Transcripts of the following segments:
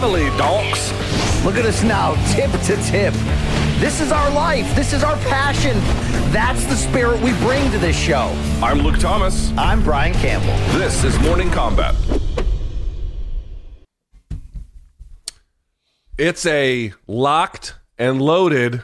Reveille, donks. Look at us now, tip to tip. This is our life. This is our passion. That's the spirit we bring to this show. I'm Luke Thomas. I'm Brian Campbell. This is Morning Kombat. It's a locked and loaded,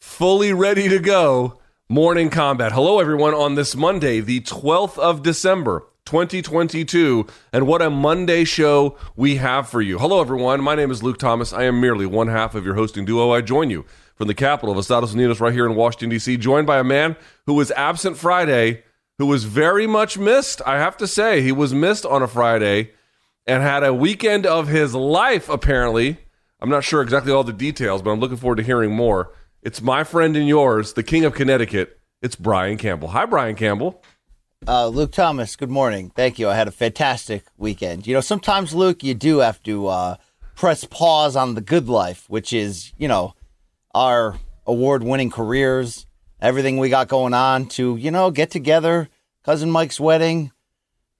fully ready to go Morning Kombat. Hello, everyone, on this Monday, the 12th of December. 2022, and what a Monday show we have for you. Hello, everyone. My name is Luke Thomas. I am merely one half of your hosting duo. I join you from the capital of Estados Unidos, right here in Washington, D.C., joined by a man who was absent Friday, who was very much missed. I have to say, he was missed on a Friday and had a weekend of his life, apparently. I'm not sure exactly all the details, but I'm looking forward to hearing more. It's my friend and yours, the king of Connecticut. It's Brian Campbell. Hi, Brian Campbell. Uh, Luke Thomas, good morning. Thank you. I had a fantastic weekend. You know, sometimes, Luke, you do have to uh, press pause on the good life, which is, you know, our award winning careers, everything we got going on to, you know, get together, cousin Mike's wedding.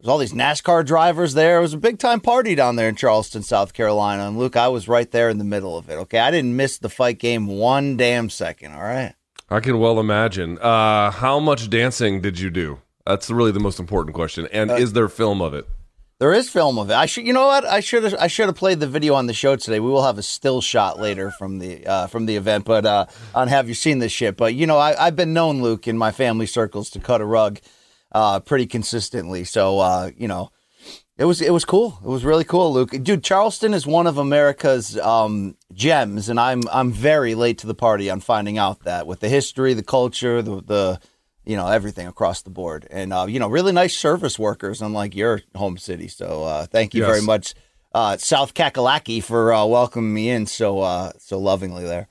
There's all these NASCAR drivers there. It was a big time party down there in Charleston, South Carolina. And Luke, I was right there in the middle of it. Okay. I didn't miss the fight game one damn second. All right. I can well imagine. Uh, how much dancing did you do? That's really the most important question. And is there film of it? There is film of it. I should, you know what? I should have, I should have played the video on the show today. We will have a still shot later from the uh, from the event, but uh, on have you seen this shit? But you know, I, I've been known, Luke, in my family circles to cut a rug uh, pretty consistently. So uh, you know, it was it was cool. It was really cool, Luke. Dude, Charleston is one of America's um, gems, and I'm I'm very late to the party on finding out that with the history, the culture, the the you know everything across the board, and uh, you know really nice service workers, unlike your home city. So uh, thank you Yes. very much, uh, South Kakalaki, for uh, welcoming me in so uh, so lovingly there.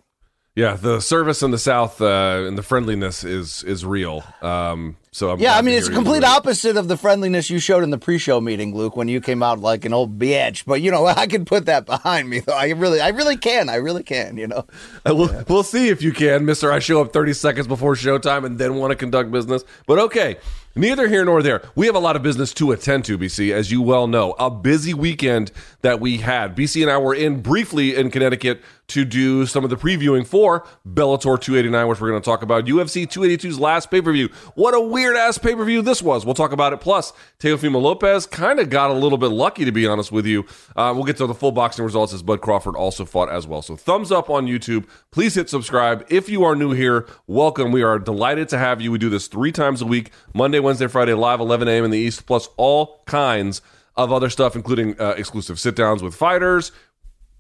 Yeah, the service in the South uh, and the friendliness is is real. Um, so I'm Yeah, I mean it's complete opposite of the friendliness you showed in the pre-show meeting, Luke, when you came out like an old bitch. But you know, I can put that behind me. Though I really, I really can. I really can. You know. Uh, we'll, we'll see if you can, Mister. I show up 30 seconds before showtime and then want to conduct business. But okay, neither here nor there. We have a lot of business to attend to, BC, as you well know. A busy weekend that we had. BC and I were in briefly in Connecticut to do some of the previewing for Bellator 289, which we're going to talk about. UFC 282's last pay per view. What a weird ass pay per view this was. We'll talk about it. Plus, Teofimo Lopez kind of got a little bit lucky, to be honest with you. Uh, we'll get to the full boxing results as Bud Crawford also fought as well. So, thumbs up on YouTube. Please hit subscribe. If you are new here, welcome. We are delighted to have you. We do this three times a week Monday, Wednesday, Friday, live 11 a.m. in the East, plus all kinds of other stuff, including uh, exclusive sit downs with fighters,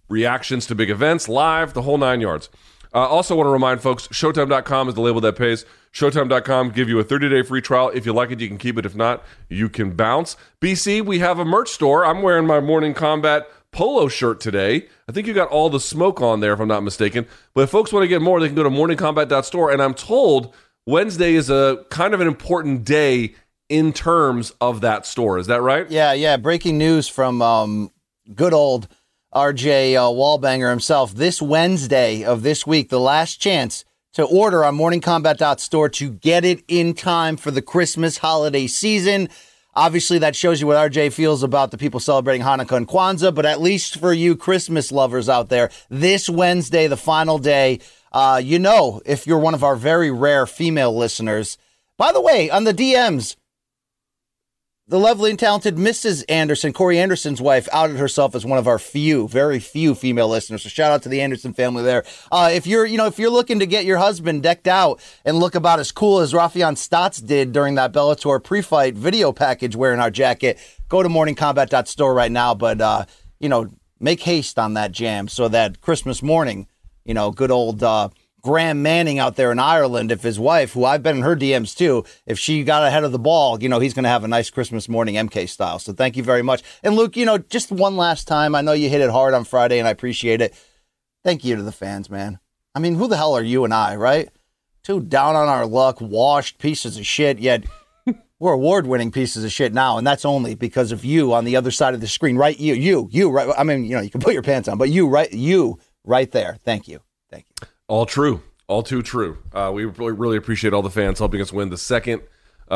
reactions to big events, live, the whole nine yards. Uh, also, want to remind folks Showtime.com is the label that pays. Showtime.com give you a 30 day free trial. If you like it, you can keep it. If not, you can bounce. BC, we have a merch store. I'm wearing my Morning Kombat polo shirt today. I think you got all the smoke on there, if I'm not mistaken. But if folks want to get more, they can go to morningkombat.store. And I'm told Wednesday is a kind of an important day in terms of that store. Is that right? Yeah, yeah. Breaking news from um, good old RJ uh, Wallbanger himself. This Wednesday of this week, the last chance to order on morningkombat.store to get it in time for the Christmas holiday season. Obviously, that shows you what RJ feels about the people celebrating Hanukkah and Kwanzaa, but at least for you Christmas lovers out there, this Wednesday, the final day, uh, you know, if you're one of our very rare female listeners, by the way, on the DMs, the lovely and talented Mrs. Anderson, Corey Anderson's wife, outed herself as one of our few, very few female listeners. So shout out to the Anderson family there. Uh, if you're, you know, if you're looking to get your husband decked out and look about as cool as Raufeon Stots did during that Bellator pre-fight video package wearing our jacket, go to morningkombat.store right now. But uh, you know, make haste on that jam so that Christmas morning, you know, good old. Uh, Graham Manning out there in Ireland, if his wife, who I've been in her DMs too, if she got ahead of the ball, you know, he's going to have a nice Christmas morning MK style. So thank you very much. And Luke, you know, just one last time, I know you hit it hard on Friday and I appreciate it. Thank you to the fans, man. I mean, who the hell are you and I, right? Two down on our luck, washed pieces of shit, yet we're award winning pieces of shit now. And that's only because of you on the other side of the screen, right? You, you, you, right? I mean, you know, you can put your pants on, but you, right? You, right there. Thank you. Thank you. All true. All too true. Uh, we really, really appreciate all the fans helping us win the second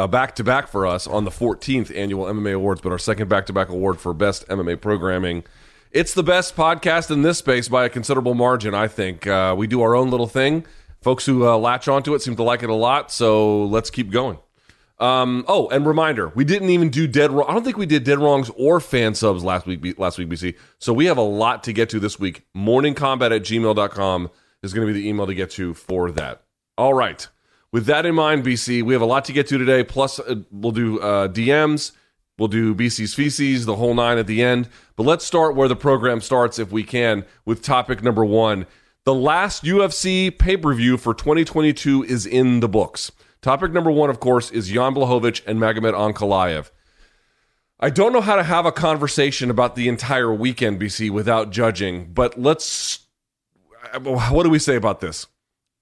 back to back for us on the 14th annual MMA Awards, but our second back to back award for best MMA programming. It's the best podcast in this space by a considerable margin, I think. Uh, we do our own little thing. Folks who uh, latch onto it seem to like it a lot, so let's keep going. Um, oh, and reminder, we didn't even do dead wrong. I don't think we did dead wrongs or fan subs last week, last week, BC. So we have a lot to get to this week. Morningkombat at gmail.com is going to be the email to get to for that. All right. With that in mind, BC, we have a lot to get to today. Plus, uh, we'll do uh, DMs, we'll do BC's feces, the whole nine at the end. But let's start where the program starts, if we can, with topic number one. The last UFC pay per view for 2022 is in the books. Topic number one, of course, is Jan Blachowicz and Magomed Ankalaev. I don't know how to have a conversation about the entire weekend, BC, without judging, but let's what do we say about this?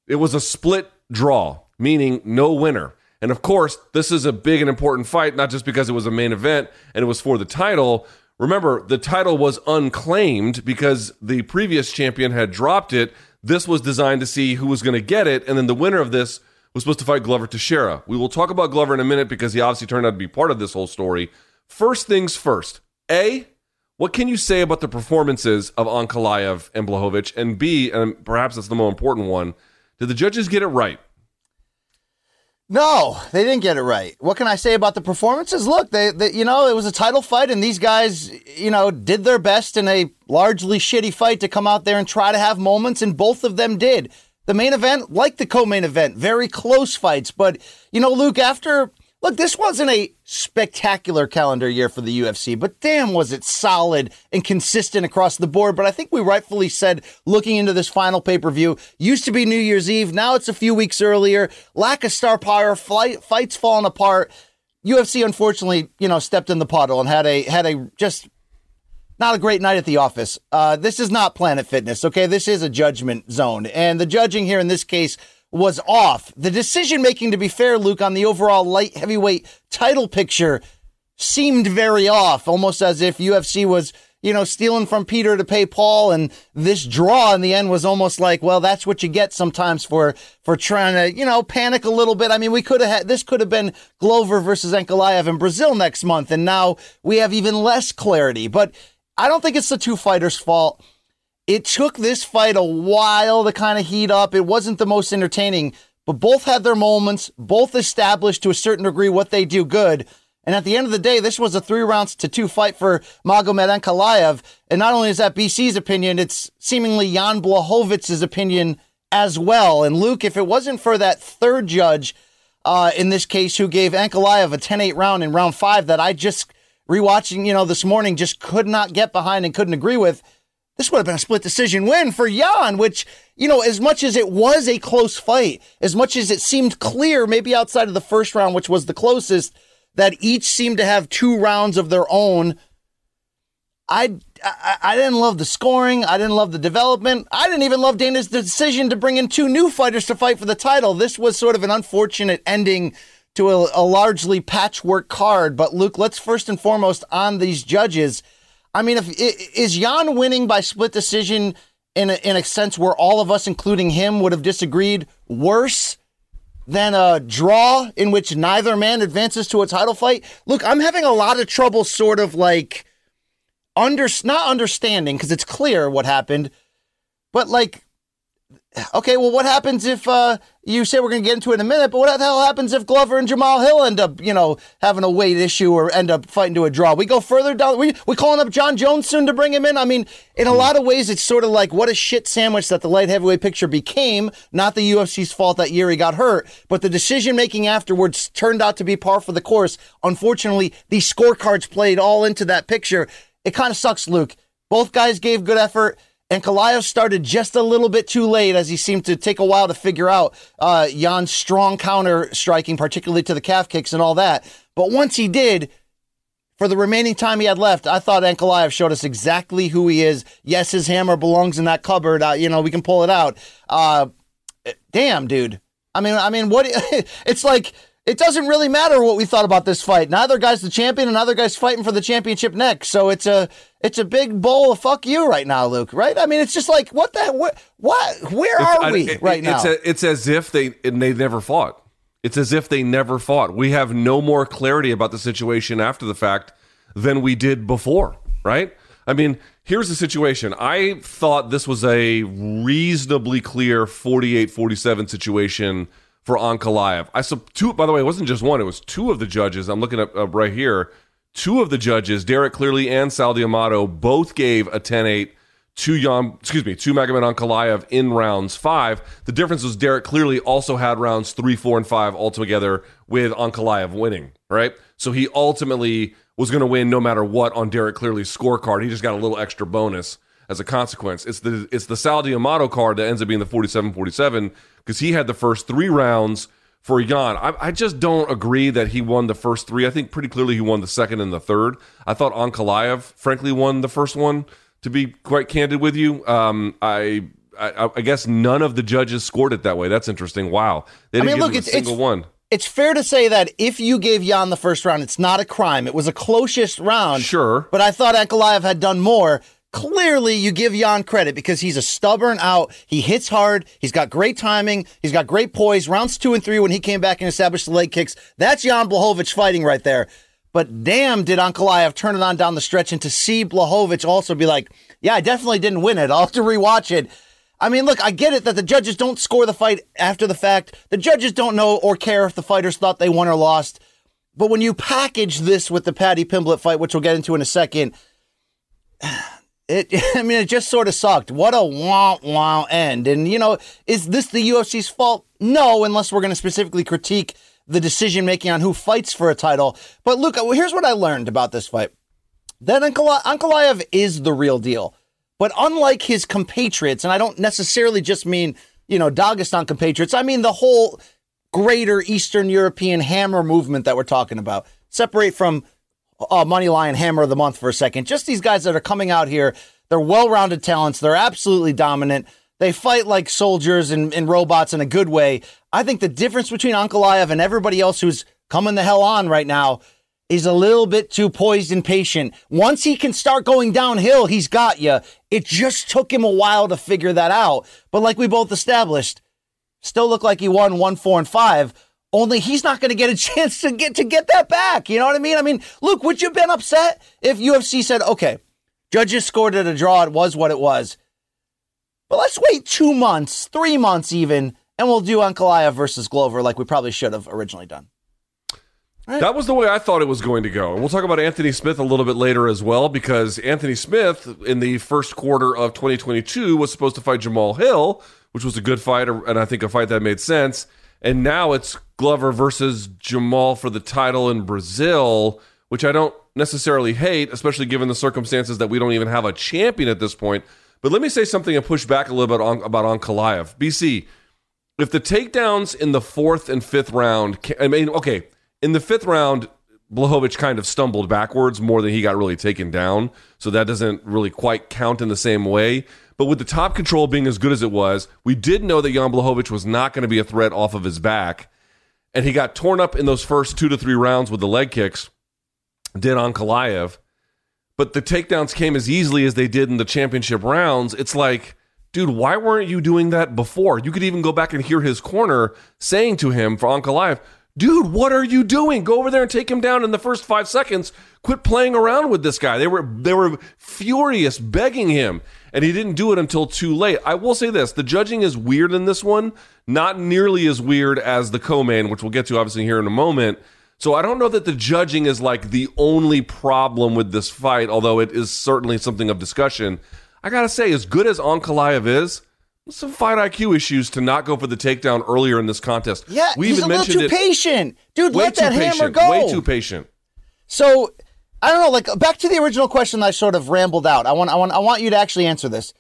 It was a split draw, meaning no winner. And of course, this is a big and important fight, not just because it was a main event and it was for the title. Remember, the title was unclaimed because the previous champion had dropped it. This was designed to see who was going to get it. And then the winner of this was supposed to fight Glover Teixeira. We will talk about Glover in a minute because he obviously turned out to be part of this whole story. First things first. A, what can you say about the performances of Ankalaev and Blachowicz? And B, and perhaps that's the more important one, did the judges get it right? No, they didn't get it right. What can I say about the performances? Look, they, they, you know, it was a title fight, and these guys, you know, did their best in a largely shitty fight to come out there and try to have moments, and both of them did. The main event, like the co-main event, very close fights. But you know, Luke, after Look, this wasn't a spectacular calendar year for the UFC, but damn, was it solid and consistent across the board. But I think we rightfully said, looking into this final pay per view, used to be New Year's Eve. Now it's a few weeks earlier. Lack of star power, flight, fights falling apart. UFC, unfortunately, you know, stepped in the puddle and had a had a just not a great night at the office. Uh, this is not Planet Fitness, okay? This is a judgment zone, and the judging here in this case was off. The decision making, to be fair, Luke, on the overall light heavyweight title picture seemed very off, almost as if UFC was, you know, stealing from Peter to pay Paul. And this draw in the end was almost like, well, that's what you get sometimes for, for trying to, you know, panic a little bit. I mean, we could have had, this could have been Glover versus Ankalaev in Brazil next month. And now we have even less clarity, but I don't think it's the two fighters' fault. It took this fight a while to kind of heat up. It wasn't the most entertaining, but both had their moments, both established to a certain degree what they do good. And at the end of the day, this was a three rounds to two fight for Magomed Ankalaev. And not only is that BC's opinion, it's seemingly Jan Blachowicz's opinion as well. And Luke, if it wasn't for that third judge, uh, in this case, who gave Ankalaev a 10-8 round in round five that I just rewatching, you know, this morning just could not get behind and couldn't agree with, this would have been a split decision win for Jan, which, you know, as much as it was a close fight, as much as it seemed clear, maybe outside of the first round, which was the closest, that each seemed to have two rounds of their own. I, I, I didn't love the scoring. I didn't love the development. I didn't even love Dana's decision to bring in two new fighters to fight for the title. This was sort of an unfortunate ending to a, a largely patchwork card. But Luke, let's first and foremost on these judges. I mean, if is Jan winning by split decision in a, in a sense where all of us, including him, would have disagreed worse than a draw in which neither man advances to a title fight? Look, I'm having a lot of trouble, sort of like under not understanding because it's clear what happened, but like okay, well, what happens if uh, you say we're going to get into it in a minute, but what the hell happens if Glover and Jamal Hill end up, you know, having a weight issue or end up fighting to a draw? We go further down. We we calling up Jon Jones soon to bring him in. I mean, in a lot of ways, it's sort of like what a shit sandwich that the light heavyweight picture became. Not the UFC's fault that year he got hurt, but the decision making afterwards turned out to be par for the course. Unfortunately, these scorecards played all into that picture. It kind of sucks, Luke. Both guys gave good effort. Ankalaev started just a little bit too late as he seemed to take a while to figure out uh, Jan's strong counter striking, particularly to the calf kicks and all that. But once he did, for the remaining time he had left, I thought Ankalaev showed us exactly who he is. Yes, his hammer belongs in that cupboard. Uh, you know, we can pull it out. Uh, damn, dude. I mean, I mean, what? it's like it doesn't really matter what we thought about this fight. Neither guy's the champion, and neither guy's fighting for the championship next. So it's a it's a big bowl of fuck you right now, Luke. Right? I mean, it's just like what the what what where are I- we it- right now? It's, a, it's as if they and they never fought. It's as if they never fought. We have no more clarity about the situation after the fact than we did before, right? I mean, here's the situation. I thought this was a reasonably clear 48-47 situation for Ankalaev. I sub two by the way, it wasn't just one, it was two of the judges. I'm looking up, up right here. Two of the judges, Derek Cleary and Sal D'Amato, both gave a 10-8 to Jan, excuse me, to Magomed Ankalaev in rounds five. The difference was Derek Cleary also had rounds three, four, and five altogether with Ankalaev winning, right? So he ultimately was going to win no matter what on Derek Cleary's scorecard. He just got a little extra bonus as a consequence. It's the it's the Sal D'Amato card that ends up being the 47-47 because he had the first three rounds for Jan. I, I just don't agree that he won the first three. I think pretty clearly he won the second and the third. I thought Ankalaev, frankly, won the first one to be quite candid with you. Um, I, I I guess none of the judges scored it that way. That's interesting. Wow, they I didn't mean, give look, it's- single it's- one. it's fair to say that if you gave Jan the first round, it's not a crime. It was a closest round. Sure. But I thought Ankalaev had done more. Clearly, you give Jan credit because he's a stubborn out. He hits hard. He's got great timing. He's got great poise. Rounds two and three, when he came back and established the leg kicks, that's Jan Blachowicz fighting right there. But damn, did Ankalaev turn it on down the stretch and to see Blachowicz also be like, yeah, I definitely didn't win it. I'll have to rewatch it. I mean, look, I get it that the judges don't score the fight after the fact. The judges don't know or care if the fighters thought they won or lost. But when you package this with the Paddy Pimblett fight, which we'll get into in a second, it I mean it just sort of sucked. What a wah wah end. And you know, is this the UFC's fault? No, unless we're going to specifically critique the decision making on who fights for a title. But look, uh, here's what I learned about this fight. That Ankala- Ankalaev is the real deal. But unlike his compatriots, and I don't necessarily just mean, you know, Dagestan compatriots, I mean the whole greater Eastern European hammer movement that we're talking about. Separate from uh, Money Lion Hammer of the Month for a second. Just these guys that are coming out here, they're well rounded talents, they're absolutely dominant. They fight like soldiers and, and robots in a good way. I think the difference between Ankalaev and everybody else who's coming the hell on right now is a little bit too poised and patient. Once he can start going downhill, he's got you. It just took him a while to figure that out. But like we both established, still look like he won one, four, and five. Only he's not going to get a chance to get to get that back. You know what I mean? I mean, Luke, would you have been upset if UFC said, "Okay, judges scored it a draw. It was what it was." But let's wait two months, three months even, and we'll do Ankalaev versus Glover like we probably should have originally done. That was the way I thought it was going to go. And we'll talk about Anthony Smith a little bit later as well, because Anthony Smith in the first quarter of 2022 was supposed to fight Jamal Hill, which was a good fight, and I think a fight that made sense. And now it's Glover versus Jamal for the title in Brazil, which I don't necessarily hate, especially given the circumstances that we don't even have a champion at this point. But let me say something and push back a little bit on, about Ankalaev. BC, if the takedowns in the fourth and fifth round, I mean, okay, in the fifth round, Blachowicz kind of stumbled backwards more than he got really taken down. So that doesn't really quite count in the same way. But with the top control being as good as it was, we did know that Jan Blachowicz was not going to be a threat off of his back. And he got torn up in those first two to three rounds with the leg kicks, did Ankalaev. But the takedowns came as easily as they did in the championship rounds. It's like, dude, why weren't you doing that before? You could even go back and hear his corner saying to him for Ankalaev, dude, what are you doing? Go over there and take him down in the first five seconds. Quit playing around with this guy. They were they were furious, begging him. and he didn't do it until too late. I will say this: the judging is weird in this one, not nearly as weird as the co-main, which we'll get to obviously here in a moment. So I don't know that the judging is like the only problem with this fight, although it is certainly something of discussion. I gotta say, as good as Ankalaev is, some fight IQ issues to not go for the takedown earlier in this contest. Yeah, we he's even a little mentioned too it. patient, dude. Way let that patient. hammer go. Way too patient. So I don't know. Like back to the original question, I sort of rambled out. I want, I want, I want you to actually answer this.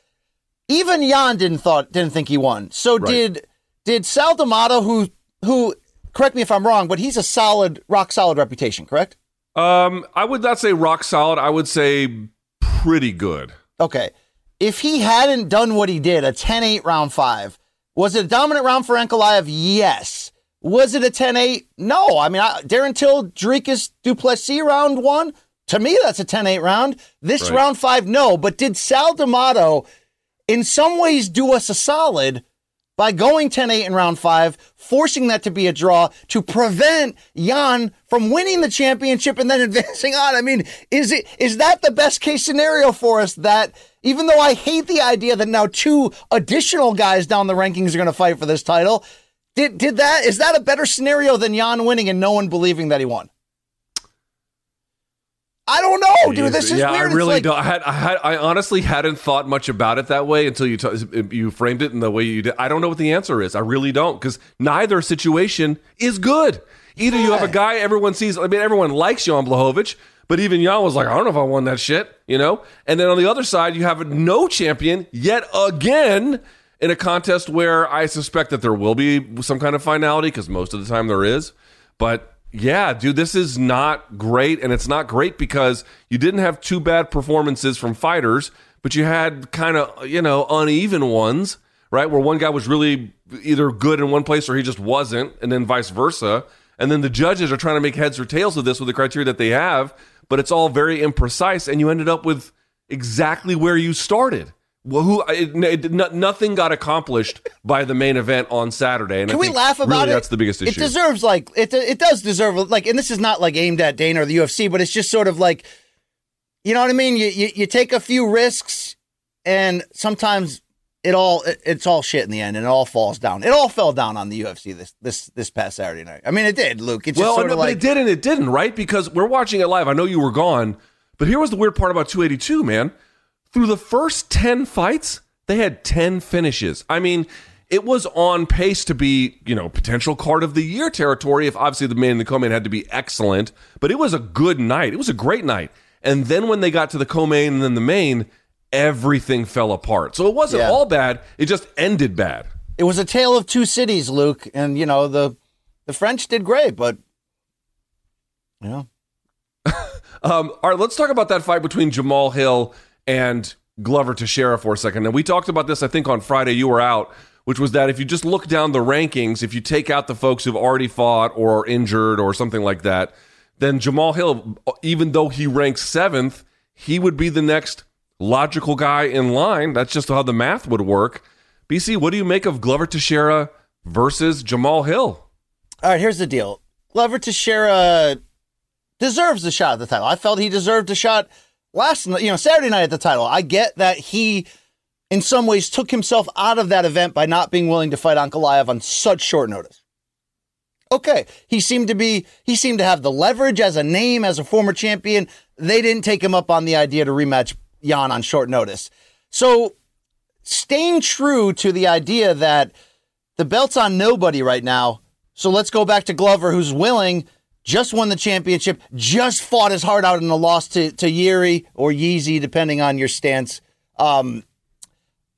Even Jan didn't thought didn't think he won. So Right. did did Sal D'Amato, who who correct me if I'm wrong, but he's a solid, rock solid reputation, correct? Um, I would not say rock solid. I would say pretty good. Okay. If he hadn't done what he did, a 10-8 round five, was it a dominant round for Ankalaev? Yes. Was it a 10-8? No. I mean, I, Darren Till, Dricus, Du Plessis round one? To me, that's a 10-8 round. This Right. round five, no. But did Sal D'Amato in some ways do us a solid by going 10-8 in round five, forcing that to be a draw to prevent Jan from winning the championship and then advancing on. I mean, is it is that the best case scenario for us that even though I hate the idea that now two additional guys down the rankings are going to fight for this title, did did that is that a better scenario than Jan winning and no one believing that he won? I don't know, dude. This is yeah, weird. I really like- don't. I had, I had, I honestly hadn't thought much about it that way until you t- you framed it in the way you did. I don't know what the answer is. I really don't because neither situation is good. Either you have a guy everyone sees. I mean, everyone likes Jan Blachowicz, but even Jan was like, I don't know if I won that shit, you know. And then on the other side, you have no champion yet again in a contest where I suspect that there will be some kind of finality because most of the time there is, but. Yeah, dude, this is not great. And it's not great because you didn't have two bad performances from fighters, but you had kind of, you know, uneven ones, right? Where one guy was really either good in one place or he just wasn't, and then vice versa. And then the judges are trying to make heads or tails of this with the criteria that they have, but it's all very imprecise. And you ended up with exactly where you started. Well, who it, it, no- nothing got accomplished by the main event on Saturday. And I Can we laugh about really it? That's the biggest issue. It deserves like it. It does deserve like, and this is not like aimed at Dana or the UFC, but it's just sort of like, you know what I mean? You you, you take a few risks, and sometimes it all it, it's all shit in the end, and it all falls down. It all fell down on the UFC this this this past Saturday night. I mean, it did, Luke. It's just well, sort no, of like but it did and it didn't, right? Because we're watching it live. I know you were gone, but here was the weird part about 282, man. Through the first 10 fights, they had 10 finishes. I mean, it was on pace to be, you know, potential card of the year territory if obviously the main and the co-main had to be excellent, but it was a good night. It was a great night. And then when they got to the co-main and then the main, everything fell apart. So it wasn't Yeah. all bad, it just ended bad. it was a tale of two cities, Luke, and you know the the French did great, but you know. Um, all right, let's talk about that fight between Jamal Hill and Glover Teixeira for a second. And we talked about this, I think, on Friday. You were out, which was that if you just look down the rankings, if you take out the folks who've already fought or are injured or something like that, then Jamal Hill, even though he ranks seventh, he would be the next logical guy in line. That's just how the math would work. BC, what do you make of Glover Teixeira versus Jamal Hill? All right, here's the deal. Glover Teixeira deserves the shot at the title. I felt he deserved a shot last, you know, Saturday night at the title. I get that he, in some ways, took himself out of that event by not being willing to fight Ankalaev on such short notice. Okay, he seemed to be, he seemed to have the leverage as a name, as a former champion. They didn't take him up on the idea to rematch Jan on short notice. So, staying true to the idea that the belt's on nobody right now. So let's go back to Glover, who's willing, just won the championship, just fought his heart out in a loss to, to Yuri or Yeezy, depending on your stance. Um,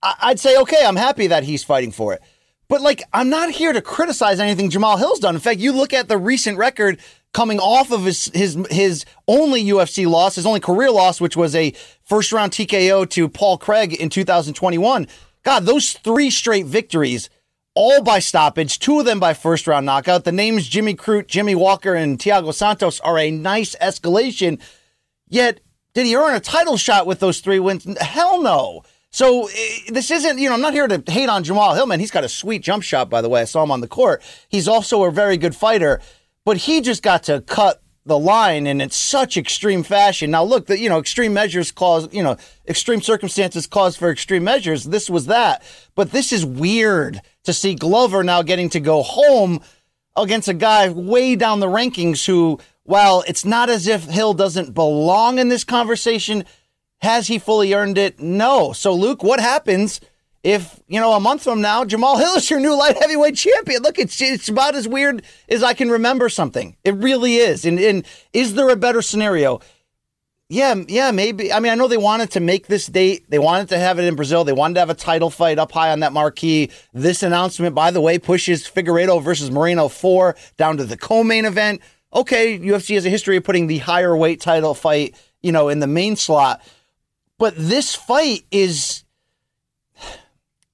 I- I'd say, okay, I'm happy that he's fighting for it. But like, I'm not here to criticize anything Jamal Hill's done. In fact, you look at the recent record coming off of his his his only UFC loss, his only career loss, which was a first round TKO to Paul Craig in 2021. God, those three straight victories, all by stoppage, two of them by first round knockout. The names Jimmy Crute, Jimmy Walker, and Thiago Santos are a nice escalation. Yet, did he earn a title shot with those three wins? Hell no. So eh, this isn't, you know, I'm not here to hate on Jamal Hillman. He's got a sweet jump shot, by the way. I saw him on the court. He's also a very good fighter, but he just got to cut the line in it's such extreme fashion. Now look, the, you know, extreme measures cause, you know, extreme circumstances cause for extreme measures. This was that. But this is weird to see Glover now getting to go home against a guy way down the rankings who, while it's not as if Hill doesn't belong in this conversation, has he fully earned it? No. So Luke, what happens if, you know, a month from now, Jamal Hill is your new light heavyweight champion. Look, it's it's about as weird as I can remember something. It really is. And, and is there a better scenario? Yeah, yeah, maybe. I mean, I know they wanted to make this date. They wanted to have it in Brazil. They wanted to have a title fight up high on that marquee. This announcement, by the way, pushes Figueiredo versus Moreno 4 down to the co-main event. Okay, UFC has a history of putting the higher weight title fight, you know, in the main slot. But this fight is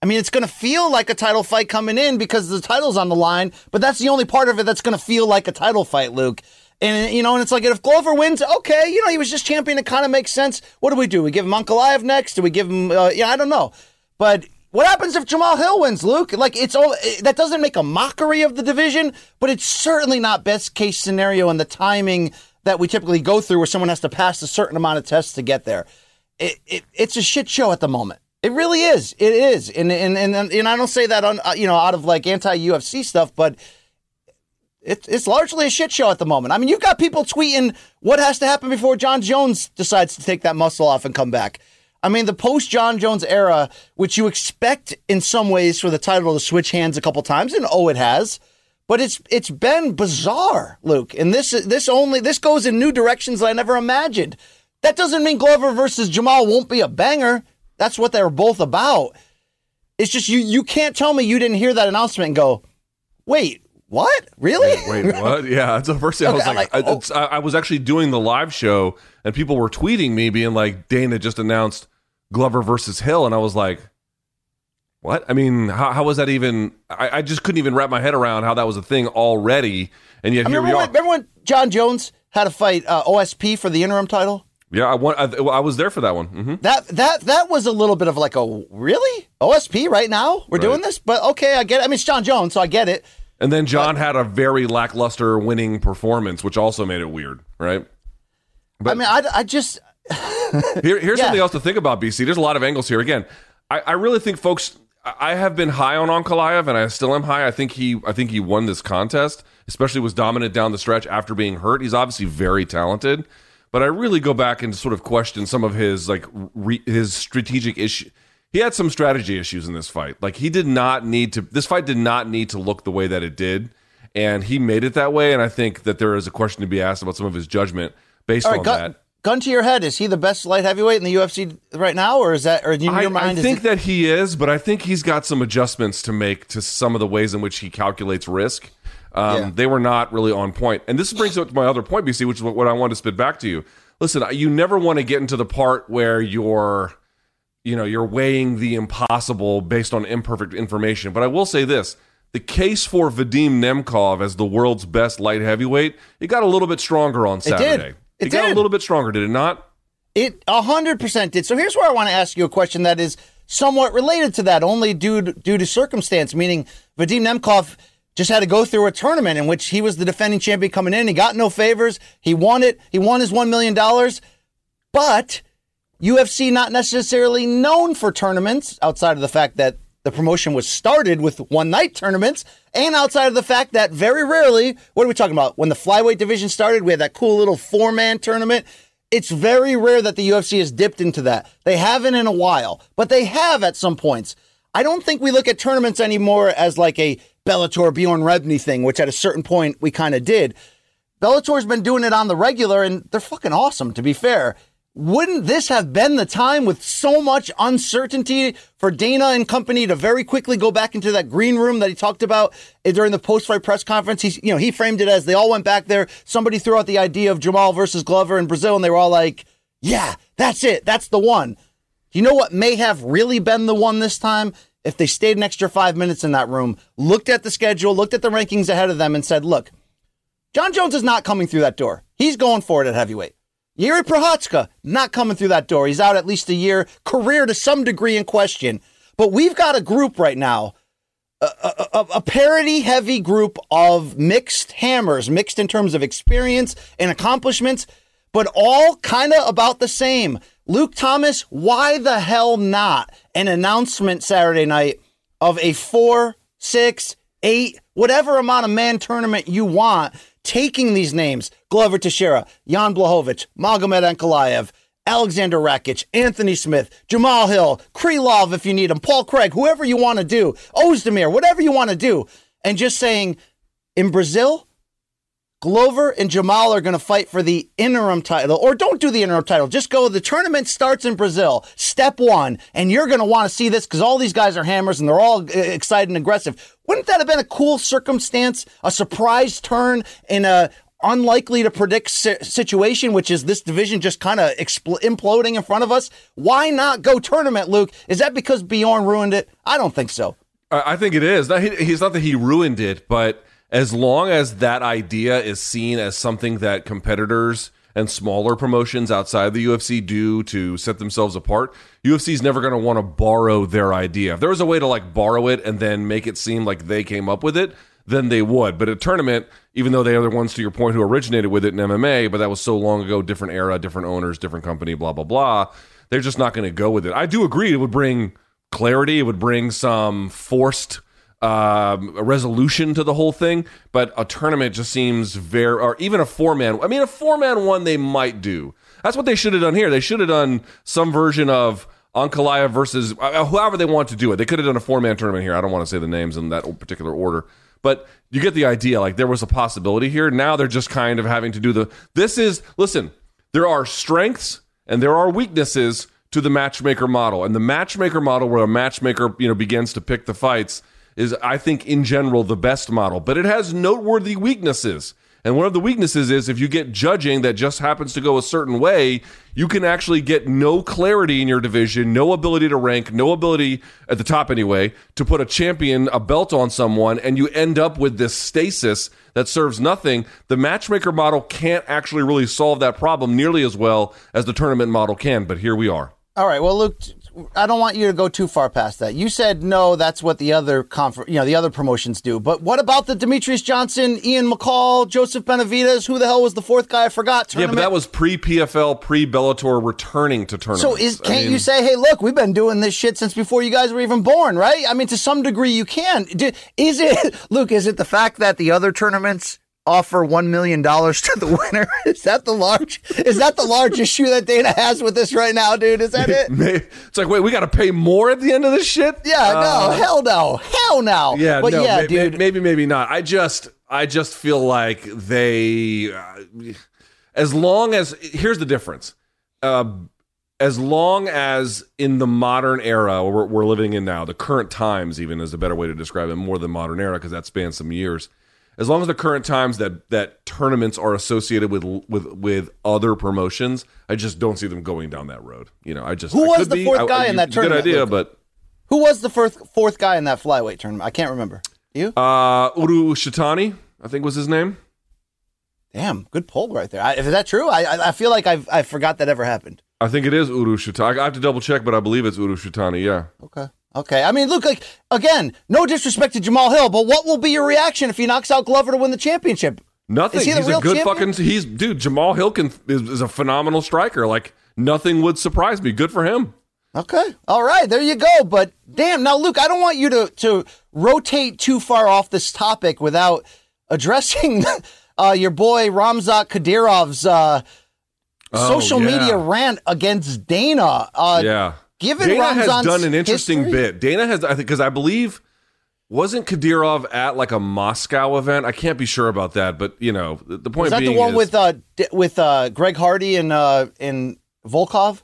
I mean, it's going to feel like a title fight coming in because the title's on the line, but that's the only part of it that's going to feel like a title fight, Luke. And, you know, and it's like, if Glover wins, okay, you know, he was just champion. It kind of makes sense. What do we do? We give him Uncle Ankalaev next? Do we give him, uh, yeah, I don't know. But what happens if Jamal Hill wins, Luke? Like, it's all, that doesn't make a mockery of the division, but it's certainly not best case scenario in the timing that we typically go through where someone has to pass a certain amount of tests to get there. It, it, it's a shit show at the moment. It really is. It is, and and and, and I don't say that on uh, you know out of like anti UFC stuff, but it's it's largely a shit show at the moment. I mean, you've got people tweeting what has to happen before Jon Jones decides to take that muscle off and come back. I mean, the post Jon Jones era, which you expect in some ways for the title to switch hands a couple times, and oh, it has. But it's it's been bizarre, Luke, and this this only this goes in new directions that I never imagined. That doesn't mean Glover versus Jamal won't be a banger. That's what they were both about. It's just you you can't tell me you didn't hear that announcement and go, wait, what? Really? Wait, wait what? Yeah, that's the first thing okay, I was like, like oh. I, I, was actually doing the live show and people were tweeting me being like, Dana just announced Glover versus Hill, and I was like, what? I mean, how, how was that even? I, I, just couldn't even wrap my head around how that was a thing already, and yet I here remember we when, are. Remember when Jon Jones had to fight uh, OSP for the interim title? Yeah, I want. I, I was there for that one. Mm-hmm. That that that was a little bit of like a really OSP right now. We're right. doing this, but okay, I get. it. I mean, it's Jon Jones, so I get it. And then John but, had a very lackluster winning performance, which also made it weird, right? But I mean, I, I just here, here's yeah. something else to think about. BC, there's a lot of angles here. Again, I, I really think folks. I have been high on Ankalaev, and I still am high. I think he, I think he won this contest, especially was dominant down the stretch after being hurt. He's obviously very talented. But I really go back and sort of question some of his like re- his strategic issue. He had some strategy issues in this fight. Like he did not need to. This fight did not need to look the way that it did, and he made it that way. And I think that there is a question to be asked about some of his judgment based right, on gun, that. Gun to your head, is he the best light heavyweight in the UFC right now, or is that, or in your I, mind? I think that he is, but I think he's got some adjustments to make to some of the ways in which he calculates risk. Um, yeah. They were not really on point. And this brings up to my other point, BC, which is what, what I wanted to spit back to you. Listen, you never want to get into the part where you're, you know, you're weighing the impossible based on imperfect information. But I will say this. The case for Vadim Nemkov as the world's best light heavyweight, it got a little bit stronger on Saturday. It, did. it, it got a little bit stronger, did it not? It 100% did. So here's where I want to ask you a question that is somewhat related to that, only due to, due to circumstance, meaning Vadim Nemkov – just had to go through a tournament in which he was the defending champion coming in. He got no favors. He won it. He won his $1 million. But UFC not necessarily known for tournaments outside of the fact that the promotion was started with one night tournaments and outside of the fact that very rarely, what are we talking about? When the flyweight division started, we had that cool little four man tournament. It's very rare that the UFC has dipped into that. They haven't in a while, but they have at some points. I don't think we look at tournaments anymore as like a Bellator Bjorn Rebney thing, which at a certain point we kind of did. Bellator's been doing it on the regular, and they're fucking awesome, to be fair. Wouldn't this have been the time with so much uncertainty for Dana and company to very quickly go back into that green room that he talked about eh, during the post-fight press conference? He's, you know, he framed it as they all went back there. Somebody threw out the idea of Jamal versus Glover in Brazil, and they were all like, "Yeah, that's it. That's the one." You know what may have really been the one this time if they stayed an extra five minutes in that room, looked at the schedule, looked at the rankings ahead of them, and said, look, Jon Jones is not coming through that door. He's going for it at heavyweight. Jiri Prochazka, not coming through that door. He's out at least a year, career to some degree in question. But we've got a group right now a, a, a parity heavy group of mixed hammers, mixed in terms of experience and accomplishments, but all kind of about the same. Luke Thomas, why the hell not an announcement Saturday night of a four, six, eight, whatever amount of man tournament you want, taking these names Glover Teixeira, Jan Blachowicz, Magomed Ankalaev, Alexander Rakic, Anthony Smith, Jamal Hill, Krylov if you need him, Paul Craig, whoever you want to do, Ozdemir, whatever you want to do, and just saying in Brazil, Glover and Jamal are going to fight for the interim title, or don't do the interim title. Just go. The tournament starts in Brazil, step one, and you're going to want to see this because all these guys are hammers and they're all uh, excited and aggressive. Wouldn't that have been a cool circumstance, a surprise turn in a unlikely to predict situation, which is this division just kind of expl- imploding in front of us? Why not go tournament, Luke? Is that because Bjorn ruined it? I don't think so. I think it is. He's not that he ruined it, but as long as that idea is seen as something that competitors and smaller promotions outside the UFC do to set themselves apart, UFC is never going to want to borrow their idea. If there was a way to like borrow it and then make it seem like they came up with it, then they would. But a tournament, even though they are the ones to your point who originated with it in MMA, but that was so long ago, different era, different owners, different company, blah blah blah. They're just not going to go with it. I do agree; it would bring clarity. It would bring some forced um, a resolution to the whole thing, but a tournament just seems very, or even a four man. I mean, a four man one they might do. That's what they should have done here. They should have done some version of Ankalaev versus uh, whoever they want to do it. They could have done a four man tournament here. I don't want to say the names in that particular order, but you get the idea. Like there was a possibility here. Now they're just kind of having to do the. This is listen. There are strengths and there are weaknesses to the matchmaker model, and the matchmaker model where a matchmaker you know begins to pick the fights is, I think, in general, the best model, but it has noteworthy weaknesses. And one of the weaknesses is if you get judging that just happens to go a certain way, you can actually get no clarity in your division, no ability to rank, no ability at the top anyway, to put a champion, a belt on someone, and you end up with this stasis that serves nothing. The matchmaker model can't actually really solve that problem nearly as well as the tournament model can, but here we are. All right. Well, Luke, I don't want you to go too far past that. You said no, that's what the other confer- you know, the other promotions do. But what about the Demetrious Johnson, Ian McCall, Joseph Benavidez? Who the hell was the fourth guy? I forgot. Tournament? Yeah, but that was pre PFL, pre Bellator returning to tournaments. So is, can't I mean, you say, hey, look, we've been doing this shit since before you guys were even born, right? I mean, to some degree, you can. Is it, Luke? Is it the fact that the other tournaments offer one million dollars to the winner? Is that the large? Is that the large issue that Dana has with this right now, dude? Is that it? It's like, wait, we got to pay more at the end of this shit? Yeah, uh, no, hell no, hell no. Yeah, but no, yeah, may, dude. Maybe, maybe not. I just, I just feel like they, uh, as long as here's the difference. Uh, as long as in the modern era we're, we're living in now, the current times even is a better way to describe it, more than modern era because that spans some years as long as the current times that that tournaments are associated with with with other promotions, I just don't see them going down that road. You know, I just who I was the fourth be, guy I, in that tournament? Good idea, but who was the fourth fourth guy in that flyweight tournament? I can't remember. You? Uh, Urushitani, I think was his name. Damn, good poll right there. I, is that true? I I feel like I've I forgot that ever happened. I think it is Urushitani. I have to double check, but I believe it's Urushitani. Yeah. Okay. Okay. I mean, look, like, again, no disrespect to Jamal Hill, but what will be your reaction if he knocks out Glover to win the championship? Nothing. He he's a good champion? fucking. He's dude. Jamal Hill can, is, is a phenomenal striker. Like nothing would surprise me. Good for him. Okay. All right. There you go. But damn, now Luke, I don't want you to to rotate too far off this topic without addressing uh, your boy Ramzan Kadyrov's uh, oh, social yeah. media rant against Dana. Uh, yeah. Given Dana Ramzan's has done an interesting history, bit. Dana has, I think, because I believe wasn't Kadyrov at like a Moscow event? I can't be sure about that, but you know, the, the point. Is that being the one is, with uh with uh Greg Hardy and uh in Volkov?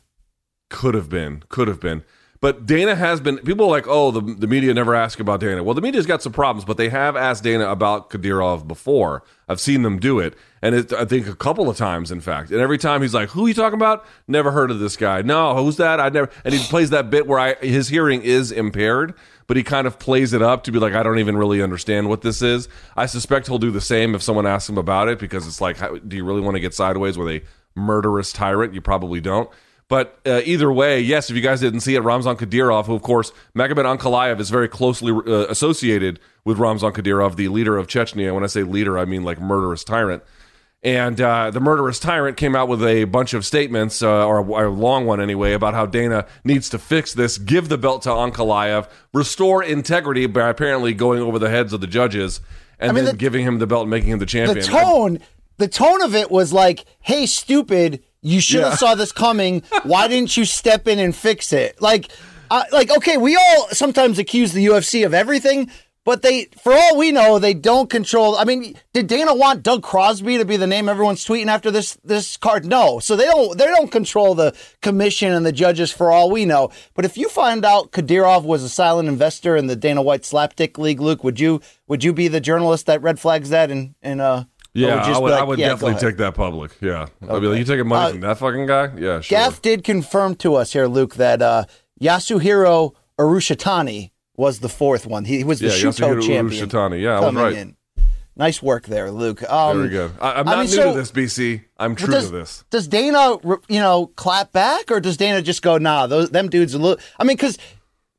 Could have been, could have been. But Dana has been. People are like, oh, the the media never ask about Dana. Well, the media's got some problems, but they have asked Dana about Kadyrov before. I've seen them do it, and it, I think a couple of times, in fact. And every time he's like, "Who are you talking about? Never heard of this guy. No, who's that? I never." And he plays that bit where I his hearing is impaired, but he kind of plays it up to be like, "I don't even really understand what this is." I suspect he'll do the same if someone asks him about it because it's like, how, do you really want to get sideways with a murderous tyrant? You probably don't. But uh, either way, yes, if you guys didn't see it, Ramzan Kadyrov, who of course Magomed Ankalaev is very closely uh, associated with Ramzan Kadyrov, the leader of Chechnya. When I say leader, I mean like murderous tyrant. And uh, the murderous tyrant came out with a bunch of statements, uh, or a, a long one anyway, about how Dana needs to fix this, give the belt to Ankalaev, restore integrity by apparently going over the heads of the judges, and I mean, then the- giving him the belt and making him the champion. the tone the tone of it was like hey stupid you should have Yeah. saw this coming why didn't you step in and fix it like uh, like okay we all sometimes accuse the ufc of everything but they for all we know they don't control i mean did dana want doug crosby to be the name everyone's tweeting after this this card no so they don't they don't control the commission and the judges for all we know but if you find out kadyrov was a silent investor in the dana white slapdick league luke would you would you be the journalist that red flags that and and uh yeah, would I would, like, I would "Yeah, definitely take that public. Yeah, I'd be like, you taking money Uh, from that fucking guy? Yeah, sure. Gaff did confirm to us here, Luke, that uh, Yasuhiro Urushitani was the fourth one. He, he was the Yeah, Shooto champion. Urushitani. Yeah, coming right. in. Nice work there, Luke. Um, Very good. I, I'm I not mean, new so- to this, BC. I'm true does, to this. Does Dana, you know, clap back, or does Dana just go, "Nah, those them dudes are." Little, I mean, because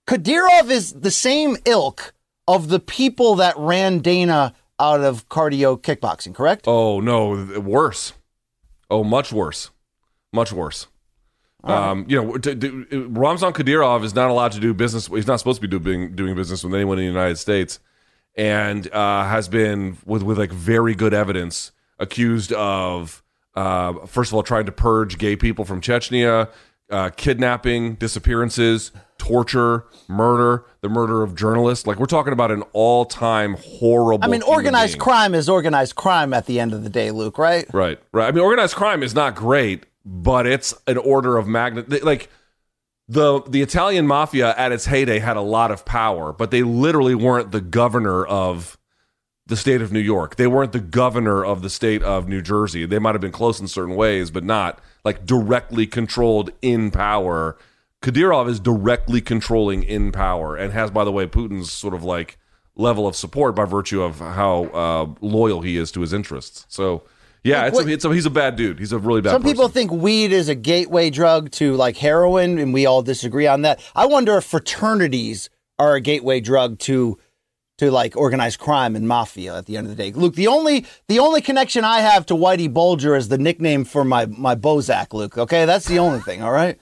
Kadyrov is the same ilk of the people that ran Dana out of cardio kickboxing, correct? Oh no, worse. Oh, much worse. Much worse. Um, you know, d- d- Ramzan Kadyrov is not allowed to do business. He's not supposed to be doing doing business with anyone in the United States, and uh, has been with with like very good evidence accused of uh, first of all trying to purge gay people from Chechnya, uh, kidnapping, disappearances, torture, murder, the murder of journalists. Like we're talking about an all time horrible. I mean, organized crime is organized crime at the end of the day, Luke. Right? Right, right. I mean, organized crime is not great, but it's an order of magnitude. Like the the Italian mafia at its heyday had a lot of power, but they literally weren't the governor of the state of New York. They weren't the governor of the state of New Jersey. They might have been close in certain ways, but not like directly controlled in power. Kadyrov is directly controlling in power and has, by the way, Putin's sort of like level of support by virtue of how uh, loyal he is to his interests. So, yeah, it's a, it's a, he's a bad dude. He's a really bad. Some people think weed is a gateway drug to like heroin, and we all disagree on that. I wonder if fraternities are a gateway drug to to like organized crime and mafia at the end of the day. Luke, the only the only connection I have to Whitey Bulger is the nickname for my my Bozak, Luke. Okay, that's the only thing. All right.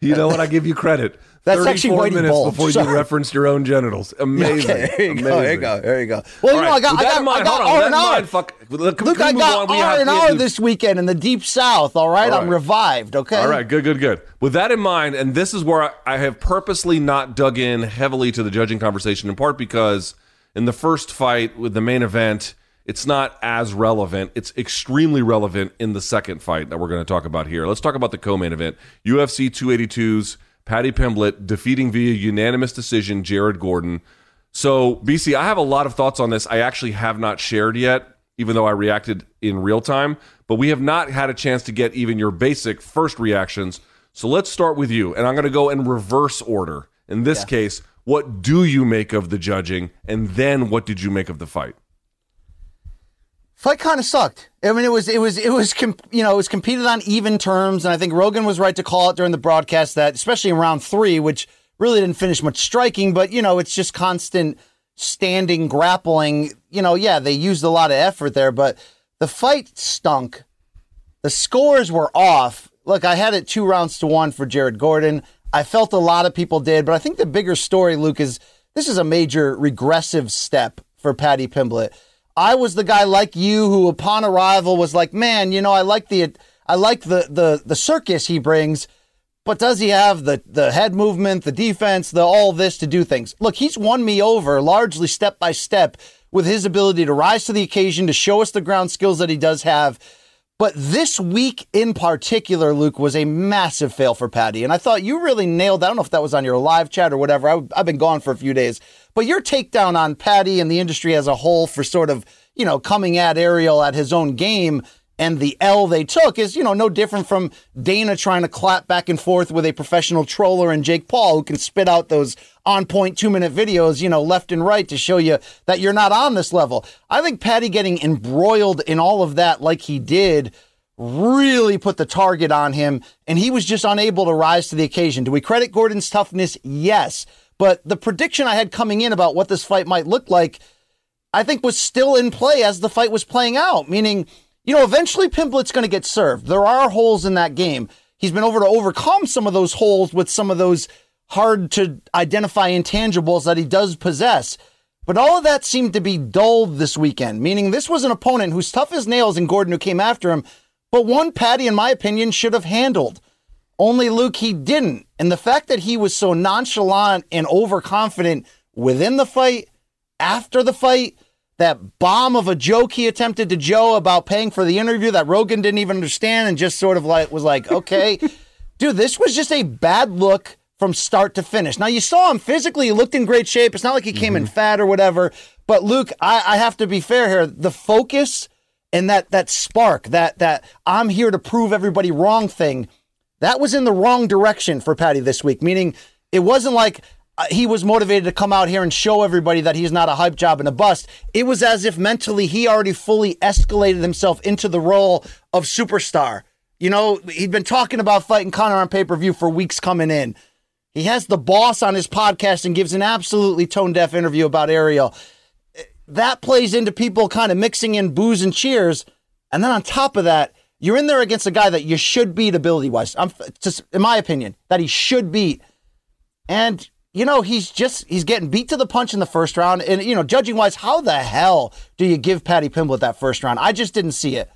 You know what? I give you credit. That's actually 34 Whitey minutes before you Sorry. referenced your own genitals. Amazing. Okay, there you Amazing. go. There you go. There you go. Well, you All know, right, I got I got, mind, I got hold on, with R and R. fuck- Luke, I got R and R this weekend in the deep south. All right, All I'm revived. Okay. All right, good, good, good. With that in mind, and this is where I, I have purposely not dug in heavily to the judging conversation, in part because in the first fight with the main event, it's not as relevant. It's extremely relevant in the second fight that we're going to talk about here. Let's talk about the co-main event: UFC 282's Paddy Pimblett defeating via unanimous decision Jared Gordon. So, BC, I have a lot of thoughts on this. I actually have not shared yet, even though I reacted in real time. But we have not had a chance to get even your basic first reactions. So let's start with you. And I'm going to go in reverse order. In this case, what do you make of the judging? And then what did you make of the fight? Fight kind of sucked. I mean, it was it was it was you know it was competed on even terms, and I think Rogan was right to call it during the broadcast that, especially in round three, which really didn't finish much striking, but you know it's just constant standing grappling. You know, yeah, they used a lot of effort there, but the fight stunk. The scores were off. Look, I had it two rounds to one for Jared Gordon. I felt a lot of people did, but I think the bigger story, Luke, is this is a major regressive step for Paddy Pimblett. I was the guy like you who, upon arrival, was like, "Man, you know, I like the, I like the the the circus he brings, but does he have the the head movement, the defense, the all this to do things?" Look, he's won me over largely step by step with his ability to rise to the occasion, to show us the ground skills that he does have. But this week in particular, Luke, was a massive fail for Paddy. And I thought you really nailed, that. I don't know if that was on your live chat or whatever. I, I've been gone for a few days. But your takedown on Paddy and the industry as a whole for sort of, you know, coming at Ariel at his own game and the L they took is, you know, no different from Dana trying to clap back and forth with a professional troller and Jake Paul who can spit out those on point two minute videos, you know, left and right to show you that you're not on this level. I think Paddy getting embroiled in all of that like he did really put the target on him, and he was just unable to rise to the occasion. Do we credit Gordon's toughness? Yes. But the prediction I had coming in about what this fight might look like, I think was still in play as the fight was playing out, meaning, you know, eventually Pimblett's going to get served. There are holes in that game. He's been able to overcome some of those holes with some of those hard to identify intangibles that he does possess. But all of that seemed to be dulled this weekend, meaning this was an opponent who's tough as nails in Gordon who came after him, but one Paddy, in my opinion, should have handled. Only Luke, he didn't. And the fact that he was so nonchalant and overconfident within the fight, after the fight, that bomb of a joke he attempted to Joe about paying for the interview that Rogan didn't even understand and just sort of like was like, okay, dude, this was just a bad look from start to finish. Now you saw him physically; he looked in great shape. It's not like he came in mm-hmm. fat or whatever. But Luke, I, I have to be fair here. The focus and that that spark, that that I'm here to prove everybody wrong thing, that was in the wrong direction for Paddy this week. Meaning, it wasn't like uh, he was motivated to come out here and show everybody that he's not a hype job and a bust. It was as if mentally he already fully escalated himself into the role of superstar. You know, he'd been talking about fighting Conor on pay per view for weeks coming in. He has the boss on his podcast and gives an absolutely tone deaf interview about Ariel. That plays into people kind of mixing in booze and cheers. And then on top of that, you're in there against a guy that you should beat ability wise. I'm just, in my opinion, that he should beat. And, you know, he's just, he's getting beat to the punch in the first round. And, you know, judging wise, how the hell do you give Paddy Pimblett that first round? I just didn't see it.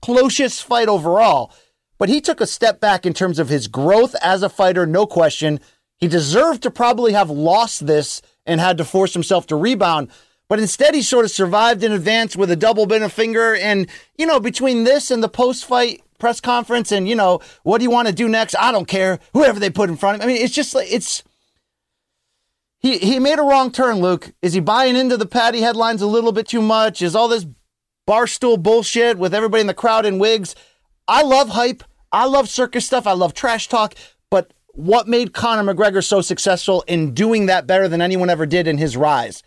Closest fight overall. But he took a step back in terms of his growth as a fighter, no question. He deserved to probably have lost this and had to force himself to rebound. But instead, he sort of survived in advance with a double middle finger. And, you know, between this and the post fight press conference and, you know, what do you want to do next? I don't care. Whoever they put in front of him. I mean, it's just like, it's. He, he made a wrong turn, Luke. Is he buying into the Paddy headlines a little bit too much? Is all this barstool bullshit with everybody in the crowd in wigs? I love hype. I love circus stuff. I love trash talk. But what made Conor McGregor so successful in doing that better than anyone ever did in his rise?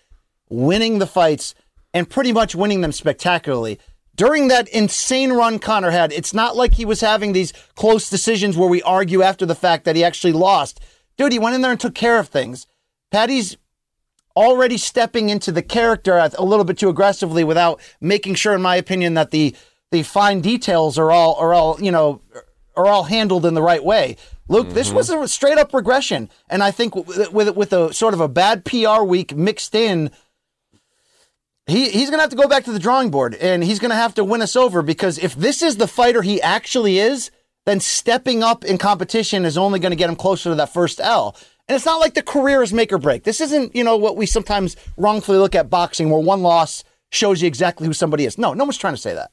Winning the fights and pretty much winning them spectacularly. During that insane run Conor had, it's not like he was having these close decisions where we argue after the fact that he actually lost. Dude, he went in there and took care of things. Paddy's already stepping into the character a little bit too aggressively without making sure, in my opinion, that the the fine details are all are all you know are all handled in the right way. Luke, mm-hmm. this was a straight up regression, and I think with with, with a sort of a bad PR week mixed in, he he's gonna have to go back to the drawing board, and he's gonna have to win us over because if this is the fighter he actually is, then stepping up in competition is only going to get him closer to that first L. And it's not like the career is make or break. This isn't, you know, what we sometimes wrongfully look at boxing where one loss shows you exactly who somebody is. No, no one's trying to say that.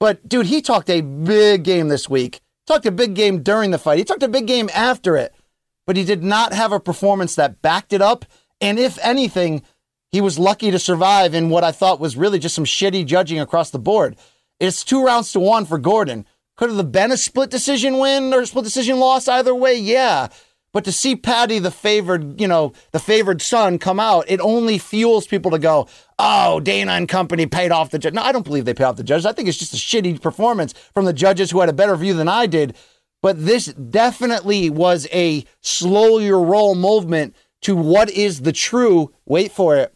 But dude, he talked a big game this week talked a big game during the fight. He talked a big game after it, but he did not have a performance that backed it up. And if anything, he was lucky to survive in what I thought was really just some shitty judging across the board. It's two rounds to one for Gordon. Could have been a split decision win or a split decision loss either way, yeah. But to see Paddy, the favored, you know, the favored son, come out, it only fuels people to go, oh, Dana and company paid off the judge. No, I don't believe they paid off the judges. I think it's just a shitty performance from the judges who had a better view than I did. But this definitely was a slow your roll movement to what is the true, wait for it,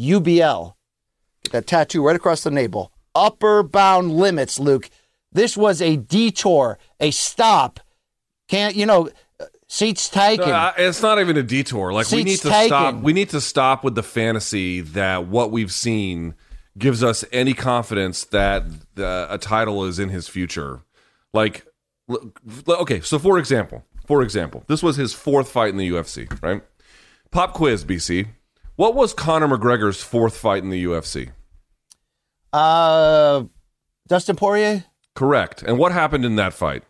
UBL. Get That tattoo right across the navel. Upper bound limits, Luke. This was a detour, a stop. Can't, you know, Seats taken. It's not even a detour. Like Seats we need to taken. stop. We need to stop with the fantasy that what we've seen gives us any confidence that the, a title is in his future. Like, okay, so for example, for example, this was his fourth fight in the UFC, right? Pop quiz, BC. What was Conor McGregor's fourth fight in the UFC? Uh, Dustin Poirier. Correct. And what happened in that fight?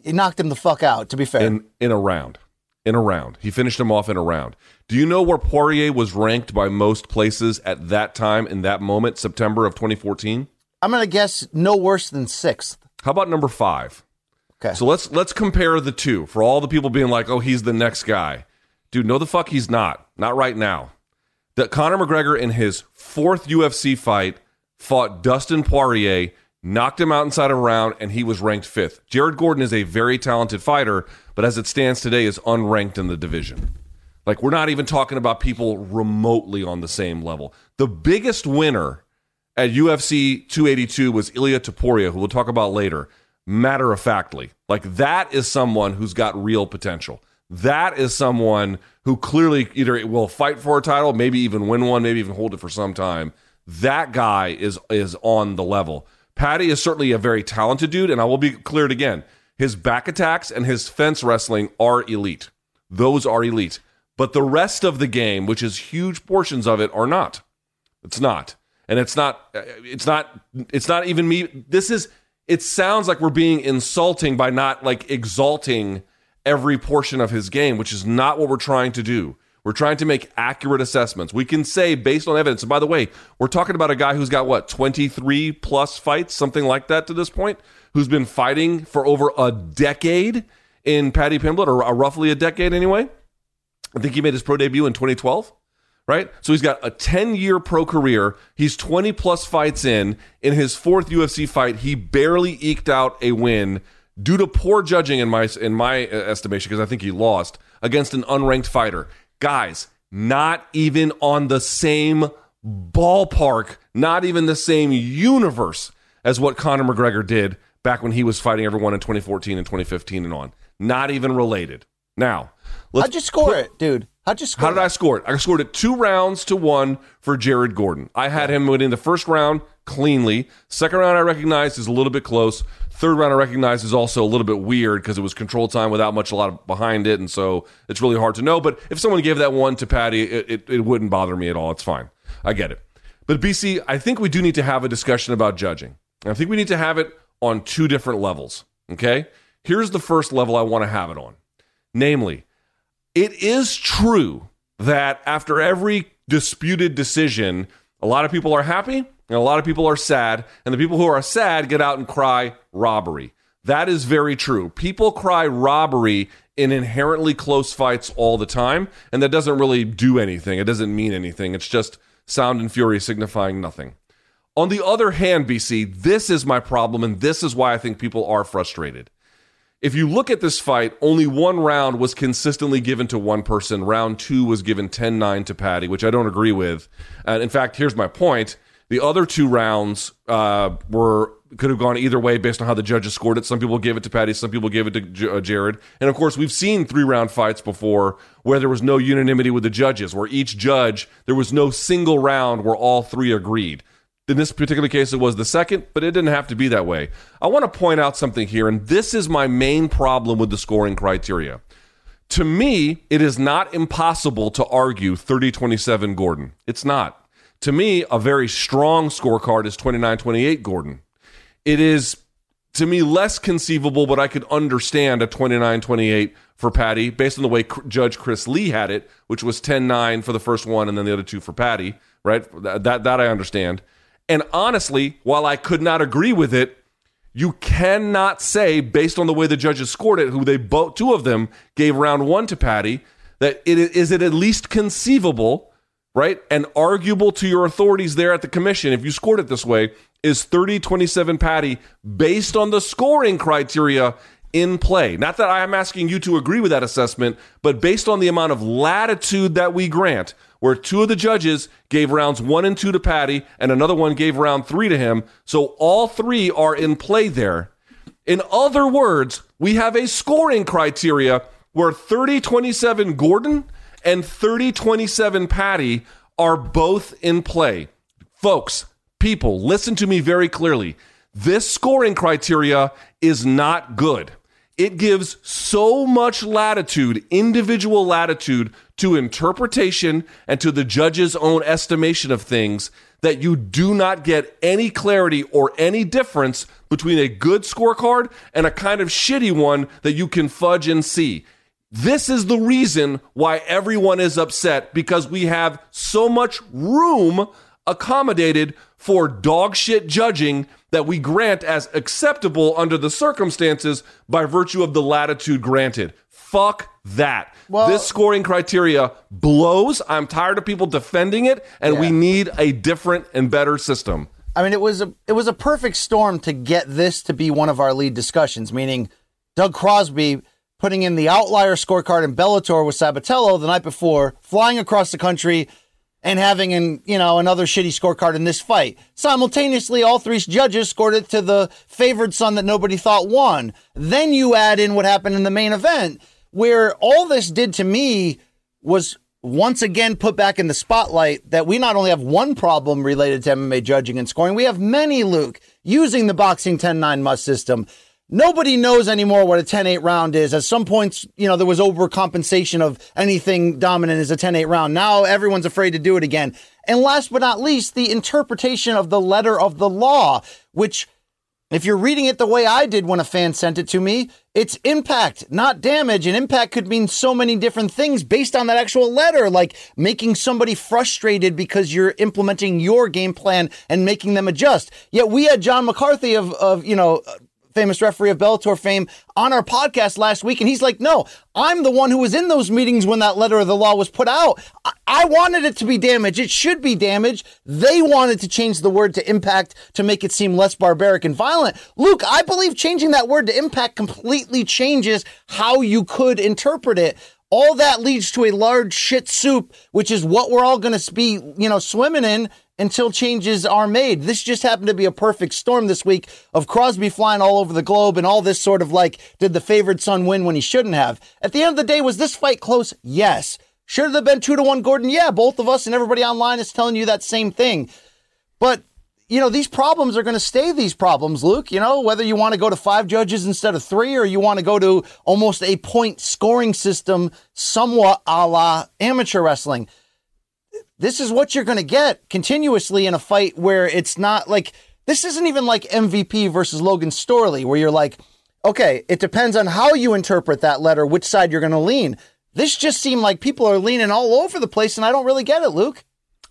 He knocked him the fuck out. To be fair, in in a round, in a round, he finished him off in a round. Do you know where Poirier was ranked by most places at that time in that moment, September of 2014? I'm gonna guess no worse than sixth. How about number five? Okay. So let's let's compare the two for all the people being like, "Oh, he's the next guy." Dude, no, the fuck he's not. Not right now. That Conor McGregor in his fourth UFC fight fought Dustin Poirier knocked him out inside a round, and he was ranked fifth. Jared Gordon is a very talented fighter, but as it stands today, is unranked in the division. Like we're not even talking about people remotely on the same level. The biggest winner at UFC 282 was Ilia Topuria, who we'll talk about later. Matter of factly, like that is someone who's got real potential. That is someone who clearly either will fight for a title, maybe even win one, maybe even hold it for some time. That guy is is on the level. Paddy is certainly a very talented dude, and I will be cleared again. His back attacks and his fence wrestling are elite. Those are elite. But the rest of the game, which is huge portions of it, are not. It's not. And it's not uh, it's not it's not even me. This is it sounds like we're being insulting by not like exalting every portion of his game, which is not what we're trying to do. We're trying to make accurate assessments. We can say based on evidence. And by the way, we're talking about a guy who's got what, 23 plus fights, something like that to this point, who's been fighting for over a decade in Paddy Pimblett, or roughly a decade anyway. I think he made his pro debut in 2012 right? So he's got a 10 year pro career. He's 20 plus fights in. In his fourth UFC fight, he barely eked out a win due to poor judging in my in my uh, estimation because I think he lost against an unranked fighter. Guys, not even on the same ballpark, not even the same universe as what Conor McGregor did back when he was fighting everyone in 2014 and 2015 and on. Not even related. Now, how'd you score put, it, dude? How'd you score? How did I score it? I scored it two rounds to one for Jared Gordon. I had him winning the first round cleanly. Second round, I recognized is a little bit close. Third round, I recognize is also a little bit weird because it was control time without much a lot behind it, and so it's really hard to know. But if someone gave that one to Paddy, it, it, it wouldn't bother me at all. It's fine. I get it. But BC, I think we do need to have a discussion about judging. I think we need to have it on two different levels. Okay? Here's the first level I want to have it on. Namely, it is true that after every disputed decision, a lot of people are happy and a lot of people are sad, and the people who are sad get out and cry robbery. That is very true. People cry robbery in inherently close fights all the time, and that doesn't really do anything. It doesn't mean anything. It's just sound and fury signifying nothing. On the other hand, BC, this is my problem, and this is why I think people are frustrated. If you look at this fight, only one round was consistently given to one person. Round two was given 10 9 to Paddy, which I don't agree with. And in fact, here's my point the other two rounds uh, were could have gone either way based on how the judges scored it. Some people gave it to Paddy, some people gave it to J- uh, Jared. And of course, we've seen three round fights before where there was no unanimity with the judges, where each judge, there was no single round where all three agreed. In this particular case, it was the second, but it didn't have to be that way. I want to point out something here, and this is my main problem with the scoring criteria. To me, it is not impossible to argue 30 27 Gordon. It's not. To me, a very strong scorecard is 29 28 Gordon. It is, to me, less conceivable, but I could understand a 29 28 for Paddy based on the way Judge Chris Lee had it, which was 10 9 for the first one and then the other two for Paddy, right? That, that, that I understand. And honestly, while I could not agree with it, you cannot say, based on the way the judges scored it, who they both, two of them gave round one to Paddy, that it is it at least conceivable right? And arguable to your authorities there at the commission, if you scored it this way, is 30 27 Paddy based on the scoring criteria in play. Not that I'm asking you to agree with that assessment, but based on the amount of latitude that we grant, where two of the judges gave rounds one and two to Paddy, and another one gave round three to him. So all three are in play there. In other words, we have a scoring criteria where 30 27 Gordon and 30 27 Paddy are both in play. Folks, people, listen to me very clearly. This scoring criteria is not good. It gives so much latitude, individual latitude to interpretation and to the judge's own estimation of things that you do not get any clarity or any difference between a good scorecard and a kind of shitty one that you can fudge and see. This is the reason why everyone is upset because we have so much room accommodated for dog shit judging that we grant as acceptable under the circumstances by virtue of the latitude granted. Fuck that. Well, this scoring criteria blows. I'm tired of people defending it, and yeah. we need a different and better system. I mean, it was a it was a perfect storm to get this to be one of our lead discussions. Meaning, Doug Crosby putting in the outlier scorecard in Bellator with Sabatello the night before, flying across the country, and having an you know another shitty scorecard in this fight. Simultaneously, all three judges scored it to the favored son that nobody thought won. Then you add in what happened in the main event, where all this did to me was once again put back in the spotlight that we not only have one problem related to MMA judging and scoring, we have many, Luke, using the boxing 10 9 must system. Nobody knows anymore what a 10 8 round is. At some points, you know, there was overcompensation of anything dominant as a 10 8 round. Now everyone's afraid to do it again. And last but not least, the interpretation of the letter of the law, which if you're reading it the way I did when a fan sent it to me, it's impact, not damage. And impact could mean so many different things based on that actual letter, like making somebody frustrated because you're implementing your game plan and making them adjust. Yet we had John McCarthy of, of you know, famous referee of Bellator fame, on our podcast last week, and he's like, "No, I'm the one who was in those meetings when that letter of the law was put out. I, I wanted it to be damage. It should be damage. They wanted to change the word to impact to make it seem less barbaric and violent. Luke, I believe changing that word to impact completely changes how you could interpret it." All that leads to a large shit soup, which is what we're all going to be, you know, swimming in until changes are made. This just happened to be a perfect storm this week of Crosby flying all over the globe and all this sort of like, did the favored son win when he shouldn't have? At the end of the day, was this fight close? Yes. Should it have been two to one Gordon? Yeah, both of us and everybody online is telling you that same thing. But you know, these problems are going to stay these problems, Luke. You know, whether you want to go to five judges instead of three, or you want to go to almost a point scoring system, somewhat a la amateur wrestling this is what you're going to get continuously in a fight where it's not like this isn't even like MVP versus Logan Storley, where you're like, okay, it depends on how you interpret that letter, which side you're going to lean. This just seemed like people are leaning all over the place, and I don't really get it, Luke.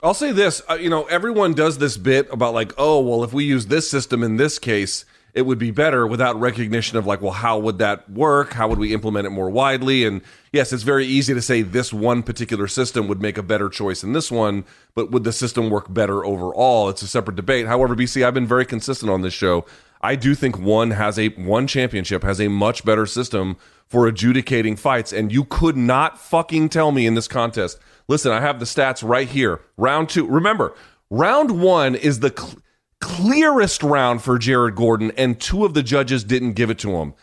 I'll say this, uh, you know, everyone does this bit about like, oh, well, if we use this system in this case, it would be better without recognition of like, well, how would that work? How would we implement it more widely? And yes, it's very easy to say this one particular system would make a better choice than this one, but would the system work better overall? It's a separate debate. However, BC, I've been very consistent on this show. I do think one has a one championship has a much better system for adjudicating fights, and you could not fucking tell me in this contest. Listen, I have the stats right here. Round two. Remember, round one is the cl- clearest round for Jared Gordon, and two of the judges didn't give it to him.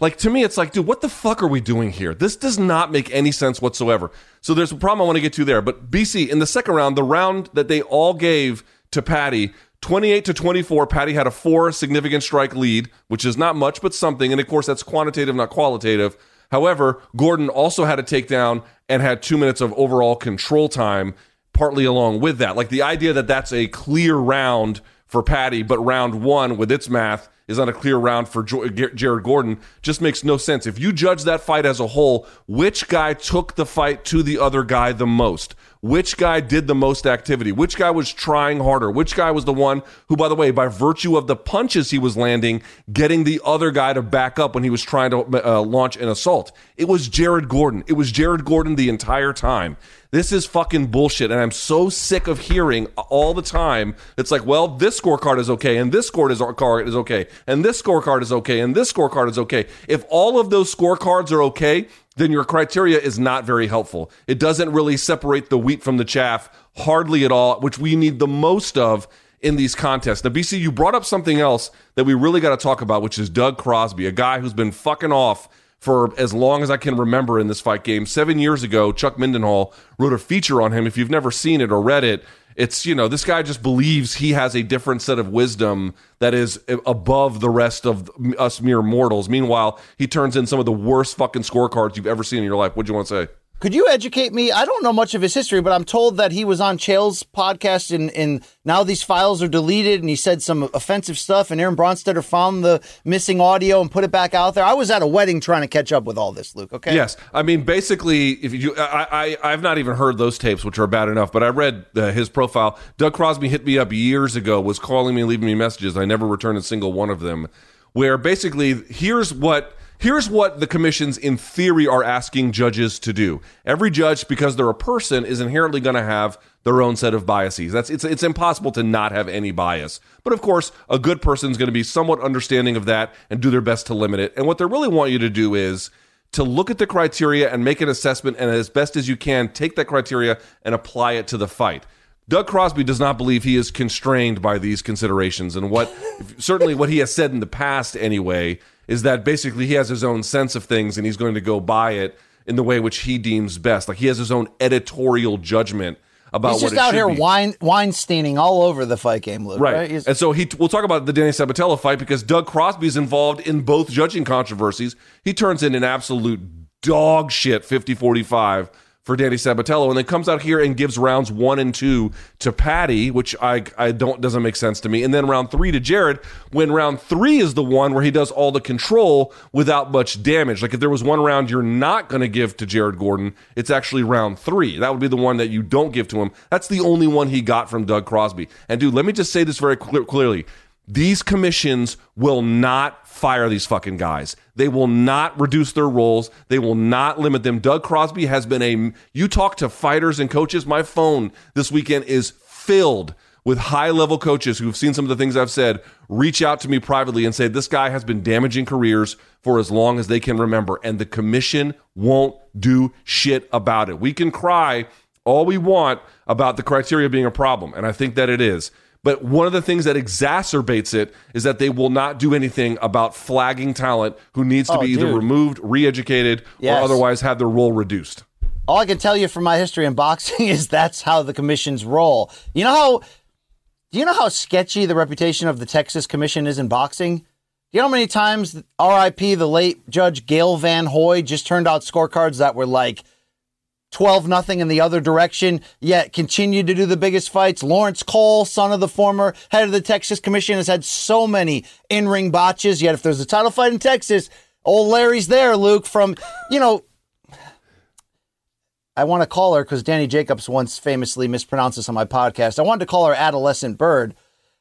Like to me, it's like, dude, what the fuck are we doing here? This does not make any sense whatsoever. So there's a problem I want to get to there. But BC in the second round, the round that they all gave to Paddy, 28 to 24, Paddy had a four significant strike lead, which is not much, but something. And of course, that's quantitative, not qualitative. However, Gordon also had a takedown and had two minutes of overall control time, partly along with that. Like the idea that that's a clear round for Paddy, but round one with its math is on a clear round for Jared Gordon just makes no sense. If you judge that fight as a whole, which guy took the fight to the other guy the most? Which guy did the most activity? Which guy was trying harder? Which guy was the one who, by the way, by virtue of the punches he was landing, getting the other guy to back up when he was trying to uh, launch an assault? It was Jared Gordon. It was Jared Gordon the entire time. This is fucking bullshit. And I'm so sick of hearing all the time. It's like, well, this scorecard is okay, and this scorecard is okay, and this scorecard is okay, and this scorecard is okay. If all of those scorecards are okay, then your criteria is not very helpful. It doesn't really separate the wheat from the chaff, hardly at all, which we need the most of in these contests. Now, BC, you brought up something else that we really got to talk about, which is Doug Crosby, a guy who's been fucking off for as long as I can remember in this fight game. Seven years ago, Chuck Mindenhall wrote a feature on him. If you've never seen it or read it, it's, you know, this guy just believes he has a different set of wisdom that is above the rest of us mere mortals. Meanwhile, he turns in some of the worst fucking scorecards you've ever seen in your life. What'd you want to say? Could you educate me? I don't know much of his history, but I'm told that he was on Chael's podcast and, and now these files are deleted and he said some offensive stuff and Aaron Bronsteter found the missing audio and put it back out there. I was at a wedding trying to catch up with all this, Luke. Okay. Yes. I mean, basically, if you, I, I, I've not even heard those tapes, which are bad enough, but I read uh, his profile. Doug Crosby hit me up years ago, was calling me leaving me messages. I never returned a single one of them where basically here's what Here's what the commissions, in theory, are asking judges to do. Every judge, because they're a person, is inherently going to have their own set of biases. That's it's it's impossible to not have any bias. But of course, a good person is going to be somewhat understanding of that and do their best to limit it. And what they really want you to do is to look at the criteria and make an assessment, and as best as you can, take that criteria and apply it to the fight. Doug Crosby does not believe he is constrained by these considerations, and what certainly what he has said in the past anyway is that basically he has his own sense of things and he's going to go by it in the way which he deems best. Like he has his own editorial judgment about what He's just out here be. wine Weinsteining all over the fight game, Luke. Right. Right. And so he we'll talk about the Danny Sabatello fight because Doug Crosby's involved in both judging controversies. He turns in an absolute dog shit 50-45 for Danny Sabatello and then comes out here and gives rounds 1 and 2 to Paddy, which I I don't doesn't make sense to me. And then round 3 to Jared when round 3 is the one where he does all the control without much damage. Like if there was one round you're not going to give to Jared Gordon, it's actually round 3. That would be the one that you don't give to him. That's the only one he got from Doug Crosby. And dude, let me just say this very clear, clearly. These commissions will not fire these fucking guys. They will not reduce their roles. They will not limit them. Doug Crosby has been a. You talk to fighters and coaches. My phone this weekend is filled with high level coaches who've seen some of the things I've said. Reach out to me privately and say this guy has been damaging careers for as long as they can remember, and the commission won't do shit about it. We can cry all we want about the criteria being a problem, and I think that it is. But one of the things that exacerbates it is that they will not do anything about flagging talent who needs to Oh, be either dude. removed, re-educated, Yes. or otherwise have their role reduced. all I can tell you from my history in boxing is that's how the commissions roll. You know how do you know how sketchy the reputation of the Texas Commission is in boxing? Do you know how many times RIP the late Judge Gale Van Hoy just turned out scorecards that were like 12 nothing in the other direction, yet continued to do the biggest fights. Lawrence Cole, son of the former head of the Texas Commission, has had so many in ring botches. Yet, if there's a title fight in Texas, old Larry's there, Luke, from, you know, I want to call her because Danny Jacobs once famously mispronounced this on my podcast. I wanted to call her Adolescent Bird.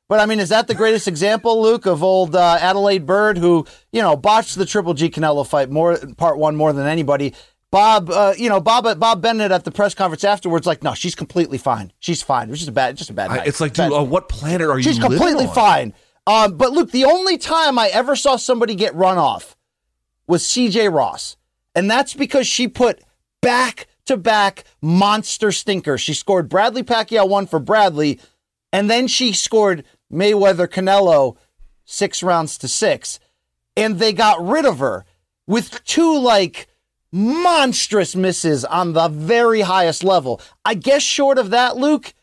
But I mean, is that the greatest example, Luke, of old uh, Adalaide Byrd, who you know botched the Triple G Canelo fight more, part one more than anybody? Bob, uh, you know Bob, Bob Bennett at the press conference afterwards, like, no, she's completely fine. She's fine. It was just a bad, just a bad I- it's like, dude, what planet are you? She's completely on? fine. Um, but look, the only time I ever saw somebody get run off was CJ Ross. And that's because she put back to back monster stinkers. She scored Bradley Pacquiao one for Bradley, and then she scored Mayweather Canelo six rounds to six. And they got rid of her with two like monstrous misses on the very highest level. I guess short of that, Luke,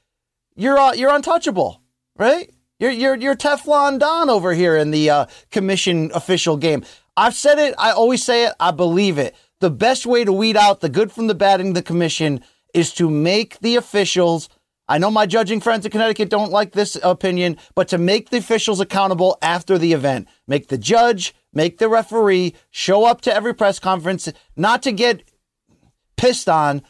you're uh, you're untouchable, right? You're you're you're Teflon Don over here in the uh, commission official game. I've said it. I always say it. I believe it. The best way to weed out the good from the bad in the commission is to make the officials. I know my judging friends in Connecticut don't like this opinion, but to make the officials accountable after the event, make the judge, make the referee show up to every press conference, not to get pissed on,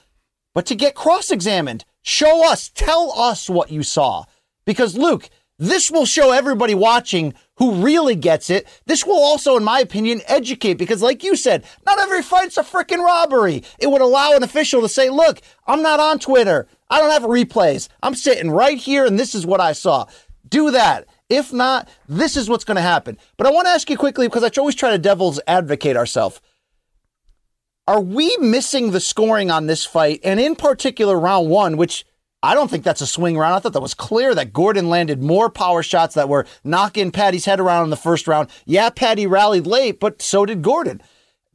but to get cross examined. Show us, tell us what you saw. Because, Luke, this will show everybody watching who really gets it. This will also, in my opinion, educate because, like you said, not every fight's a freaking robbery. It would allow an official to say, look, I'm not on Twitter. I don't have replays. I'm sitting right here and this is what I saw. Do that. If not, this is what's going to happen. But I want to ask you quickly because I always try to devil's advocate ourselves. Are we missing the scoring on this fight? And in particular, round one, which I don't think that's a swing round. I thought that was clear that Gordon landed more power shots that were knocking Paddy's head around in the first round. Yeah, Paddy rallied late, but so did Gordon.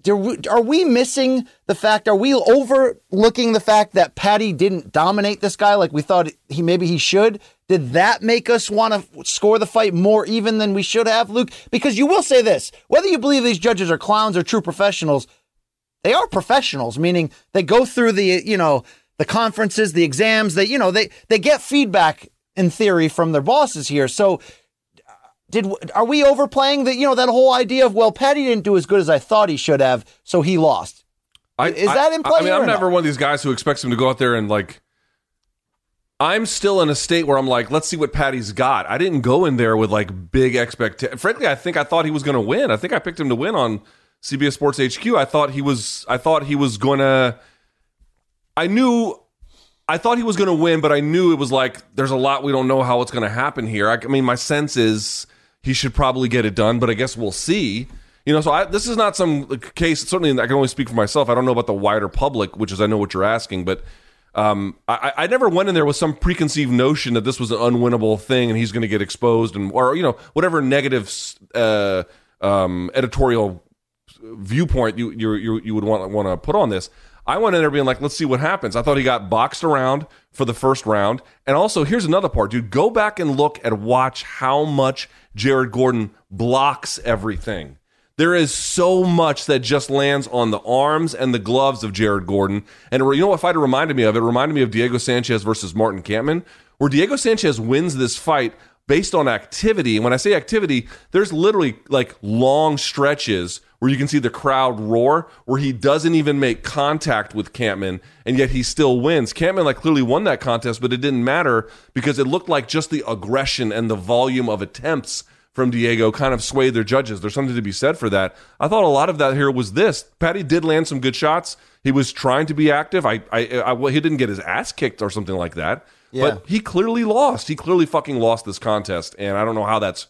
Do we- Are we missing the fact? Are we overlooking the fact that Paddy didn't dominate this guy like we thought he maybe he should? Did that make us want to score the fight more even than we should have, Luke? Because you will say this: whether you believe these judges are clowns or true professionals, they are professionals, meaning they go through the you know the conferences, the exams. They you know they they get feedback in theory from their bosses here. So did are we overplaying the you know that whole idea of well Paddy didn't do as good as I thought he should have, so he lost. I, Is that in I- play I mean, I'm never one of these guys who expects him to go out there and like. I'm still in a state where I'm like, let's see what Paddy's got. I didn't go in there with like big expectations. Frankly, I think I thought he was going to win. I think I picked him to win on CBS Sports HQ. I thought he was. I thought he was going to. I knew. I thought he was going to win, but I knew it was like there's a lot we don't know how it's going to happen here. I, I mean, my sense is he should probably get it done, but I guess we'll see. You know, so I, this is not some case. Certainly, I can only speak for myself. I don't know about the wider public, which is I know what you're asking, but um, I, I never went in there with some preconceived notion that this was an unwinnable thing and he's going to get exposed and or you know whatever negative uh, um, editorial viewpoint you you you, would want want to put on this. I went in there being like, let's see what happens. I thought he got boxed around for the first round. And also, here's another part, dude. Go back and look and watch how much Jared Gordon blocks everything. There is so much that just lands on the arms and the gloves of Jared Gordon. And you know what fight it reminded me of? It reminded me of Diego Sanchez versus Martin Kampmann, where Diego Sanchez wins this fight based on activity. And when I say activity, there's literally like long stretches where you can see the crowd roar, where he doesn't even make contact with Kampmann, and yet he still wins. Kampmann like clearly won that contest, but it didn't matter because it looked like just the aggression and the volume of attempts from Diego kind of swayed their judges. There's something to be said for that. I thought a lot of that here was this. Paddy did land some good shots. He was trying to be active. I, I, I well, he didn't get his ass kicked or something like that. Yeah. But he clearly lost. He clearly fucking lost this contest, and I don't know how that's.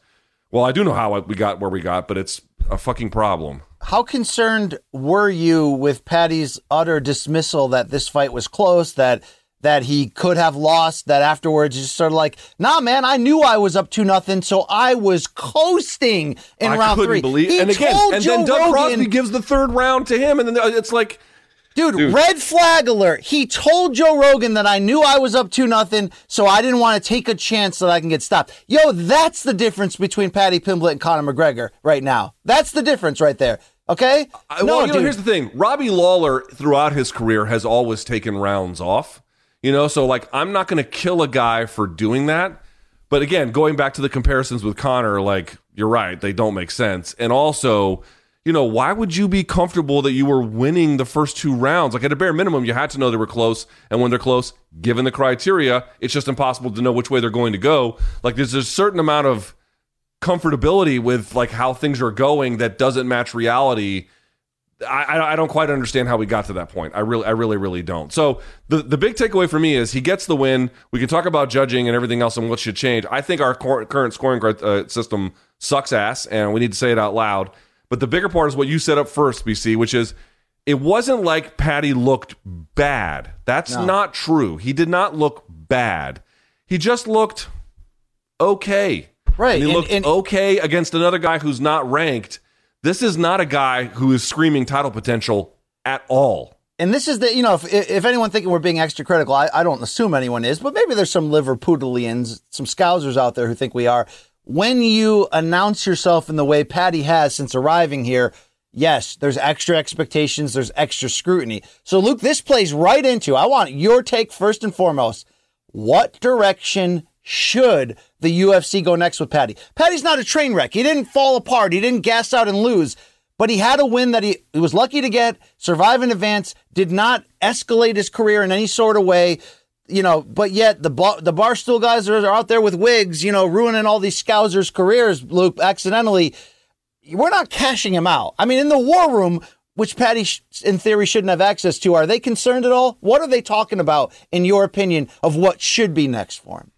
Well, I do know how we got where we got, but it's a fucking problem. How concerned were you with Paddy's utter dismissal that this fight was close, that that he could have lost, that afterwards just sort of like, nah, man, I knew I was up two nothing, so I was coasting in I round couldn't three. believe. He and again, and Joe then Doug Rogan, Crosby gives the third round to him, and then it's like, Dude, Dude. red flag alert. He told Joe Rogan that I knew I was up two nothing, so I didn't want to take a chance that I can get stopped. Yo, that's the difference between Paddy Pimblett and Conor McGregor right now. That's the difference right there. Okay? I- well, you know, here's the thing. Robbie Lawler, throughout his career, has always taken rounds off. You know, so like, I'm not going to kill a guy for doing that. But again, going back to the comparisons with Conor, like, you're right, they don't make sense. And also, you know, why would you be comfortable that you were winning the first two rounds? Like, at a bare minimum, you had to know they were close. And when they're close, given the criteria, it's just impossible to know which way they're going to go. Like, there's a certain amount of comfortability with like how things are going that doesn't match reality. I, I, don't quite understand how we got to that point. I really, I really, really don't. So the the big takeaway for me is he gets the win. We can talk about judging and everything else and what should change. I think our cor- current scoring uh, system sucks ass, and we need to say it out loud. But the bigger part is what you set up first, BC, which is it wasn't like Paddy looked bad. That's not true. He did not look bad. He just looked okay. Right, And he and- looked and- okay against another guy who's not ranked. This is not a guy who is screaming title potential at all. And this is the, you know, if, if anyone thinking we're being extra critical, I, I don't assume anyone is, but maybe there's some Liverpoolians, some Scousers out there who think we are. When you announce yourself in the way Paddy has since arriving here, yes, there's extra expectations, there's extra scrutiny. So, Luke, this plays right into, I want your take first and foremost. What direction should the UFC go next with Paddy? Paddy's not a train wreck. He didn't fall apart. He didn't gas out and lose. But he had a win that he, he was lucky to get, survive in advance, did not escalate his career in any sort of way. You know, but yet the bar, the barstool guys are, out there with wigs, you know, ruining all these scousers' careers, Luke, accidentally. We're not cashing him out. I mean, in the war room, which Paddy, sh- in theory, shouldn't have access to, are they concerned at all? What are they talking about, in your opinion, of what should be next for him?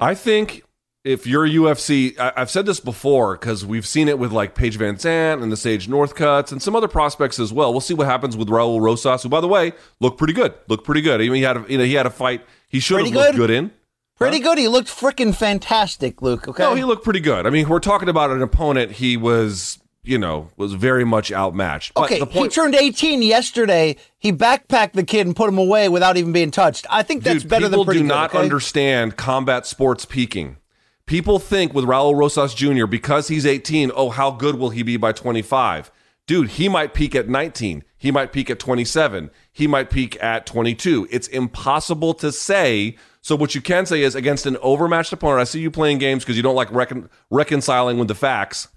I think if you're UFC, I, I've said this before because we've seen it with like Paige VanZant and the Sage Northcutts and some other prospects as well. We'll see what happens with Raul Rosas, who, by the way, looked pretty good. Looked pretty good. I mean, he had a, you know he had a fight he should have Pretty looked good? good in. Pretty good. He looked freaking fantastic, Luke. Okay. No, he looked pretty good. I mean, we're talking about an opponent he was, you know, was very much outmatched. But Okay, the point, he turned 18 yesterday. He backpacked the kid and put him away without even being touched. I think that's Dude, better than pretty People do not okay? understand combat sports peaking. People think with Raul Rosas Jr. because he's 18, oh, how good will he be by 25? Dude, he might peak at 19. He might peak at 27. He might peak at 22. It's impossible to say. So what you can say is against an overmatched opponent. I see you playing games because you don't like recon- reconciling with the facts.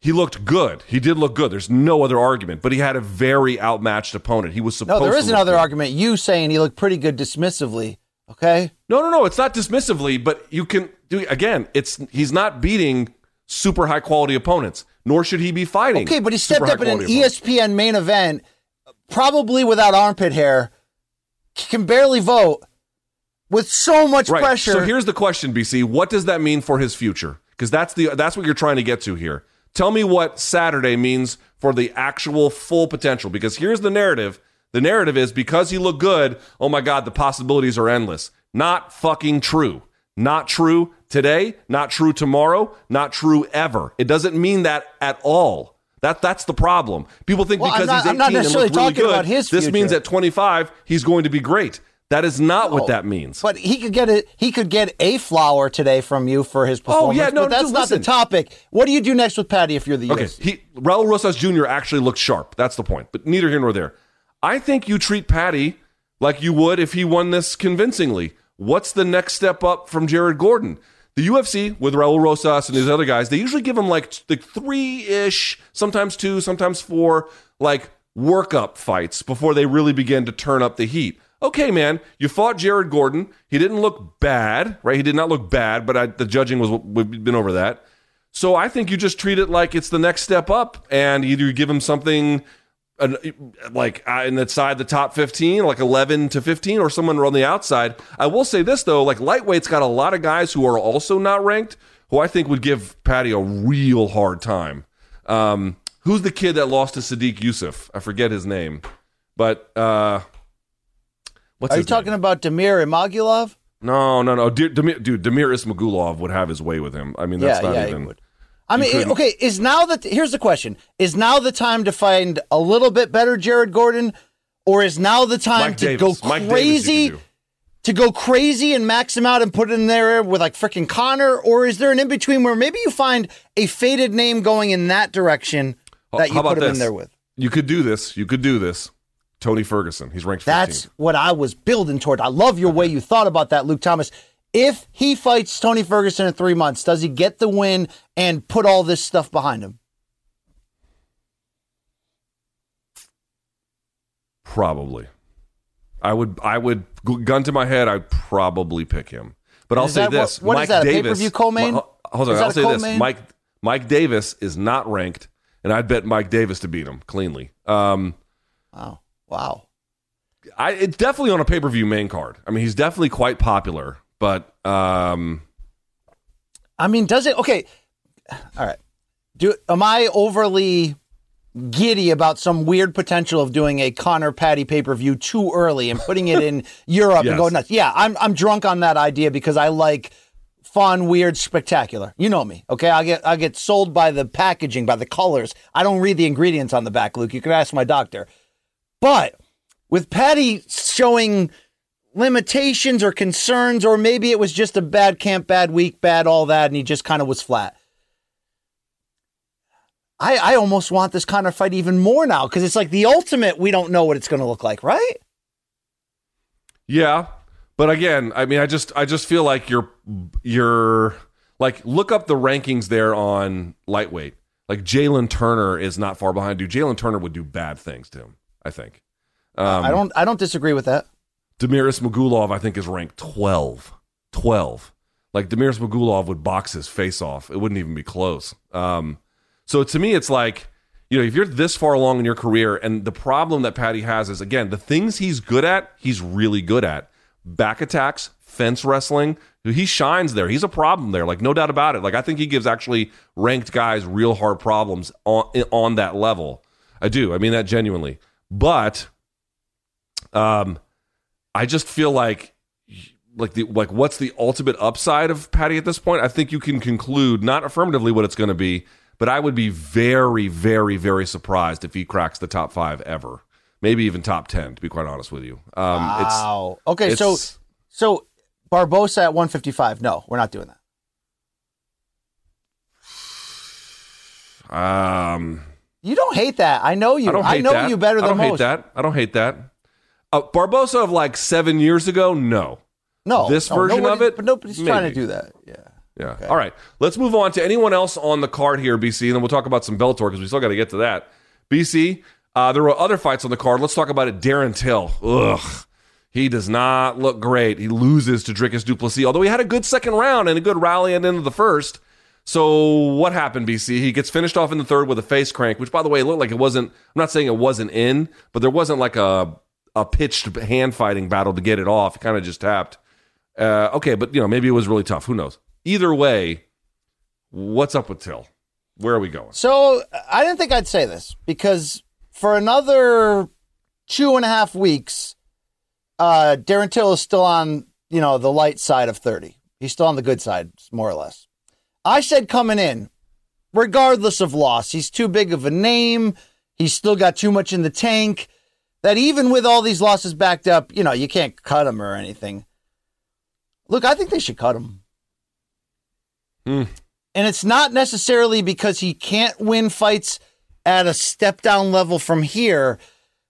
He looked good. He did look good. There's no other argument. But he had a very outmatched opponent. He was supposed. No, there is another good. argument. You saying he looked pretty good dismissively. Okay. No, no, no. It's not dismissively, but you can do again. It's he's not beating super high quality opponents. Nor should he be fighting. Okay, but he stepped up in an opponents. ESPN main event, probably without armpit hair, can barely vote, with so much Right. pressure. So here's the question, BC. What does that mean for his future? Because that's the that's what you're trying to get to here. Tell me what Saturday means for the actual full potential. Because here's the narrative. The narrative is because he looked good, oh my God, the possibilities are endless. Not fucking true. Not true today, not true tomorrow, not true ever. It doesn't mean that at all. That that's the problem. People think Well, because not- he's 18 I'm not and looks really good, this means at 25 he's going to be great. That is not what that means. But he could get it. He could get a flower today from you for his performance. Oh, yeah, no, but that's dude, not listen. the topic. What do you do next with Paddy if you're the Okay, UFC? he Raul Rosas Jr. actually looked sharp. That's the point. But neither here nor there. I think you treat Paddy like you would if he won this convincingly. What's the next step up from Jared Gordon? The UFC with Raul Rosas and these other guys, they usually give him like like three ish, sometimes two, sometimes four, like workup fights before they really begin to turn up the heat. Okay, man, you fought Jared Gordon. He didn't look bad, right? He did not look bad, but I, the judging was we've been over that. So I think you just treat it like it's the next step up, and either you give him something an, like uh, inside the top 15, like 11 to 15, or someone on the outside. I will say this, though, like lightweight's got a lot of guys who are also not ranked, who I think would give Paddy a real hard time. Um, who's the kid that lost to Sodiq Yusuff? I forget his name, but uh, what's Are you name? talking about Damir Ismagulov? No, no, no. De- Damir, dude, Damir Ismagulov would have his way with him. I mean, that's yeah, not yeah, even. I mean, okay, is now that here's the question: Is now the time to find a little bit better Jared Gordon, or is now the time Mike to Davis. go crazy? to go crazy and max him out and put it in there with like freaking Conor, or is there an in between where maybe you find a faded name going in that direction that you How about put him in there with? You could do this. You could do this. Tony Ferguson. He's ranked 15th. That's what I was building toward. I love your way you thought about that, Luke Thomas. If he fights Tony Ferguson in three months, does he get the win and put all this stuff behind him? Probably. I would. I would. Gun to my head. I'd probably pick him. But I'll Is say that what- this: what is Mike that, a Davis. pay-per-view co-main? Mi- Hold on. Is that I'll say this: co-main? Mike Mike Davis is not ranked, and I'd bet Mike Davis to beat him cleanly. Um, Wow. Wow. I it's definitely on a pay per view main card. I mean, he's definitely quite popular, but um, I mean, does it? Okay. All right. Do am I overly giddy about some weird potential of doing a Conor Paddy pay per view too early and putting it in Europe Yes. and going nuts? Yeah, I'm I'm drunk on that idea because I like fun, weird, spectacular. You know me, okay? I get I get sold by the packaging, by the colors. I don't read the ingredients on the back, Luke. You can ask my doctor. But with Paddy showing limitations or concerns, or maybe it was just a bad camp, bad week, bad all that, and he just kind of was flat. I, I almost want this kind of fight even more now because it's like the ultimate. We don't know what it's going to look like, right? Yeah, but again, I mean, I just I just feel like you're you're like look up the rankings there on lightweight. Like Jalen Turner is not far behind you. Jalen Turner would do bad things to him. I think. Um, I don't I don't disagree with that. Damir Ismagulov, I think, is ranked 12. 12. Like, Damir Ismagulov would box his face off. It wouldn't even be close. Um, so to me, it's like, you know, if you're this far along in your career, and the problem that Paddy has is, again, the things he's good at, he's really good at. Back attacks, fence wrestling, he shines there. He's a problem there, like, no doubt about it. Like, I think he gives actually ranked guys real hard problems on, on that level. I do. I mean that genuinely. But, um, I just feel like like the like what's the ultimate upside of Paddy at this point? I think you can conclude not affirmatively what it's going to be, but I would be very very very surprised if he cracks the top 5 ever. Maybe even top 10 to be quite honest with you. Um wow. Okay, so it's so Barbosa at 155. No, we're not doing that. um You don't hate that. I know you. I don't hate know that. you better than most. I don't most. hate that. I don't hate that. Uh, Barbosa of like 7 years ago? No. No, This no, version nobody- of it? but nobody's trying to do that. Yeah. Yeah. All right. Let's move on to anyone else on the card here, BC, and then we'll talk about some Bellator because we still got to get to that. BC, uh, there were other fights on the card. Let's talk about it. Darren Till. Ugh. He does not look great. He loses to Dricus Du Plessis, although he had a good second round and a good rally at the end of the first. So what happened, BC? He gets finished off in the third with a face crank, which by the way, looked like it wasn't I'm not saying it wasn't in, but there wasn't like a a pitched hand fighting battle to get it off. It kind of just tapped. Uh, okay, but you know, maybe it was really tough. Who knows? Either way, what's up with Till? Where are we going? So I didn't think I'd say this because for another two and a half weeks, uh, Darren Till is still on, you know, the light side of 30. He's still on the good side, more or less. I said coming in, regardless of loss, he's too big of a name. He's still got too much in the tank. That even with all these losses backed up, you know, you can't cut him or anything. Look, I think they should cut him. Hmm. And it's not necessarily because he can't win fights at a step down level from here.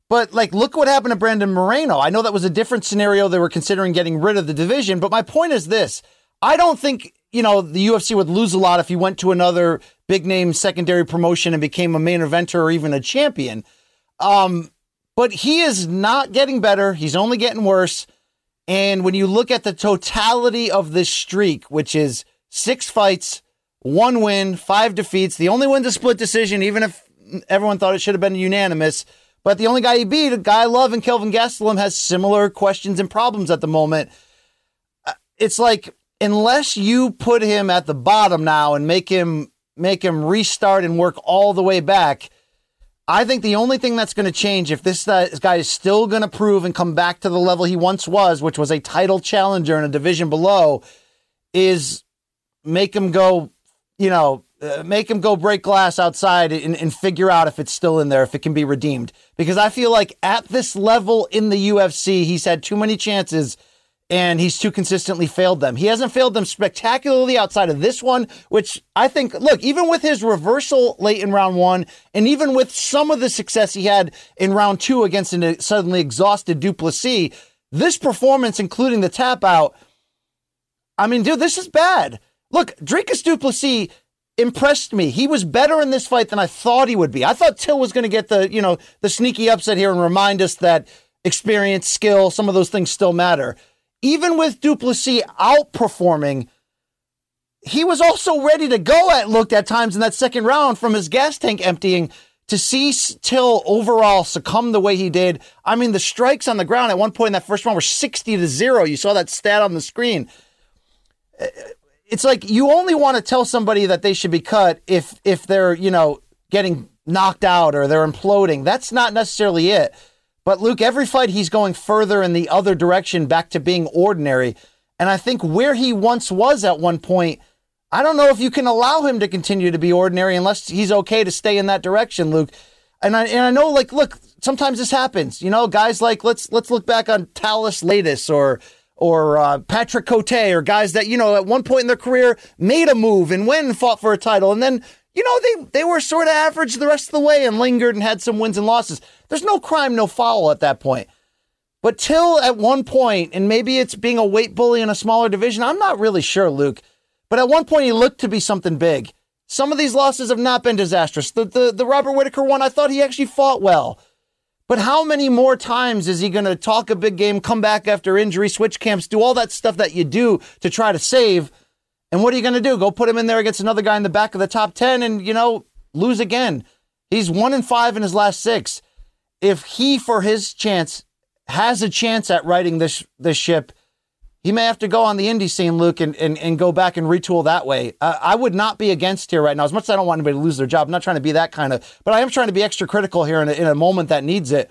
But like, look what happened to Brandon Moreno. I know that was a different scenario. They were considering getting rid of the division. But my point is this I don't think, you know, the UFC would lose a lot if he went to another big name secondary promotion and became a main eventer or even a champion. Um, but he is not getting better. He's only getting worse. And when you look at the totality of this streak, which is six fights, one win, five defeats, the only one's to split decision, even if everyone thought it should have been unanimous. But the only guy he beat, a guy I love, and Kelvin Gastelum has similar questions and problems at the moment. Uh, It's like unless you put him at the bottom now and make him make him restart and work all the way back. I think the only thing that's going to change if this uh, guy is still going to prove and come back to the level he once was, which was a title challenger in a division below, is make him go, you know, uh, make him go break glass outside and, and figure out if it's still in there, if it can be redeemed. Because I feel like at this level in the UFC, he's had too many chances and he's too consistently failed them. He hasn't failed them spectacularly outside of this one, which I think, look, even with his reversal late in round one, and even with some of the success he had in round two against a uh, suddenly exhausted Du Plessis, this performance, including the tap out, I mean, dude, this is bad. Look, Dricus Du Plessis impressed me. He was better in this fight than I thought he would be. I thought Till was going to get the, you know, the sneaky upset here and remind us that experience, skill, some of those things still matter. Even with Du Plessis outperforming, he was also ready to go at looked at times in that second round from his gas tank emptying to see Till overall succumb the way he did. I mean, the strikes on the ground at one point in that first round were 60 to 0. You saw that stat on the screen. It's like you only want to tell somebody that they should be cut if if they're, you know, getting knocked out or they're imploding. That's not necessarily it. But Luke, every fight he's going further in the other direction back to being ordinary. And I think where he once was at one point, I don't know if you can allow him to continue to be ordinary unless he's okay to stay in that direction, Luke. And I and I know, like, look, sometimes this happens. You know, guys like let's let's look back on Thales Leites or or uh, Patrick Cote or guys that you know at one point in their career made a move and went and fought for a title, and then you know they they were sort of average the rest of the way and lingered and had some wins and losses. There's no crime, no foul at that point. But till at one point, and maybe it's being a weight bully in a smaller division, I'm not really sure, Luke. But at one point, he looked to be something big. Some of these losses have not been disastrous. The, the, the Robert Whitaker one, I thought he actually fought well. But how many more times is he going to talk a big game, come back after injury, switch camps, do all that stuff that you do to try to save? And what are you going to do? Go put him in there against another guy in the back of the top 10 and, you know, lose again. He's one in five in his last six. If he, for his chance, has a chance at righting this this ship, he may have to go on the indie scene, Luke, and, and, and go back and retool that way. Uh, I would not be against here right now. As much as I don't want anybody to lose their job, I'm not trying to be that kind of, but I am trying to be extra critical here in a, in a moment that needs it.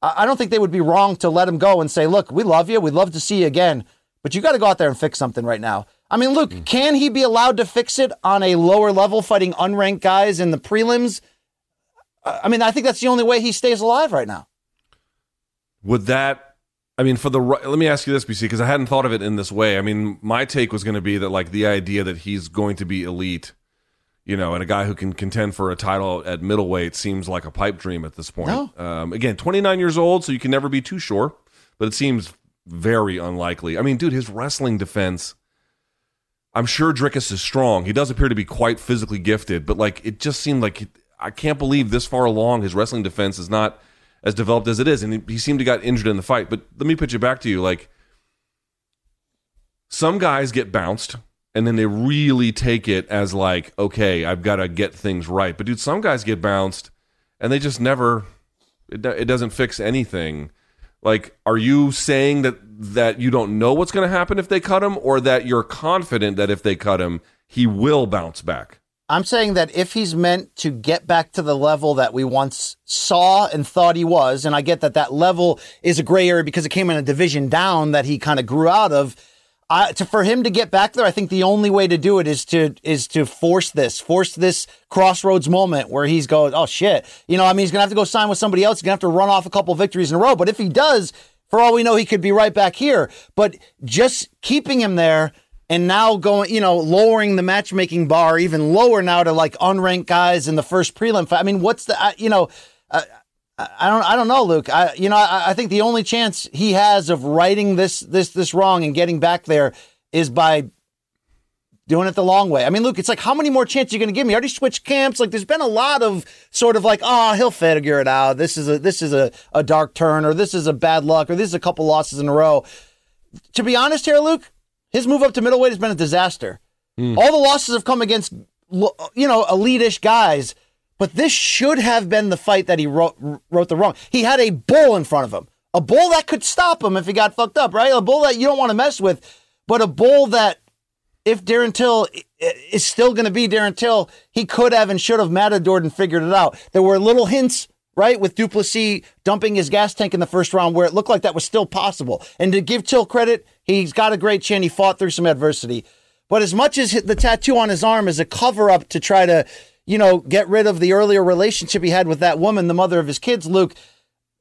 I, I don't think they would be wrong to let him go and say, look, we love you. We'd love to see you again, but you got to go out there and fix something right now. I mean, Luke, can he be allowed to fix it on a lower level fighting unranked guys in the prelims? I mean, I think that's the only way he stays alive right now. Would that? I mean, for the let me ask you this, BC, because I hadn't thought of it in this way. I mean, my take was going to be that like the idea that he's going to be elite, you know, and a guy who can contend for a title at middleweight seems like a pipe dream at this point. No. Um, again, 29 years old, so you can never be too sure, but it seems very unlikely. I mean, dude, his wrestling defense. I'm sure Dricus is strong. He does appear to be quite physically gifted, but like it just seemed like I can't believe this far along his wrestling defense is not as developed as it is, and he, seemed to got injured in the fight. But let me pitch it back to you: like some guys get bounced and then they really take it as like, okay, I've got to get things right. But dude, some guys get bounced, and they just never it, it doesn't fix anything. Like, are you saying that that you don't know what's going to happen if they cut him, or that you're confident that if they cut him, he will bounce back? I'm saying that if he's meant to get back to the level that we once saw and thought he was, and I get that that level is a gray area because it came in a division down that he kind of grew out of. I, to, for him to get back there, I think the only way to do it is to is to force this, force this crossroads moment where he's going, oh shit, you know, I mean, he's gonna have to go sign with somebody else. He's gonna have to run off a couple victories in a row. But if he does, for all we know, he could be right back here. But just keeping him there and now going, you know, lowering the matchmaking bar even lower now to like unranked guys in the first prelim. I mean, what's the, I- you know, I I don't, I don't know, Luke. I, you know, I, I think the only chance he has of righting this, this, this wrong and getting back there is by doing it the long way. I mean, Luke, it's like, how many more chances are you going to give me? I already switched camps. Like, there's been a lot of sort of like, oh, he'll figure it out. This is a, this is a, a dark turn, or this is a bad luck, or this is a couple losses in a row. To be honest here, Luke, his move up to middleweight has been a disaster. Hmm. All the losses have come against, you know, elite-ish guys. But this should have been the fight that he wrote wrote the wrong. He had a bull in front of him, a bull that could stop him if he got fucked up, right? A bull that you don't want to mess with, but a bull that if Darren Till is still going to be Darren Till, he could have and should have matadored and figured it out. There were little hints, right, with Du Plessis dumping his gas tank in the first round where it looked like that was still possible. And to give Till credit, he's got a great chin. He fought through some adversity. But as much as the tattoo on his arm is a cover up to try to, you know, get rid of the earlier relationship he had with that woman, the mother of his kids, Luke,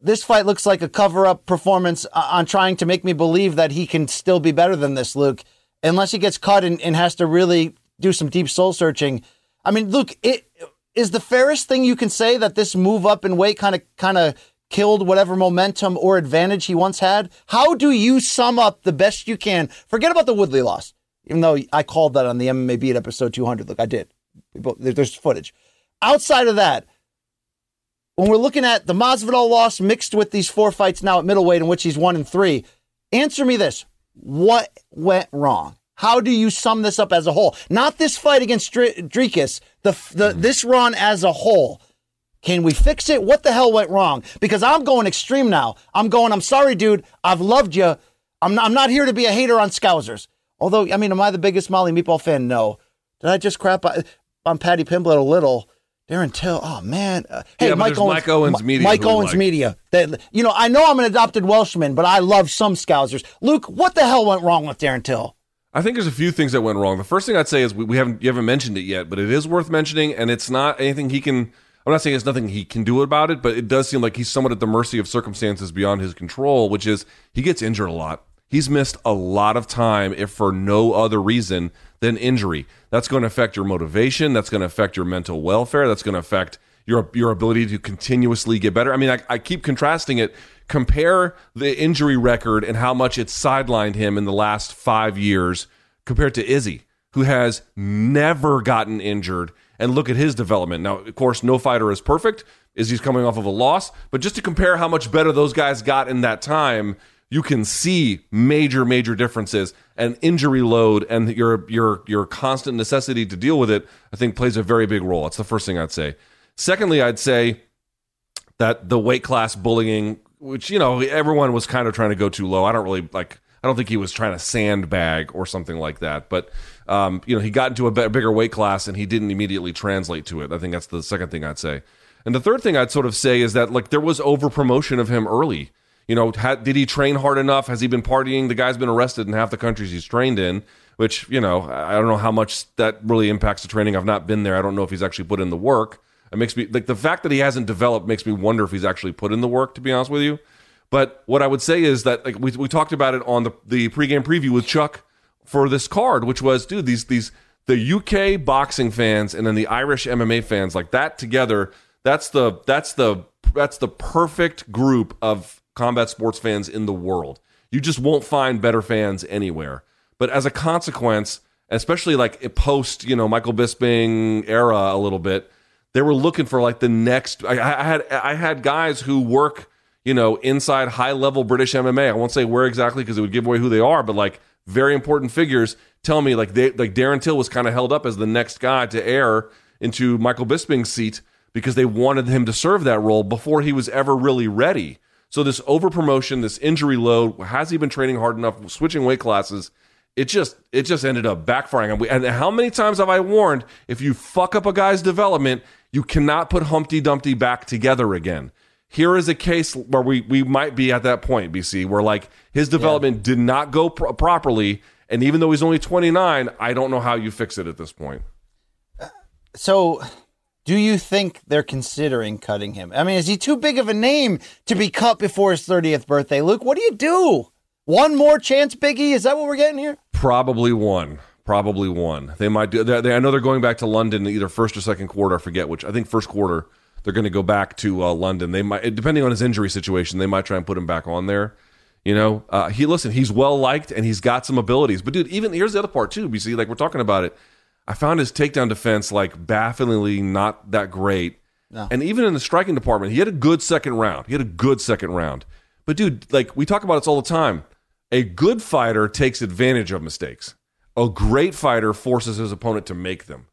this fight looks like a cover up performance uh, on trying to make me believe that he can still be better than this, Luke, unless he gets cut and, and has to really do some deep soul searching. I mean, Luke, it is the fairest thing you can say that this move up in weight kind of kind of killed whatever momentum or advantage he once had. How do you sum up the best you can? Forget about the Woodley loss, even though I called that on the MMA Beat episode 200. Look, I did. There's footage. Outside of that, when we're looking at the Masvidal loss mixed with these four fights now at middleweight in which he's one and three, answer me this: What went wrong? How do you sum this up as a whole? Not this fight against Dr- Dricus, the the this run as a whole. Can we fix it? What the hell went wrong? Because I'm going extreme now. I'm going. I'm sorry, dude. I've loved you. I'm not, I'm not here to be a hater on Scousers. Although, I mean, am I the biggest Molly Meatball fan? No. Did I just crap on, on Paddy Pimblett a little? Darren Till. Oh man. Uh, hey, Yeah, Mike Owens. Mike Owens Media Mike Owens like. Media. That you know, I know I'm an adopted Welshman, but I love some Scousers. Luke, what the hell went wrong with Darren Till? I think there's a few things that went wrong. The first thing I'd say is we, we haven't you haven't mentioned it yet, but it is worth mentioning, and it's not anything he can. I'm not saying it's nothing he can do about it, but it does seem like he's somewhat at the mercy of circumstances beyond his control, which is he gets injured a lot. He's missed a lot of time, if for no other reason than injury. That's going to affect your motivation. That's going to affect your mental welfare. That's going to affect your your ability to continuously get better. I mean, I, I keep contrasting it. Compare the injury record and how much it's sidelined him in the last five years compared to Izzy, who has never gotten injured. And look at his development. Now, of course, no fighter is perfect. Izzy's coming off of a loss, but just to compare how much better those guys got in that time, you can see major, major differences. And injury load and your your your constant necessity to deal with it, I think, plays a very big role. That's the first thing I'd say. Secondly, I'd say that the weight class bullying, which you know everyone was kind of trying to go too low. I don't really like. I don't think he was trying to sandbag or something like that. But um, you know, he got into a bigger weight class and he didn't immediately translate to it. I think that's the second thing I'd say. And the third thing I'd sort of say is that like there was over promotion of him early. You know, had, did he train hard enough? Has he been partying? The guy's been arrested in half the countries he's trained in. Which you know, I don't know how much that really impacts the training. I've not been there. I don't know if he's actually put in the work. It makes me like the fact that he hasn't developed makes me wonder if he's actually put in the work. To be honest with you, but what I would say is that like we we talked about it on the the pregame preview with Chuck for this card, which was dude these these the UK boxing fans and then the Irish MMA fans like that together. That's the that's the that's the perfect group of combat sports fans in the world. You just won't find better fans anywhere. But as a consequence, especially like post you know Michael Bisping era a little bit, they were looking for like the next. I, I had I had guys who work you know inside high level British MMA. I won't say where exactly because it would give away who they are, but like very important figures tell me like they like Darren Till was kind of held up as the next guy to air into Michael Bisping's seat because they wanted him to serve that role before he was ever really ready. So this over promotion, this injury load, has he been training hard enough, switching weight classes? It just it just ended up backfiring. And, we, and how many times have I warned if you fuck up a guy's development, you cannot put Humpty Dumpty back together again. Here is a case where we we might be at that point, BC, where like his development did not go pro- properly, and even though he's only 29, I don't know how you fix it at this point. So, do you think they're considering cutting him? I mean, is he too big of a name to be cut before his 30th birthday? Luke, what do you do? One more chance, Biggie? Is that what we're getting here? Probably one. Probably one. They might do. They, I know they're going back to London either first or second quarter. I forget which. I think first quarter. They're going to go back to uh, London. They might, depending on his injury situation, they might try and put him back on there. You know, uh, he listen. He's well liked and he's got some abilities. But dude, even here's the other part too. You see, like we're talking about it. I found his takedown defense like bafflingly not that great. No. And even in the striking department, he had a good second round. He had a good second round. But dude, like we talk about this all the time. A good fighter takes advantage of mistakes. A great fighter forces his opponent to make them.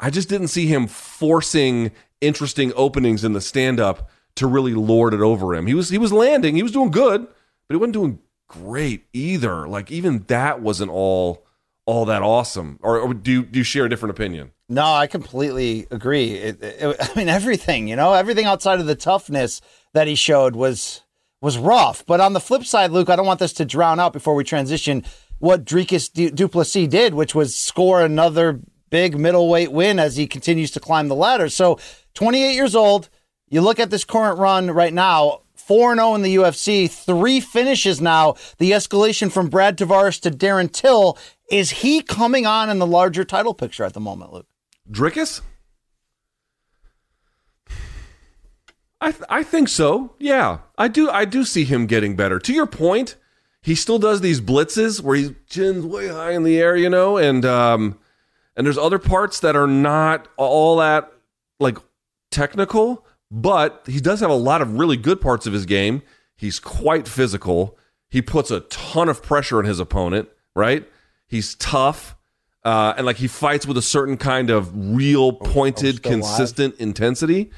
I just didn't see him forcing interesting openings in the stand up to really lord it over him. He was he was landing, he was doing good, but he wasn't doing great either. Like even that wasn't all all that awesome. Or, or do you do you share a different opinion? No, I completely agree. It, it, I mean, everything, you know, everything outside of the toughness that he showed was was rough. But on the flip side, Luke, I don't want this to drown out before we transition what Dricus du- Duplessis did, which was score another big middleweight win as he continues to climb the ladder. So, 28 years old, you look at this current run right now, 4 0 in the UFC, three finishes now. The escalation from Brad Tavares to Darren Till. Is he coming on in the larger title picture at the moment, Luke? Dricus? I th- I think so. Yeah, I do. I do see him getting better. To your point, he still does these blitzes where he's chin's way high in the air, you know, and um, and there's other parts that are not all that like technical, but he does have a lot of really good parts of his game. He's quite physical. He puts a ton of pressure on his opponent, right? He's tough. Uh, and like he fights with a certain kind of real pointed, still alive. consistent intensity.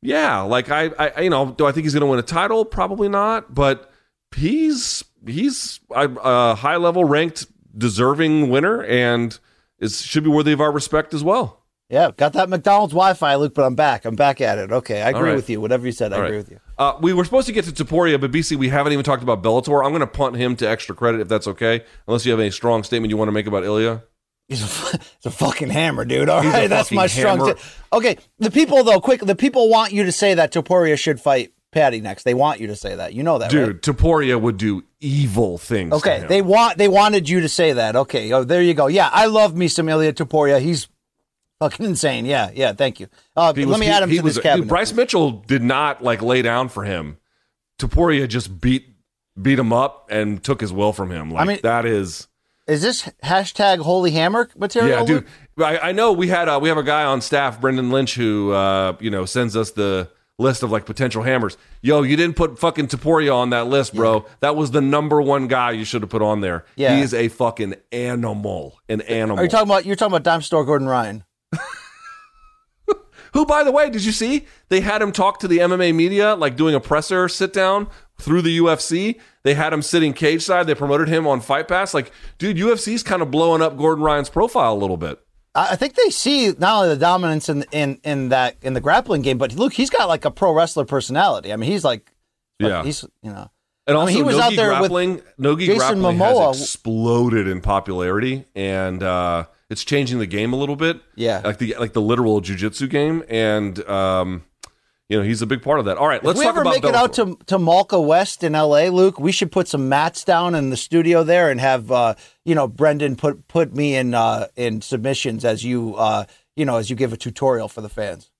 Yeah, like I, I, you know, do I think he's going to win a title? Probably not, but he's he's a, a high level ranked, deserving winner, and is should be worthy of our respect as well. Yeah, got that McDonald's Wi-Fi, Luke, but I'm back. I'm back at it. Okay, I agree right. with you. Whatever you said, I All agree right. with you. Uh, we were supposed to get to Topuria, but BC, we haven't even talked about Bellator. I'm going to punt him to extra credit if that's okay, unless you have any strong statement you want to make about Ilia. He's a, he's a fucking hammer, dude. All He's right, that's my strong. hammer. T- okay, the people though, quick. The people want you to say that Topuria should fight Paddy next. They want you to say that. You know that, Dude, right? Topuria would do evil things. Okay, they want they wanted you to say that. Okay, oh, there you go. Yeah, I love me some Ilia Topuria. He's fucking insane. Yeah, yeah. Thank you. Uh, He let me he- add him he to was- this dude. Bryce Mitchell did not like lay down for him. Topuria just beat beat him up and took his will from him. Like mean- that is Is this hashtag Holy Hammer material? yeah, dude. I, I know we had uh, we have a guy on staff, Brendan Lynch, who uh, you know sends us the list of like potential hammers. Yo, you didn't put fucking Topuria on that list, bro. That was the number one guy you should have put on there. Yeah. he is a fucking animal, an animal. Are you talking about? You're talking about Dime Store Gordon Ryan. Who, by the way, did you see? They had him talk to the MMA media, like doing a presser sit down through the UFC. They had him sitting cage side. They promoted him on Fight Pass. Like, dude, UFC's kind of blowing up Gordon Ryan's profile a little bit. I I think they see not only the dominance in in in that in the grappling game, but look, he's got like a pro wrestler personality. I mean, he's like, Yeah. he's you know, And I also, mean, he was Nogi out there with grappling, Nogi Jason grappling Momoa. has exploded in popularity, and uh, it's changing the game a little bit. Yeah. like the like the literal jujitsu game, and um, you know he's a big part of that. All right, let's we talk ever make it out to to Malka West in L.A., Luke, we should put some mats down in the studio there and have uh, you know Brendan put put me in uh, in submissions as you uh, you know as you give a tutorial for the fans.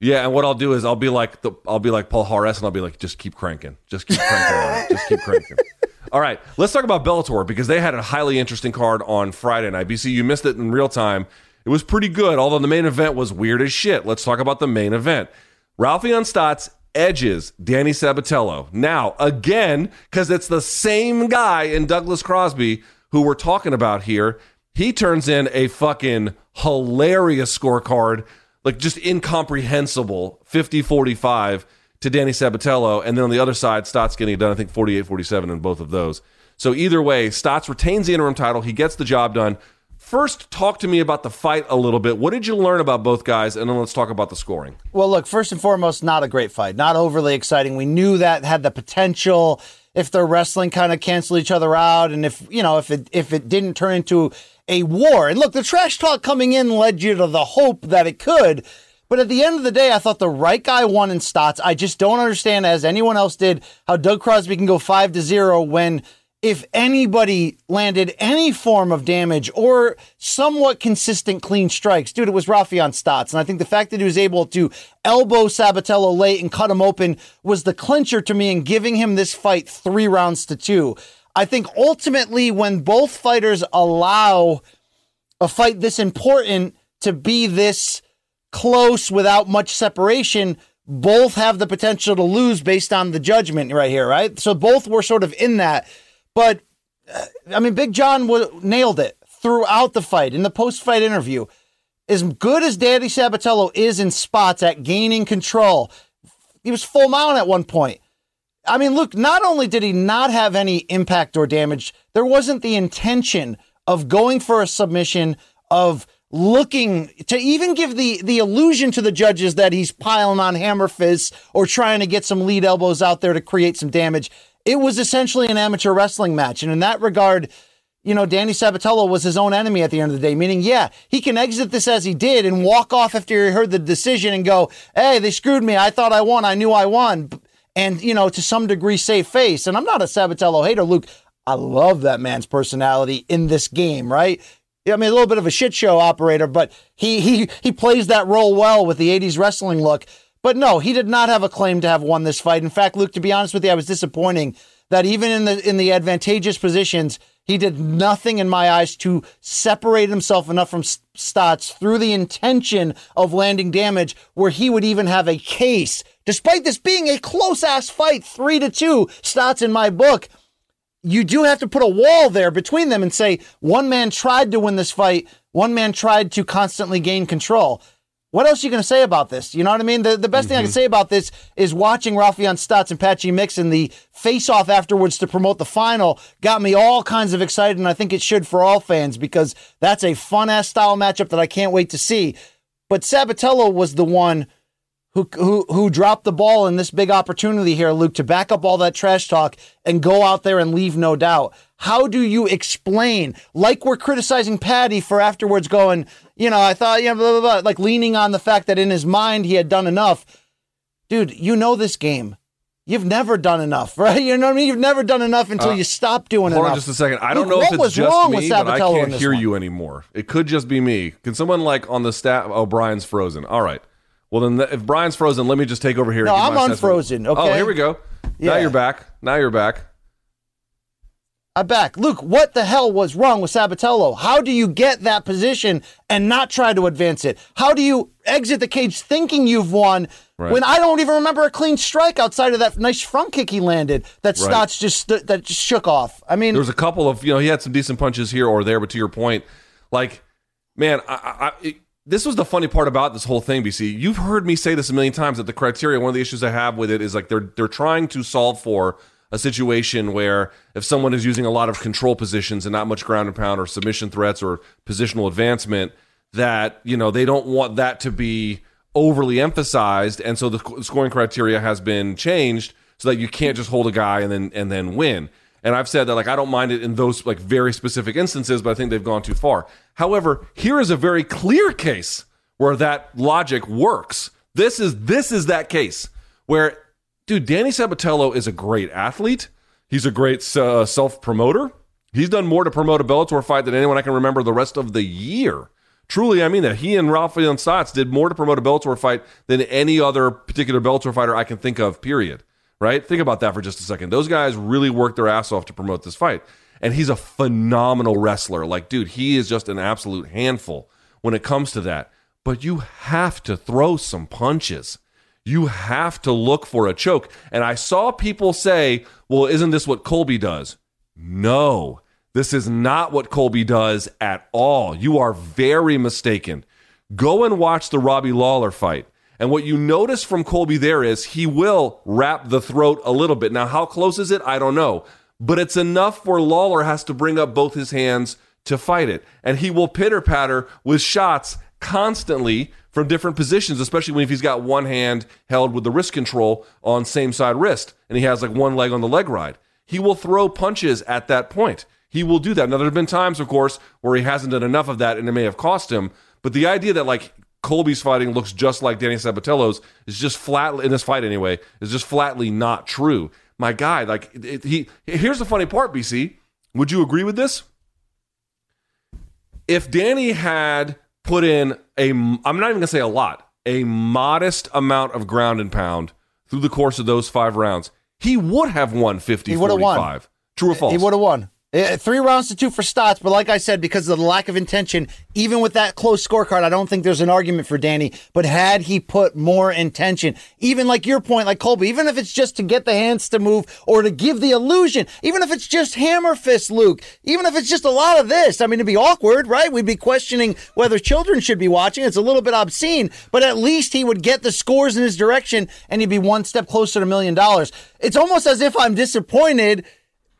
Yeah, and what I'll do is I'll be like the I'll be like Paul Harris, and I'll be like, just keep cranking, just keep cranking, just keep cranking. All right, let's talk about Bellator because they had a highly interesting card on Friday night. BC, you missed it in real time. It was pretty good, although the main event was weird as shit. Let's talk about the main event. Raufeon Stots edges Danny Sabatello. Now, again, because it's the same guy in Douglas Crosby who we're talking about here, he turns in a fucking hilarious scorecard, like just incomprehensible 50 45 to Danny Sabatello. And then on the other side, Stots getting it done, I think 48 47 in both of those. So either way, Stots retains the interim title. He gets the job done. First, talk to me about the fight a little bit. What did you learn about both guys? And then let's talk about the scoring. Well, look, first and foremost, not a great fight. Not overly exciting. We knew that had the potential if their wrestling kind of cancel each other out and if, you know, if it if it didn't turn into a war. And look, the trash talk coming in led you to the hope that it could. But at the end of the day, I thought the right guy won in Stots. I just don't understand, as anyone else did, how Doug Crosby can go five to zero when if anybody landed any form of damage or somewhat consistent clean strikes, dude, it was Raufeon Stots. And I think the fact that he was able to elbow Sabatello late and cut him open was the clincher to me in giving him this fight three rounds to two. I think ultimately, when both fighters allow a fight this important to be this close without much separation, both have the potential to lose based on the judgment right here, right? So both were sort of in that. But uh, I mean, Big John w- nailed it throughout the fight in the post fight interview. As good as Danny Sabatello is in spots at gaining control, he was full mount at one point. I mean, look, not only did he not have any impact or damage, there wasn't the intention of going for a submission, of looking to even give the, the illusion to the judges that he's piling on hammer fists or trying to get some lead elbows out there to create some damage. It was essentially an amateur wrestling match. And in that regard, you know, Danny Sabatello was his own enemy at the end of the day, meaning, yeah, he can exit this as he did and walk off after he heard the decision and go, hey, they screwed me. I thought I won. I knew I won and you know to some degree save face. And I'm not a Sabatello hater, Luke. I love that man's personality in this game, right? I mean, a little bit of a shit show operator, but he he he plays that role well with the '80s wrestling look. But no, he did not have a claim to have won this fight. In fact, Luke, to be honest with you, I was disappointing that even in the in the advantageous positions, he did nothing in my eyes to separate himself enough from Stots through the intention of landing damage where he would even have a case. Despite this being a close ass fight, three to two, Stots in my book, you do have to put a wall there between them and say one man tried to win this fight, one man tried to constantly gain control. What else are you going to say about this? You know what I mean? The, the best mm-hmm. thing I can mm-hmm. say about this is watching Raufeon Stots and Patchy Mixon, the face off afterwards to promote the final, got me all kinds of excited. And I think it should for all fans because that's a fun ass style matchup that I can't wait to see. But Sabatello was the one who, who, who dropped the ball in this big opportunity here, Luke, to back up all that trash talk and go out there and leave no doubt. How do you explain, like we're criticizing Paddy for afterwards going, you know, I thought, yeah, blah, blah, blah, like leaning on the fact that in his mind he had done enough. Dude, you know this game. You've never done enough, right? You know what I mean? You've never done enough until uh, you stop doing hold enough. Hold on just a second. I don't know if it's just me, but I can't hear one? you anymore. It could just be me. Can someone like on the staff? Oh, Brian's frozen. All right. Well, then if Brian's frozen, let me just take over here. No, I'm unfrozen. Oh, okay. Oh, here we go. Yeah. Now you're back. Now you're back. I'm back. Luke, what the hell was wrong with Sabatello? How do you get that position and not try to advance it? How do you exit the cage thinking you've won right. when I don't even remember a clean strike outside of that nice front kick he landed that right. Stots just that just shook off? I mean, there was a couple of you know he had some decent punches here or there, but to your point, like man, I, I, this was the funny part about this whole thing, BC. You've heard me say this a million times that the criteria, one of the issues I have with it is like they're they're trying to solve for a situation where if someone is using a lot of control positions and not much ground and pound or submission threats or positional advancement, that you know they don't want that to be overly emphasized, and so the scoring criteria has been changed so that you can't just hold a guy and then and then win. And I've said that like I don't mind it in those like very specific instances, but I think they've gone too far. However, here is a very clear case where that logic works. This is this is that case where dude, Danny Sabatello is a great athlete. He's a great uh, self promoter. He's done more to promote a Bellator fight than anyone I can remember the rest of the year. Truly, I mean that. He and Raufeon Stots did more to promote a Bellator fight than any other particular Bellator fighter I can think of, period right? Think about that for just a second. Those guys really worked their ass off to promote this fight. And he's a phenomenal wrestler. Like, dude, he is just an absolute handful when it comes to that. But you have to throw some punches. You have to look for a choke. And I saw people say, well, isn't this what Colby does? No. This is not what Colby does at all. You are very mistaken. Go and watch the Robbie Lawler fight. And what you notice from Colby there is he will wrap the throat a little bit. Now, how close is it? I don't know. But it's enough where Lawler has to bring up both his hands to fight it. And he will pitter patter with shots constantly from different positions, especially when if he's got one hand held with the wrist control on same side wrist and he has like one leg on the leg ride. He will throw punches at that point. He will do that. Now there have been times, of course, where he hasn't done enough of that and it may have cost him. But the idea that like Colby's fighting looks just like Danny Sabatello's is just flat in this fight anyway is just flatly not true. My guy, like it, he here's the funny part, BC. Would you agree with this? If Danny had put in a I'm not even going to say a lot, a modest amount of ground and pound through the course of those 5 rounds, he would have won 50 He would have won. 45. True or false? He would have won. Eh, Three rounds to two for Stots, but like I said, because of the lack of intention, even with that close scorecard, I don't think there's an argument for Danny. But had he put more intention, even like your point, like Colby, even if it's just to get the hands to move or to give the illusion, even if it's just hammer fist, Luke, even if it's just a lot of this, I mean, it'd be awkward, right? We'd be questioning whether children should be watching. It's a little bit obscene, but at least he would get the scores in his direction and he'd be one step closer to a million dollars. It's almost as if I'm disappointed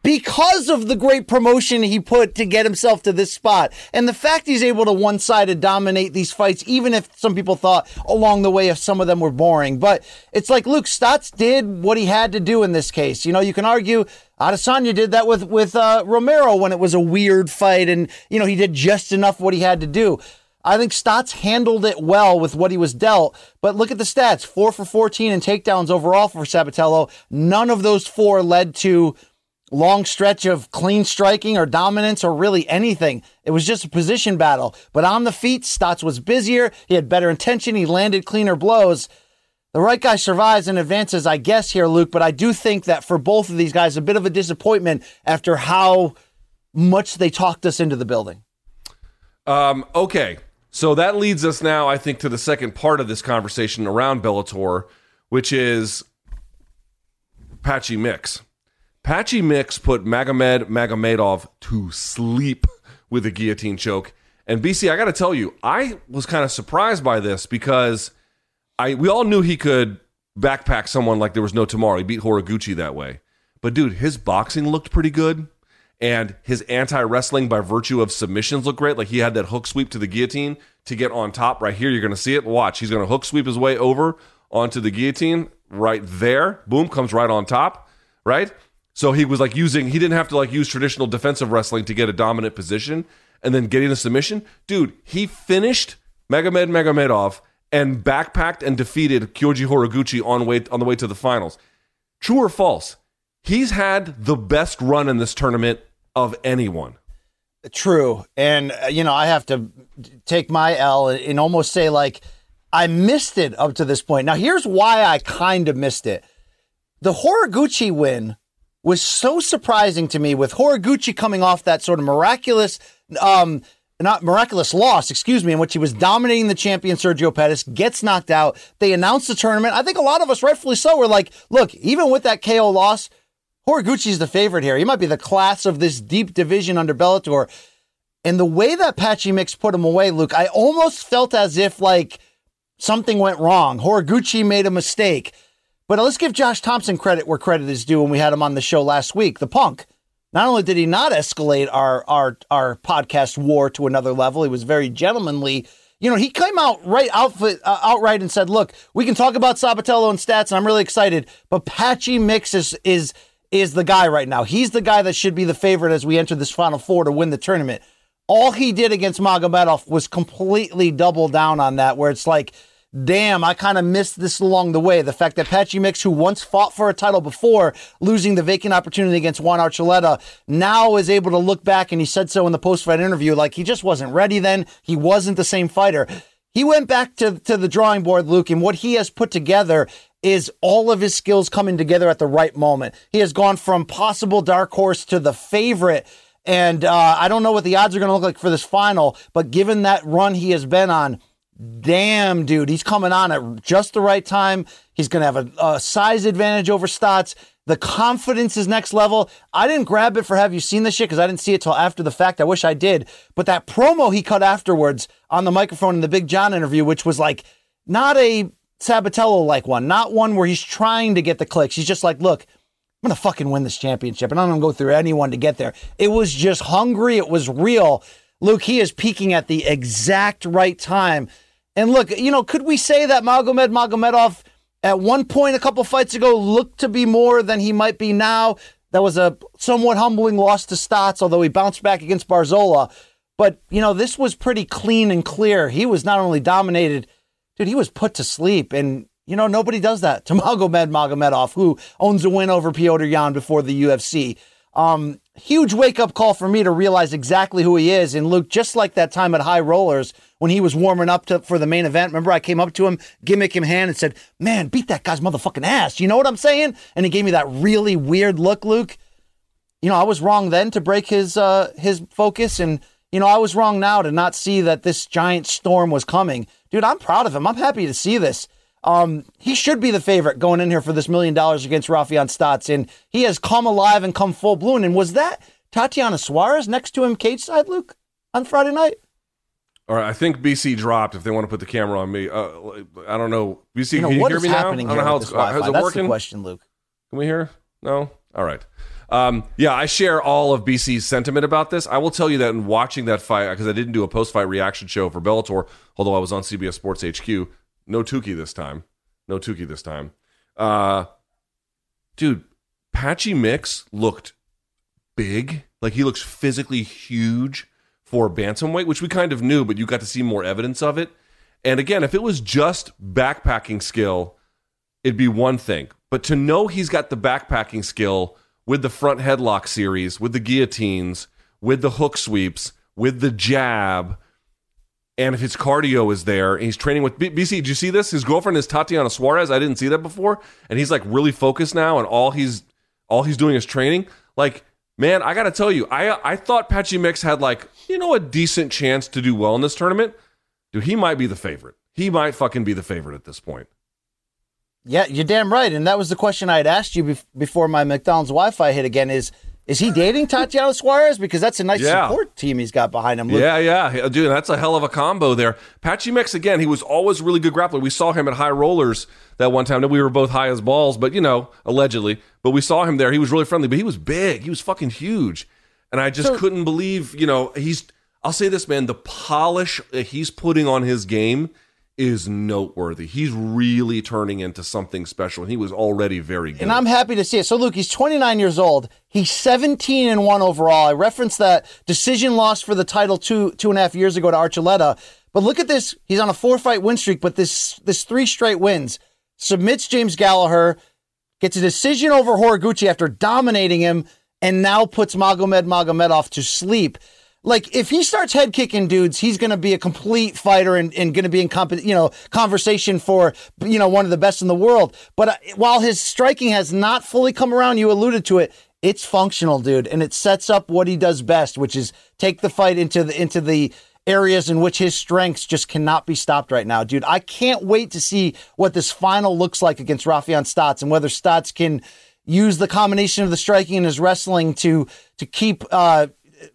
because of the great promotion he put to get himself to this spot. And the fact he's able to one sided dominate these fights, even if some people thought along the way if some of them were boring. But it's like Luke Stots did what he had to do in this case. You know, you can argue Adesanya did that with, with uh, Romero when it was a weird fight and, you know, he did just enough what he had to do. I think Stots handled it well with what he was dealt, but look at the stats. Four for 14 in takedowns overall for Sabatello. None of those four led to long stretch of clean striking or dominance or really anything. It was just a position battle. But on the feet, Stots was busier. He had better intention. He landed cleaner blows. The right guy survives and advances, I guess, here, Luke. But I do think that for both of these guys, a bit of a disappointment after how much they talked us into the building. Um, okay. So that leads us now, I think, to the second part of this conversation around Bellator, which is Patchy Mix. Patchy Mix put Magomed Magomedov to sleep with a guillotine choke. And BC, I got to tell you, I was kind of surprised by this because I we all knew he could backpack someone like there was no tomorrow. He beat Horiguchi that way. But dude, his boxing looked pretty good. And his anti wrestling by virtue of submissions looked great. Like he had that hook sweep to the guillotine to get on top right here. You're going to see it. Watch. He's going to hook sweep his way over onto the guillotine right there. Boom, comes right on top. Right? So he was like using, he didn't have to like use traditional defensive wrestling to get a dominant position and then getting a submission. Dude, he finished Magomed Magomedov and backpacked and defeated Kyoji Horiguchi on way on the way to the finals. True or false? He's had the best run in this tournament of anyone. True. And, uh, you know, I have to take my L and almost say, like, I missed it up to this point. Now, here's why I kind of missed it. The Horiguchi win was so surprising to me with Horiguchi coming off that sort of miraculous, um, not miraculous loss, excuse me, in which he was dominating the champion Sergio Pettis, gets knocked out. They announced the tournament. I think a lot of us, rightfully so, were like, look, even with that KO loss, Horiguchi's the favorite here. He might be the class of this deep division under Bellator. And the way that Patchy Mix put him away, Luke, I almost felt as if like something went wrong. Horiguchi made a mistake. But let's give Josh Thomson credit where credit is due when we had him on the show last week. The punk. Not only did he not escalate our our our podcast war to another level, he was very gentlemanly. You know, he came out right outfit uh, outright and said, "Look, we can talk about Sabatello and Stots, and I'm really excited, but Patchy Mix is is is the guy right now. He's the guy that should be the favorite as we enter this Final Four to win the tournament." All he did against Magomedov was completely double down on that, where it's like damn, I kind of missed this along the way. The fact that Patchy Mix, who once fought for a title before losing the vacant opportunity against Juan Archuleta, now is able to look back, and he said so in the post fight interview, like he just wasn't ready then. He wasn't the same fighter. He went back to, to the drawing board, Luke, and what he has put together is all of his skills coming together at the right moment. He has gone from possible dark horse to the favorite. And uh, I don't know what the odds are going to look like for this final, but given that run he has been on, damn, dude, he's coming on at just the right time. He's going to have a, a, size advantage over Stots. The confidence is next level. I didn't grab it for have you seen this shit because I didn't see it till after the fact. I wish I did. But that promo he cut afterwards on the microphone in the Big John interview, which was like not a Sabatello like one, not one where he's trying to get the clicks. He's just like, look, I'm going to fucking win this championship and I'm going to go through anyone to get there. It was just hungry. It was real. Luke, he is peaking at the exact right time. And look, you know, could we say that Magomed Magomedov at one point a couple fights ago looked to be more than he might be now? That was a somewhat humbling loss to Stots, although he bounced back against Barzola. But, you know, this was pretty clean and clear. He was not only dominated, dude, he was put to sleep. And, you know, nobody does that to Magomed Magomedov, who owns a win over Petr Yan before the UFC. Um, huge wake up call for me to realize exactly who he is. And Luke, just like that time at High Rollers when he was warming up to, for the main event, remember I came up to him, gimmick him hand, and said, Man, beat that guy's motherfucking ass. You know what I'm saying? And he gave me that really weird look, Luke. You know, I was wrong then to break his uh, his focus, and you know, I was wrong now to not see that this giant storm was coming. Dude, I'm proud of him. I'm happy to see this. Um, he should be the favorite going in here for this million dollars against Raufeon Stots, and he has come alive and come full bloom. And was that Tatiana Suarez next to him cage side, Luke, on Friday night? All right, I think BC dropped. If they want to put the camera on me, uh, I don't know. BC, You know, can you hear me now? I don't know how it's how's it That's working. question, Luke. Can we hear? No? All right. Um, yeah, I share all of BC's sentiment about this. I will tell you that in watching that fight, because I didn't do a post fight reaction show for Bellator, although I was on CBS Sports HQ. No Tukey this time. No Tukey this time. Uh, dude, Patchy Mix looked big. Like he looks physically huge for bantamweight, which we kind of knew, but you got to see more evidence of it. And again, if it was just backpacking skill, it'd be one thing. But to know he's got the backpacking skill with the front headlock series, with the guillotines, with the hook sweeps, with the jab, and if his cardio is there, and he's training with BC. Did you see this? His girlfriend is Tatiana Suarez. I didn't see that before, and he's like really focused now, and all he's all he's doing is training. Like, man, I got to tell you, I I thought Patchy Mix had like you know a decent chance to do well in this tournament. Dude, he might be the favorite. He might fucking be the favorite at this point. Yeah, you're damn right. And that was the question I had asked you bef- before my McDonald's Wi-Fi hit again. Is is he dating Tatiana Suarez? Because that's a nice Yeah. support team he's got behind him. Luke. Yeah, yeah, dude, that's a hell of a combo there. Patchy Mix again. He was always a really good grappler. We saw him at High Rollers that one time. That we were both high as balls, but you know, allegedly. But we saw him there. He was really friendly, but he was big. He was fucking huge, and I just So- couldn't believe. You know, he's. I'll say this, man. The polish he's putting on his game is noteworthy. He's really turning into something special. He was already very good. And I'm happy to see it. So, Luke, he's 29 years old. He's 17 and one overall. I referenced that decision loss for the title two two and a half years ago to Archuleta. But look at this. He's on a four fight win streak, but this this three straight wins. Submits James Gallagher, gets a decision over Horiguchi after dominating him, and now puts Magomed Magomedov to sleep. Like if he starts head kicking dudes, he's going to be a complete fighter and, and going to be in comp- you know conversation for you know one of the best in the world. But uh, while his striking has not fully come around, you alluded to it. It's functional, dude, and it sets up what he does best, which is take the fight into the into the areas in which his strengths just cannot be stopped right now, dude. I can't wait to see what this final looks like against Raufeon Stots and whether Stots can use the combination of the striking and his wrestling to to keep uh,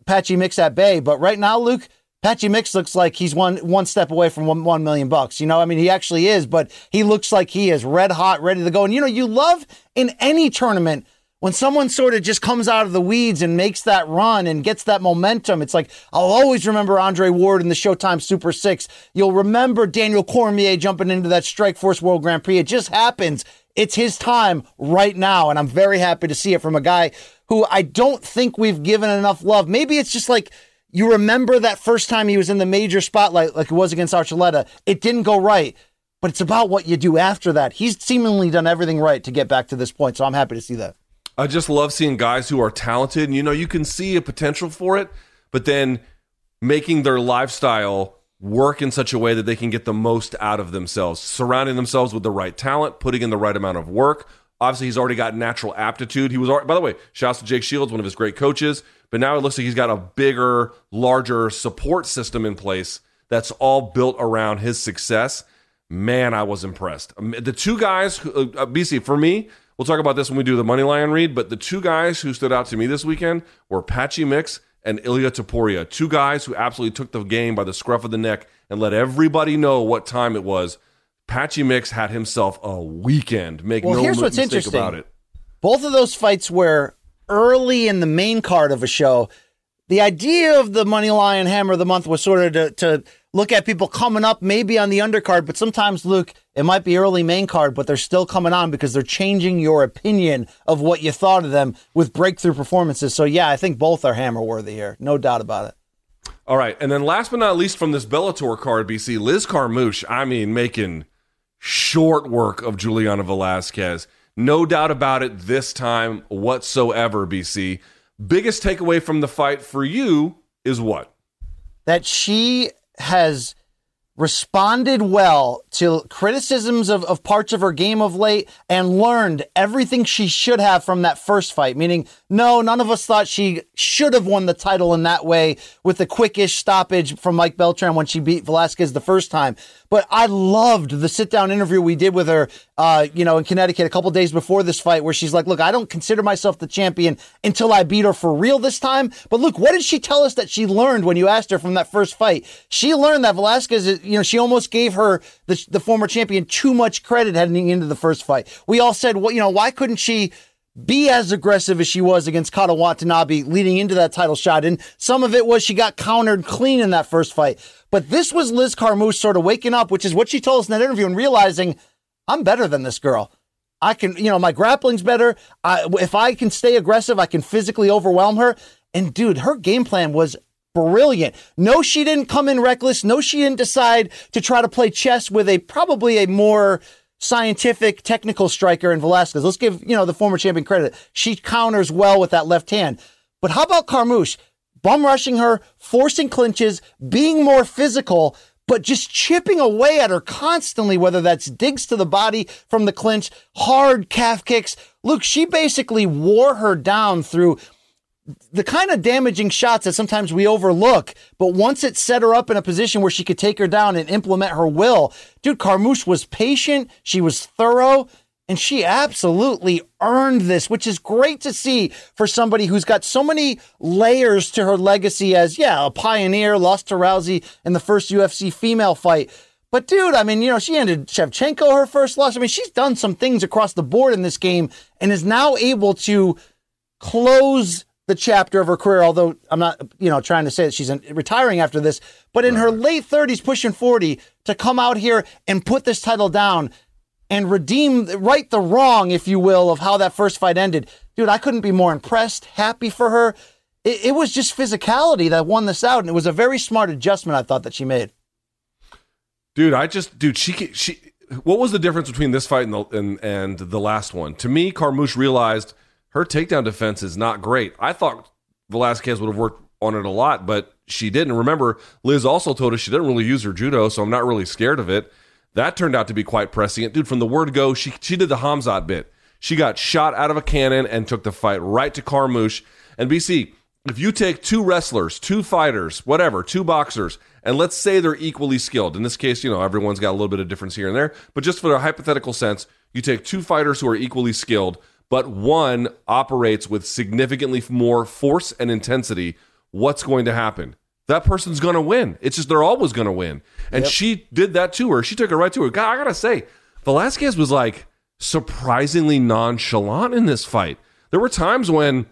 Patchy Mix at bay. But right now, Luke, Patchy Mix looks like he's one one step away from one, one million bucks. You know, I mean, he actually is, but he looks like he is red hot, ready to go. And you know, you love in any tournament when someone sort of just comes out of the weeds and makes that run and gets that momentum, it's like I'll always remember Andre Ward in the Showtime Super Six. You'll remember Daniel Cormier jumping into that Strikeforce World Grand Prix. It just happens. It's his time right now, and I'm very happy to see it from a guy who I don't think we've given enough love. Maybe it's just like you remember that first time he was in the major spotlight, like it was against Archuleta. It didn't go right, but it's about what you do after that. He's seemingly done everything right to get back to this point, so I'm happy to see that. I just love seeing guys who are talented and you know you can see a potential for it, but then making their lifestyle work in such a way that they can get the most out of themselves, surrounding themselves with the right talent, putting in the right amount of work. Obviously, he's already got natural aptitude. He was, already, by the way, shouts to Jake Shields, one of his great coaches. But now it looks like he's got a bigger, larger support system in place that's all built around his success. Man, I was impressed. Um, The two guys, who, uh, BC, for me, We'll talk about this when we do the money line read. But the two guys who stood out to me this weekend were Patchy Mix and Ilia Topuria, two guys who absolutely took the game by the scruff of the neck and let everybody know what time it was. Patchy Mix had himself a weekend. Make Well, no here's what's interesting. about it. Both of those fights were early in the main card of a show. The idea of the Money Lion Hammer of the Month was sort of to, to look at people coming up, maybe on the undercard, but sometimes, Luke, it might be early main card, but they're still coming on because they're changing your opinion of what you thought of them with breakthrough performances. So, yeah, I think both are hammer worthy here. No doubt about it. All right, and then last but not least from this Bellator card, BC Liz Carmouche. I mean, making short work of Juliana Velasquez. No doubt about it this time whatsoever. BC. Biggest takeaway from the fight for you is what? that she has responded well to criticisms of, of parts of her game of late and learned everything she should have from that first fight. Meaning, no, none of us thought she should have won the title in that way with the quickish stoppage from Mike Beltran when she beat Velasquez the first time. But I loved the sit down interview we did with her, uh, you know, in Connecticut a couple days before this fight, where she's like, "Look, I don't consider myself the champion until I beat her for real this time." But look, what did she tell us that she learned when you asked her from that first fight? She learned that Velasquez, you know, she almost gave her the, the former champion too much credit heading into the first fight. We all said, "Well, you know, why couldn't she?" Be as aggressive as she was against Kana Watanabe leading into that title shot. And some of it was she got countered clean in that first fight. But this was Liz Carmouche sort of waking up, which is what she told us in that interview and realizing I'm better than this girl. I can, you know, my grappling's better. I, if I can stay aggressive, I can physically overwhelm her. And dude, her game plan was brilliant. No, she didn't come in reckless. No, she didn't decide to try to play chess with a probably a more scientific, technical striker in Velasquez. Let's give, you know, the former champion credit. She counters well with that left hand. But how about Carmouche? Bum rushing her, forcing clinches, being more physical, but just chipping away at her constantly, whether that's digs to the body from the clinch, hard calf kicks. Look, she basically wore her down through the kind of damaging shots that sometimes we overlook, but once it set her up in a position where she could take her down and implement her will, dude, Carmouche was patient, she was thorough, and she absolutely earned this, which is great to see for somebody who's got so many layers to her legacy as, yeah, a pioneer, lost to Rousey in the first UFC female fight. But dude, I mean, you know, she ended Shevchenko her first loss. I mean, she's done some things across the board in this game and is now able to close the chapter of her career. Although I'm not, you know, trying to say that she's in, retiring after this, but in her late 30s, pushing 40, to come out here and put this title down and redeem, right the wrong, if you will, of how that first fight ended. Dude, I couldn't be more impressed, happy for her. It, it was just physicality that won this out, and it was a very smart adjustment I thought that she made. Dude, I just dude, she she. What was the difference between this fight and the and, and the last one? To me, Carmouche realized her takedown defense is not great. I thought Velasquez would have worked on it a lot, but she didn't. Remember, Liz also told us she didn't really use her judo, so I'm not really scared of it. That turned out to be quite prescient, dude. From the word go, she she did the Hamzat bit. She got shot out of a cannon and took the fight right to Carmouche. And BC, if you take two wrestlers, two fighters, whatever, two boxers, and let's say they're equally skilled. In this case, you know, everyone's got a little bit of difference here and there, but just for a hypothetical sense, you take two fighters who are equally skilled, but one operates with significantly more force and intensity. What's going to happen? That person's going to win. It's just they're always going to win. And she did that to her. She took it right to her. God, I got to say, Velasquez was like surprisingly nonchalant in this fight. There were times when,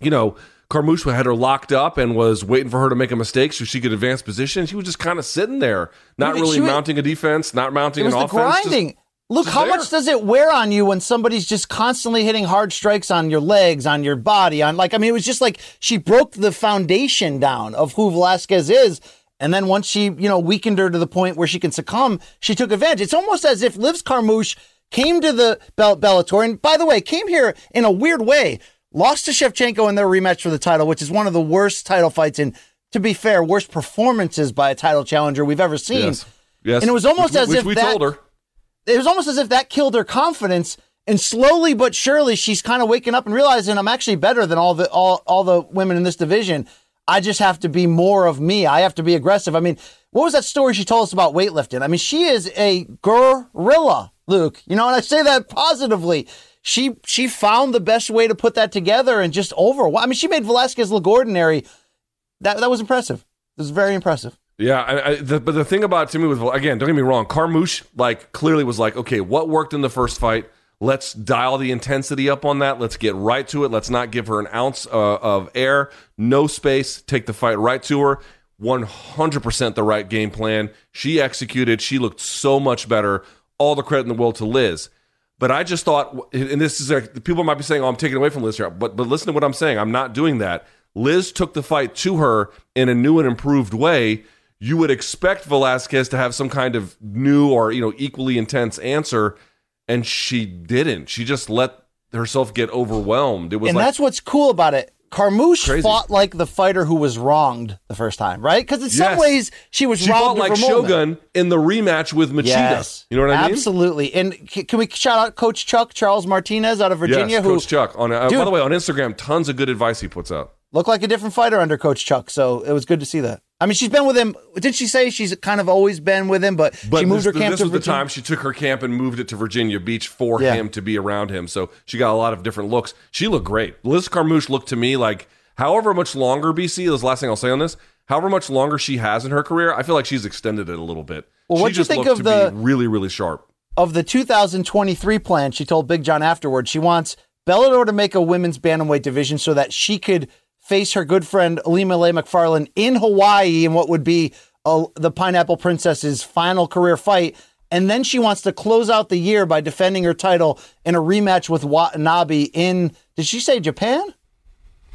you know, Carmouche had her locked up and was waiting for her to make a mistake so she could advance position. She was just kind of sitting there, not really was- mounting a defense, not mounting an offense. grinding. Look, just how there. much does it wear on you when somebody's just constantly hitting hard strikes on your legs, on your body, on like I mean, it was just like she broke the foundation down of who Velasquez is. And then once she, you know, weakened her to the point where she can succumb, she took advantage. It's almost as if Liv Carmouche came to the Bell- Bellator, and by the way, came here in a weird way. Lost to Shevchenko in their rematch for the title, which is one of the worst title fights in, to be fair, worst performances by a title challenger we've ever seen. Yes. Yes. And it was almost Which- as which if we that, told her. It was almost as if that killed her confidence. And slowly but surely, she's kind of waking up and realizing I'm actually better than all the all all the women in this division. I just have to be more of me. I have to be aggressive. I mean, what was that story she told us about weightlifting? I mean, she is a gorilla, Luke. You know, and I say that positively. she she found the best way to put that together and just over. I mean, she made Velasquez look ordinary. That that was impressive. It was very impressive. Yeah, I, I, the, but the thing about to me was again, don't get me wrong, Carmouche like clearly was like, okay, what worked in the first fight? Let's dial the intensity up on that. Let's get right to it. Let's not give her an ounce uh, of air, no space. Take the fight right to her. 100% the right game plan. She executed. She looked so much better. All the credit in the world to Liz. But I just thought, and this is like, people might be saying, "Oh, I'm taking away from Liz here," but but listen to what I'm saying. I'm not doing that. Liz took the fight to her in a new and improved way. You would expect Velasquez to have some kind of new or you know equally intense answer, and she didn't. She just let herself get overwhelmed. It was and like, that's what's cool about it. Carmouche Crazy. fought like the fighter who was wronged the first time, right? Because in some ways she was she wronged fought like moment. Shogun in the rematch with Machida. Yes, You know what I mean? Absolutely. And can we shout out Coach Chuck Charles Martinez out of Virginia, Yes, who Coach Chuck. On uh, by the way, on Instagram, tons of good advice he puts out. Looked like a different fighter under Coach Chuck. So it was good to see that. I mean, she's been with him. Did she say she's kind of always been with him, but, But she moved this, her camp this to was the time she took her camp and moved it to Virginia Beach for Yeah. him to be around him. So she got a lot of different looks. She looked great. Liz Carmouche looked to me like however much longer BC. This is last thing I'll say on this. However much longer she has in her career, I feel like she's extended it a little bit. Well, what do you think of the- really, really sharp. of the 2023 plan, she told Big John afterwards she wants Bellator to make a women's bantamweight division so that she could face her good friend Ilima-Lei Macfarlane in Hawaii in what would be uh, the Pineapple Princess's final career fight. And then she wants to close out the year by defending her title in a rematch with Watanabe in, did she say Japan?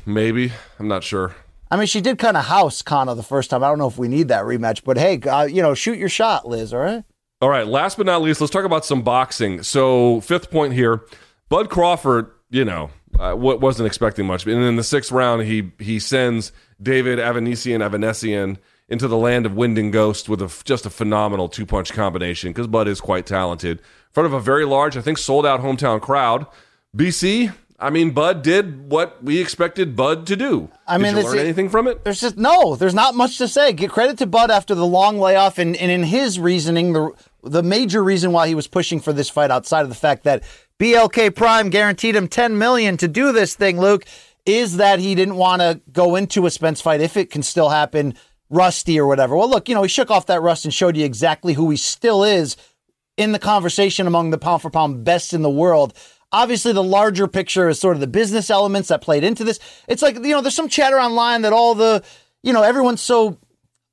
Maybe I'm not sure. I mean, she did kind of house Kana the first time. I don't know if we need that rematch, but hey, uh, you know, shoot your shot, Liz, all right? All right, last but not least, let's talk about some boxing. So, fifth point here, Bud Crawford, you know, uh, what wasn't expecting much, and in the sixth round, he he sends David Avanesyan Avanesyan into the land of wind and ghost with a, just a phenomenal two punch combination because Bud is quite talented in front of a very large, I think, sold out hometown crowd. BC, I mean, Bud did what we expected Bud to do. I mean, did you learn anything from it? There's just no, there's not much to say. Get credit to Bud after the long layoff, and, and in his reasoning, the the major reason why he was pushing for this fight, outside of the fact that BLK Prime guaranteed him 10 million to do this thing, Luke, is that he didn't want to go into a Spence fight if it can still happen, rusty or whatever. Well, look, you know, he shook off that rust and showed you exactly who he still is in the conversation among the pound for pound best in the world. Obviously, the larger picture is sort of the business elements that played into this. It's like, you know, there's some chatter online that all the, you know, everyone's so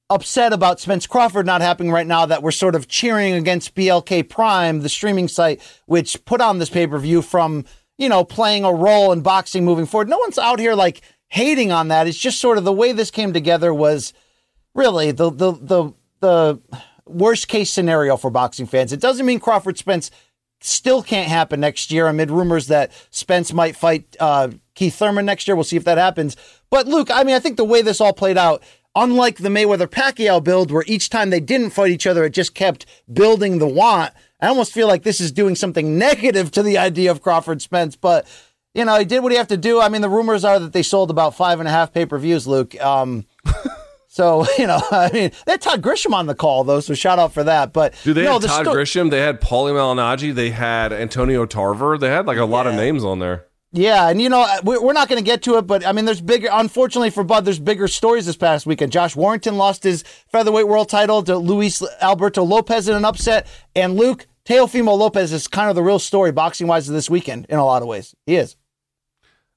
upset about Spence Crawford not happening right now that we're sort of cheering against BLK Prime, the streaming site, which put on this pay per view from, you know, playing a role in boxing moving forward. No one's out here like hating on that. It's just sort of the way this came together was really the the the the worst case scenario for boxing fans. It doesn't mean Crawford Spence still can't happen next year amid rumors that Spence might fight uh, Keith Thurman next year. We'll see if that happens. But Luke, I mean, I think the way this all played out, unlike the Mayweather Pacquiao build, where each time they didn't fight each other, it just kept building the want. I almost feel like this is doing something negative to the idea of Crawford Spence, but. You know, he did what he had to do. I mean, the rumors are that they sold about five and a half pay per views, Luke. Um, so, you know, I mean, they had Todd Grisham on the call, though, so shout out for that. But Do they no, had the Todd sto- Grisham? They had Paulie Malignaggi. They had Antonio Tarver. They had like a lot of names on there. Yeah, and you know we- we're not going to get to it, but I mean, there's bigger. Unfortunately for Bud, there's bigger stories this past weekend. Josh Warrington lost his featherweight world title to Luis Alberto Lopez in an upset, and Luke Teofimo Lopez is kind of the real story boxing wise this weekend in a lot of ways. He is.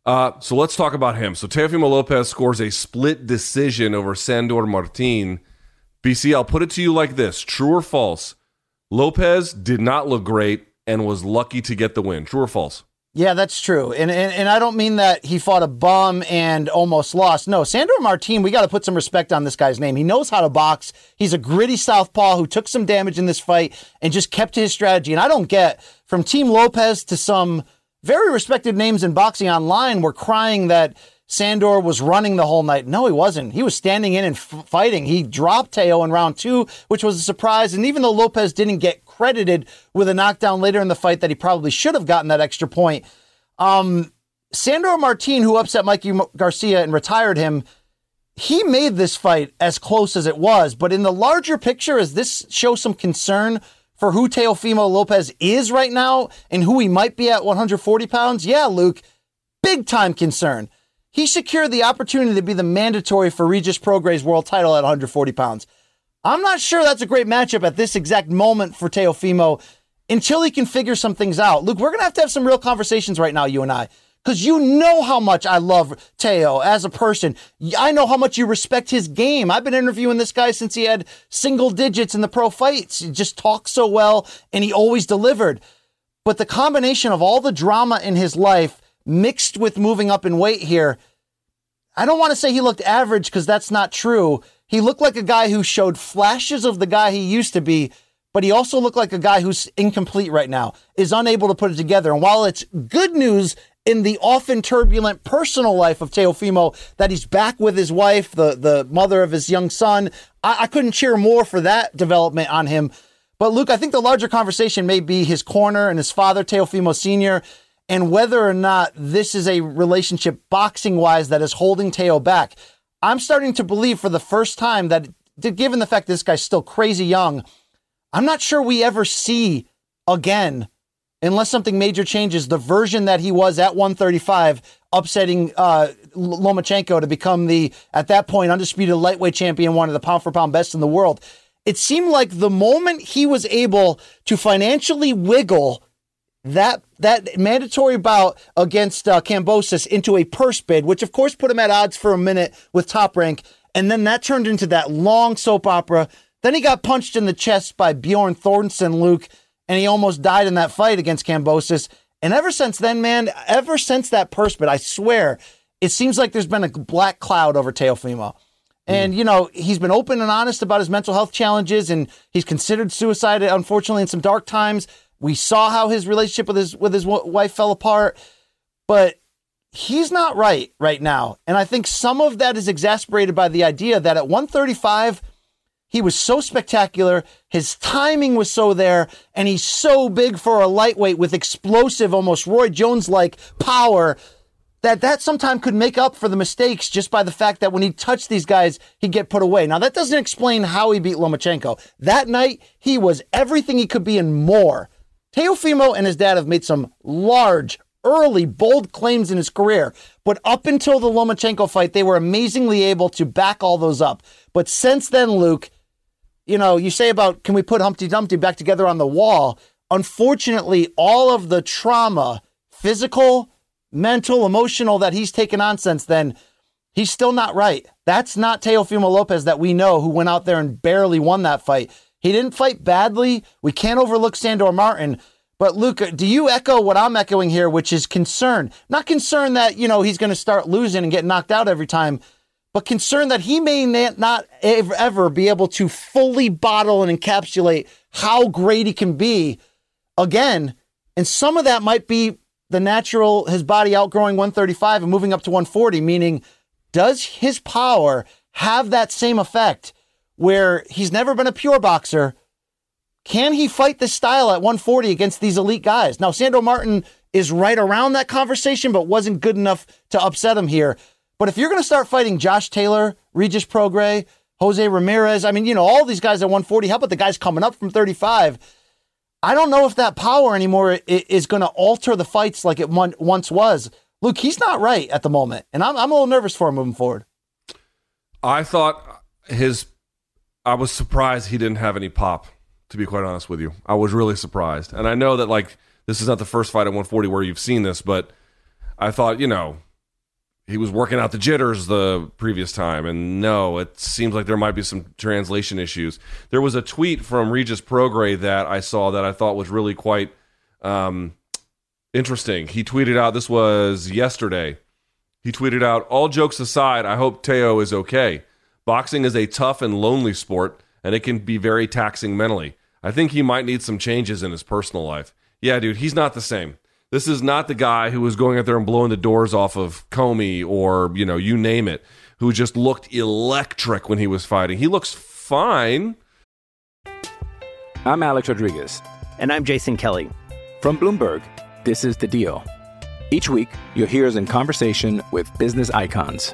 Uh, so let's talk about him. So Teofimo Lopez scores a split decision over Sandor Martin. BC, I'll put it to you like this: true or false? Lopez did not look great and was lucky to get the win. True or false? Yeah, that's true. And, and and I don't mean that he fought a bum and almost lost. No, Sandor Martin, we got to put some respect on this guy's name. He knows how to box. He's a gritty southpaw who took some damage in this fight and just kept his strategy. And I don't get from Team Lopez to some very respected names in boxing online were crying that Sandor was running the whole night. No, he wasn't. He was standing in and f- fighting. He dropped Teo in round two, which was a surprise. And even though Lopez didn't get credited with a knockdown later in the fight that he probably should have gotten that extra point, um, Sandor Martin, who upset Mikey Garcia and retired him, he made this fight as close as it was. But in the larger picture, as this shows some concern for who Teofimo Lopez is right now and who he might be at 140 pounds, yeah, Luke, big time concern. He secured the opportunity to be the mandatory for Regis Prograis world title at 140 pounds. I'm not sure that's a great matchup at this exact moment for Teofimo until he can figure some things out. Luke, we're going to have to have some real conversations right now, you and I because you know how much I love Teo as a person. I know how much you respect his game. I've been interviewing this guy since he had single digits in the pro fights. He just talks so well and he always delivered. But the combination of all the drama in his life mixed with moving up in weight here, I don't want to say he looked average because that's not true. He looked like a guy who showed flashes of the guy he used to be, but he also looked like a guy who's incomplete right now, is unable to put it together. And while it's good news in the often turbulent personal life of Teofimo that he's back with his wife, the, the mother of his young son. I, I couldn't cheer more for that development on him. But Luke, I think the larger conversation may be his corner and his father, Teofimo Sr., and whether or not this is a relationship boxing wise that is holding Teo back. I'm starting to believe for the first time that, given the fact this guy's still crazy young, I'm not sure we ever see again unless something major changes, the version that he was at 135, upsetting uh, Lomachenko to become the, at that point, undisputed lightweight champion, one of the pound for pound best in the world. It seemed like the moment he was able to financially wiggle that that mandatory bout against uh, Kambosos into a purse bid, which of course put him at odds for a minute with Top Rank, and then that turned into that long soap opera. Then he got punched in the chest by Bjorn Thornton, Luke, and he almost died in that fight against Kambosos. And ever since then, man, ever since that purse bid, I swear, it seems like there's been a black cloud over Teofimo. And, you know, he's been open and honest about his mental health challenges and he's considered suicide, unfortunately, in some dark times. We saw how his relationship with his with his wife fell apart, but he's not right right now. And I think some of that is exasperated by the idea that at 135, he was so spectacular. His timing was so there, and he's so big for a lightweight with explosive, almost Roy Jones like power that that sometimes could make up for the mistakes just by the fact that when he touched these guys, he'd get put away. Now, that doesn't explain how he beat Lomachenko. That night, he was everything he could be and more. Teofimo and his dad have made some large, early, bold claims in his career, but up until the Lomachenko fight, they were amazingly able to back all those up. But since then, Luke, you know, you say about can we put Humpty Dumpty back together on the wall? Unfortunately, all of the trauma, physical, mental, emotional that he's taken on since then, he's still not right. That's not Teofimo Lopez that we know who went out there and barely won that fight. He didn't fight badly. We can't overlook Sandor Martin. But Luke, do you echo what I'm echoing here, which is concern? Not concern that, you know, he's going to start losing and get knocked out every time, but concern that he may not ever be able to fully bottle and encapsulate how great he can be again. And some of that might be the natural, his body outgrowing 135 and moving up to 140, meaning does his power have that same effect where he's never been a pure boxer? Can he fight this style at 140 against these elite guys? Now, Sandor Martin is right around that conversation, but wasn't good enough to upset him here. But if you're going to start fighting Josh Taylor, Regis Prograis, Jose Ramirez, I mean, you know, all these guys at 140, how about the guys coming up from 35? I don't know if that power anymore is going to alter the fights like it once was. Luke, he's not right at the moment, and I'm, I'm a little nervous for him moving forward. I thought his, I was surprised he didn't have any pop, to be quite honest with you. I was really surprised. And I know that, like, this is not the first fight at 140 where you've seen this, but I thought, you know, he was working out the jitters the previous time. And no it seems like there might be some translation issues. There was a tweet from regis prograis that i saw that i thought was really quite um, interesting. He tweeted out this was yesterday. He tweeted out all jokes aside i hope teo is okay boxing is a tough and lonely sport and it can be very taxing mentally i think he might need some changes in his personal life yeah dude he's not the same this is not the guy who was going out there and blowing the doors off of Commey or, you know, you name it, who just looked electric when he was fighting. He looks fine. I'm Alex Rodriguez. And I'm Jason Kelly. From Bloomberg, this is The Deal. Each week, you'll hear us in conversation with business icons.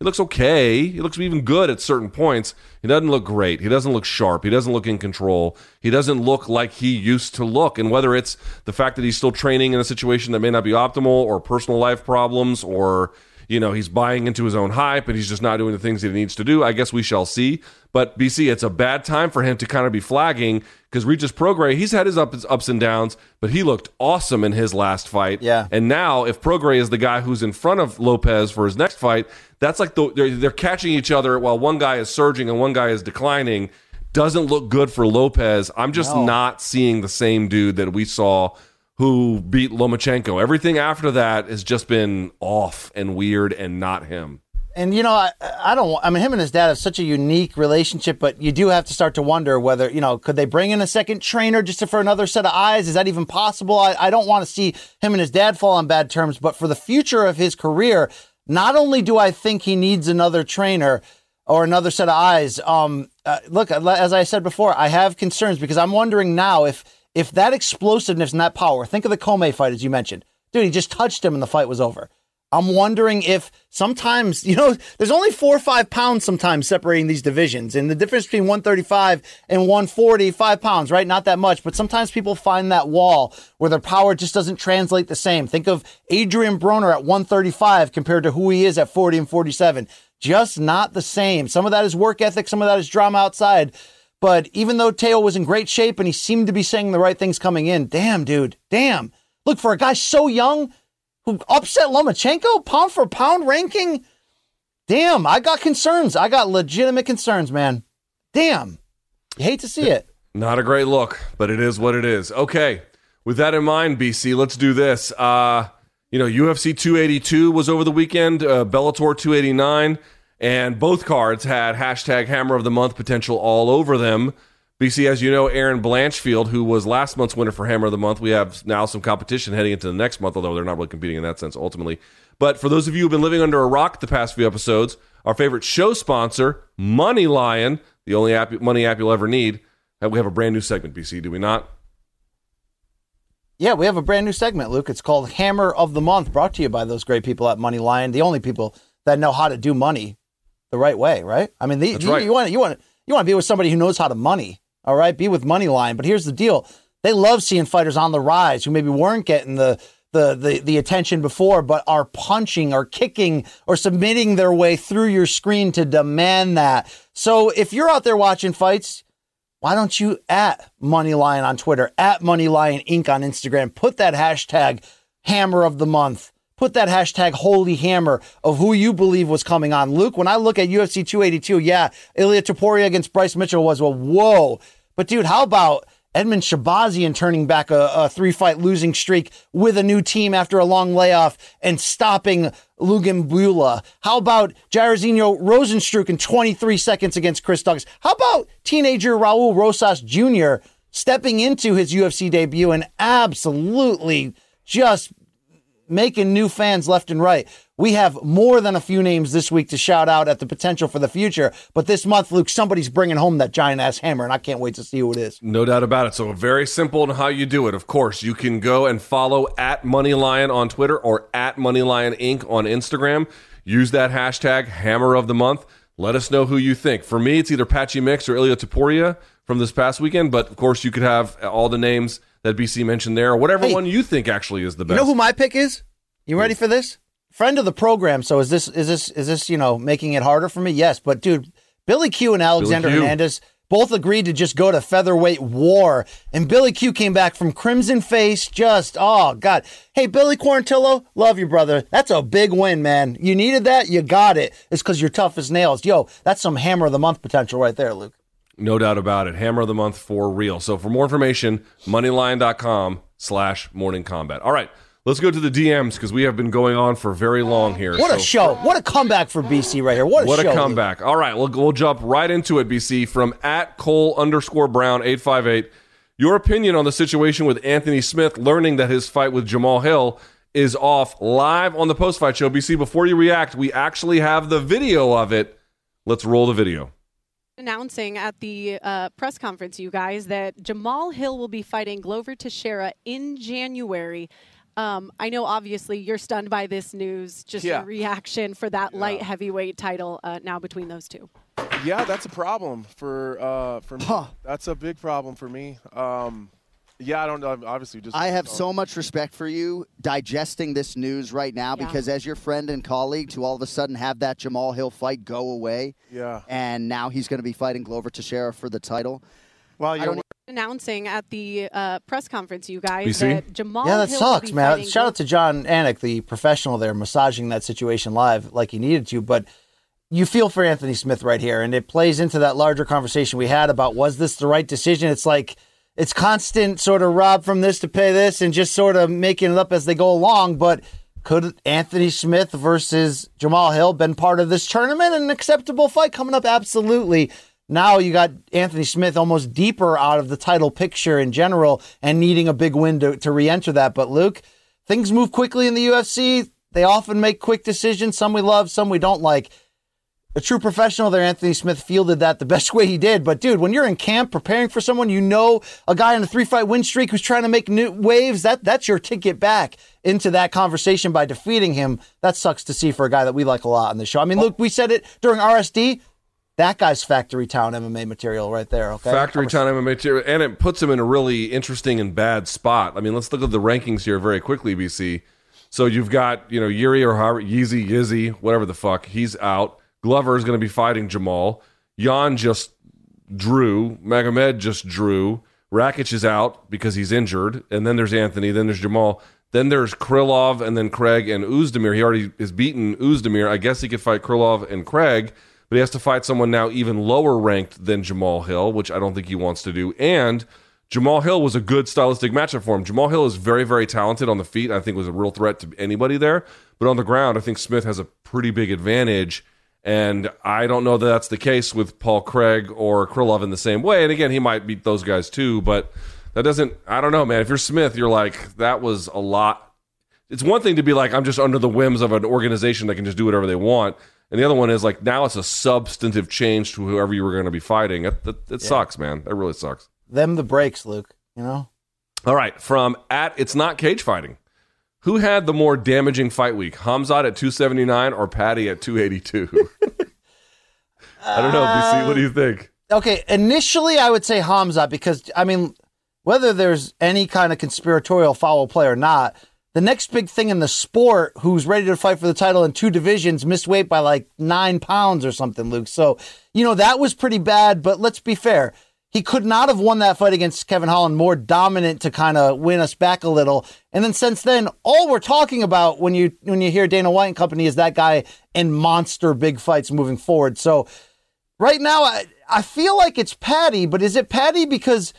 He looks okay. He looks even good at certain points. He doesn't look great. He doesn't look sharp. He doesn't look in control. He doesn't look like he used to look. And whether it's the fact that he's still training in a situation that may not be optimal or personal life problems or you know, he's buying into his own hype and he's just not doing the things that he needs to do. I guess we shall see. But BC, it's a bad time for him to kind of be flagging because Regis Prograis, he's had his ups, ups and downs, but he looked awesome in his last fight. Yeah. And now, if Prograis is the guy who's in front of Lopez for his next fight, that's like the, they're, they're catching each other while one guy is surging and one guy is declining. Doesn't look good for Lopez. I'm just not seeing the same dude that we saw who beat Lomachenko. Everything after that has just been off and weird and not him. And you know, I, I don't. I mean, him and his dad have such a unique relationship, but you do have to start to wonder whether you know, could they bring in a second trainer just for another set of eyes? Is that even possible? I, I don't want to see him and his dad fall on bad terms, but for the future of his career, not only do I think he needs another trainer or another set of eyes. Um, uh, look, as I said before, I have concerns because I'm wondering now if if that explosiveness and that power. Think of the Commey fight as you mentioned, dude. He just touched him and the fight was over. I'm wondering if sometimes, you know, there's only four or five pounds sometimes separating these divisions. And the difference between 135 and 140, five pounds, right? Not that much. But sometimes people find that wall where their power just doesn't translate the same. Think of Adrian Broner at 135 compared to who he is at 40 and 47. Just not the same. Some of that is work ethic, some of that is drama outside. But even though Teo was in great shape and he seemed to be saying the right things coming in, damn, dude, damn. Look, for a guy so young, who upset Lomachenko pound for pound ranking. Damn, I got concerns. I got legitimate concerns, man. Damn. You hate to see it. Not a great look, but it is what it is. Okay. With that in mind, BC, let's do this. Uh, you know, UFC 282 was over the weekend, uh, Bellator 289, and both cards had hashtag Hammer of the Month potential all over them. BC, as you know, Erin Blanchfield, who was last month's winner for Hammer of the Month, we have now some competition heading into the next month, although they're not really competing in that sense ultimately. But for those of you who've been living under a rock the past few episodes, our favorite show sponsor, Money Lion, the only app, money app you'll ever need, uh, we have a brand new segment, BC, do we not? Yeah, we have a brand new segment, Luke. It's called Hammer of the Month, brought to you by those great people at Money Lion, the only people that know how to do money the right way, right? I mean, the, you, right. you want you want you want to be with somebody who knows how to money. All right, be with Money Lion. But here's the deal: they love seeing fighters on the rise who maybe weren't getting the the the, the attention before, but are punching or kicking or submitting their way through your screen to demand that. So if you're out there watching fights, why don't you at Moneylion on Twitter, at Moneylion Inc. on Instagram, put that hashtag hammer of the month. Put that hashtag holy hammer of who you believe was coming on. Luke, when I look at UFC 282, yeah, Ilia Topuria against Bryce Mitchell was a whoa. But dude, how about Edmen Shahbazyan turning back a, a three fight losing streak with a new team after a long layoff and stopping Lungiambula? How about Jairzinho Rozenstruik in 23 seconds against Chris Daukaus? How about teenager Raul Rosas Jr. stepping into his UFC debut and absolutely just making new fans left and right. We have more than a few names this week to shout out at the potential for the future. But this month, Luke, somebody's bringing home that giant ass hammer, and I can't wait to see who it is. No doubt about it. So very simple in how you do it. Of course, you can go and follow at Moneylion on Twitter or at Moneylion Inc. on Instagram. Use that hashtag Hammer of the Month. Let us know who you think. For me, it's either Patchy Mix or Ilia Topuria from this past weekend. But of course, you could have all the names that BC mentioned there, or whatever Hey, one you think actually is the best. You know who my pick is? You ready for this? Friend of the program. So is this is this is this you know making it harder for me? Yes, but dude, Billy Q and Alexander Q. Hernandez both agreed to just go to featherweight war, and Billy Q came back from crimson face. Just oh god, hey Billy Quarantillo, love you brother. That's a big win, man. You needed that, you got it. It's because you're tough as nails. Yo, that's some hammer of the month potential right there, Luke. No doubt about it. Hammer of the month for real. So for more information, moneylion.com slash Morning Kombat. All right, let's go to the DMs because we have been going on for very long here. What a show! What a comeback for BC right here. What a What show! a comeback. All right, we'll, we'll jump right into it, BC, from at Cole underscore Brown 858. Your opinion on the situation with Anthony Smith learning that his fight with Jamal Hill is off live on the post fight show. BC, before you react, we actually have the video of it. Let's roll the video. Announcing at the uh, press conference, you guys, that Jamal Hill will be fighting Glover Teixeira in January. Um, I know, obviously, you're stunned by this news. Just Yeah. your reaction for that light heavyweight title uh, now between those two. Yeah, that's a problem for uh, for me. That's a big problem for me. Um, yeah, I don't know. Obviously, just I have so much respect for you digesting this news right now Yeah. because as your friend and colleague to all of a sudden have that Jamal Hill fight go away yeah. and now he's going to be fighting Glover Teixeira for the title. Well, I you don't Announcing at the uh, press conference, you guys, BC? that Jamal Yeah, that Hill sucks, man. Shout out to Jon Anik, the professional there, massaging that situation live like he needed to. But you feel for Anthony Smith right here, and it plays into that larger conversation we had about was this the right decision? It's like it's constant sort of rob from this to pay this, and just sort of making it up as they go along. But could Anthony Smith versus Jamal Hill been part of this tournament? An acceptable fight coming up? Absolutely. Now you got Anthony Smith almost deeper out of the title picture in general and needing a big win to, to re enter that. But Luke, things move quickly in the UFC. They often make quick decisions. Some we love, some we don't like. A true professional there, Anthony Smith, fielded that the best way he did. But dude, when you're in camp preparing for someone, you know a guy on a three fight win streak who's trying to make new waves. That that's your ticket back into that conversation by defeating him. That sucks to see for a guy that we like a lot on the show. I mean, look, we said it during RSD. That guy's factory town MMA material right there. Okay, Factory Town MMA material, and it puts him in a really interesting and bad spot. I mean, let's look at the rankings here very quickly, BC. So you've got you know Yuri or Yeezy Yizzy, whatever the fuck, he's out. Glover is going to be fighting Jamal. Jan just drew. Magomed just drew. Rakic is out because he's injured, and then there's Anthony. Then there's Jamal. Then there's Krylov, and then Craig and Oezdemir. He already is beaten Oezdemir. I guess he could fight Krylov and Craig, but he has to fight someone now even lower ranked than Jamal Hill, which I don't think he wants to do. And Jamal Hill was a good stylistic matchup for him. Jamal Hill is very, very talented on the feet. I think was a real threat to anybody there. But on the ground, I think Smith has a pretty big advantage. And I don't know that that's the case with Paul Craig or Krylov in the same way. And again, he might beat those guys too, but that doesn't, I don't know, man. If you're Smith, you're like, that was a lot. It's one thing to be like, I'm just under the whims of an organization that can just do whatever they want. And the other one is like, now it's a substantive change to whoever you were going to be fighting. It, it, it sucks, man. That really sucks. them the breaks, Luke. You know. All right, from at it's not cage fighting. Who had the more damaging fight week? Hamzat at 279 or Paddy at 282? I don't know, BC. What do you think? Okay, initially I would say Hamza because I mean, whether there's any kind of conspiratorial foul play or not, the next big thing in the sport, who's ready to fight for the title in two divisions, missed weight by like nine pounds or something, Luke. So you know that was pretty bad. But let's be fair. He could not have won that fight against Kevin Holland more dominant to kind of win us back a little. And then since then, all we're talking about when you when you hear Dana White and company is that guy in monster big fights moving forward. So right now I, I feel like it's Paddy, but is it Paddy because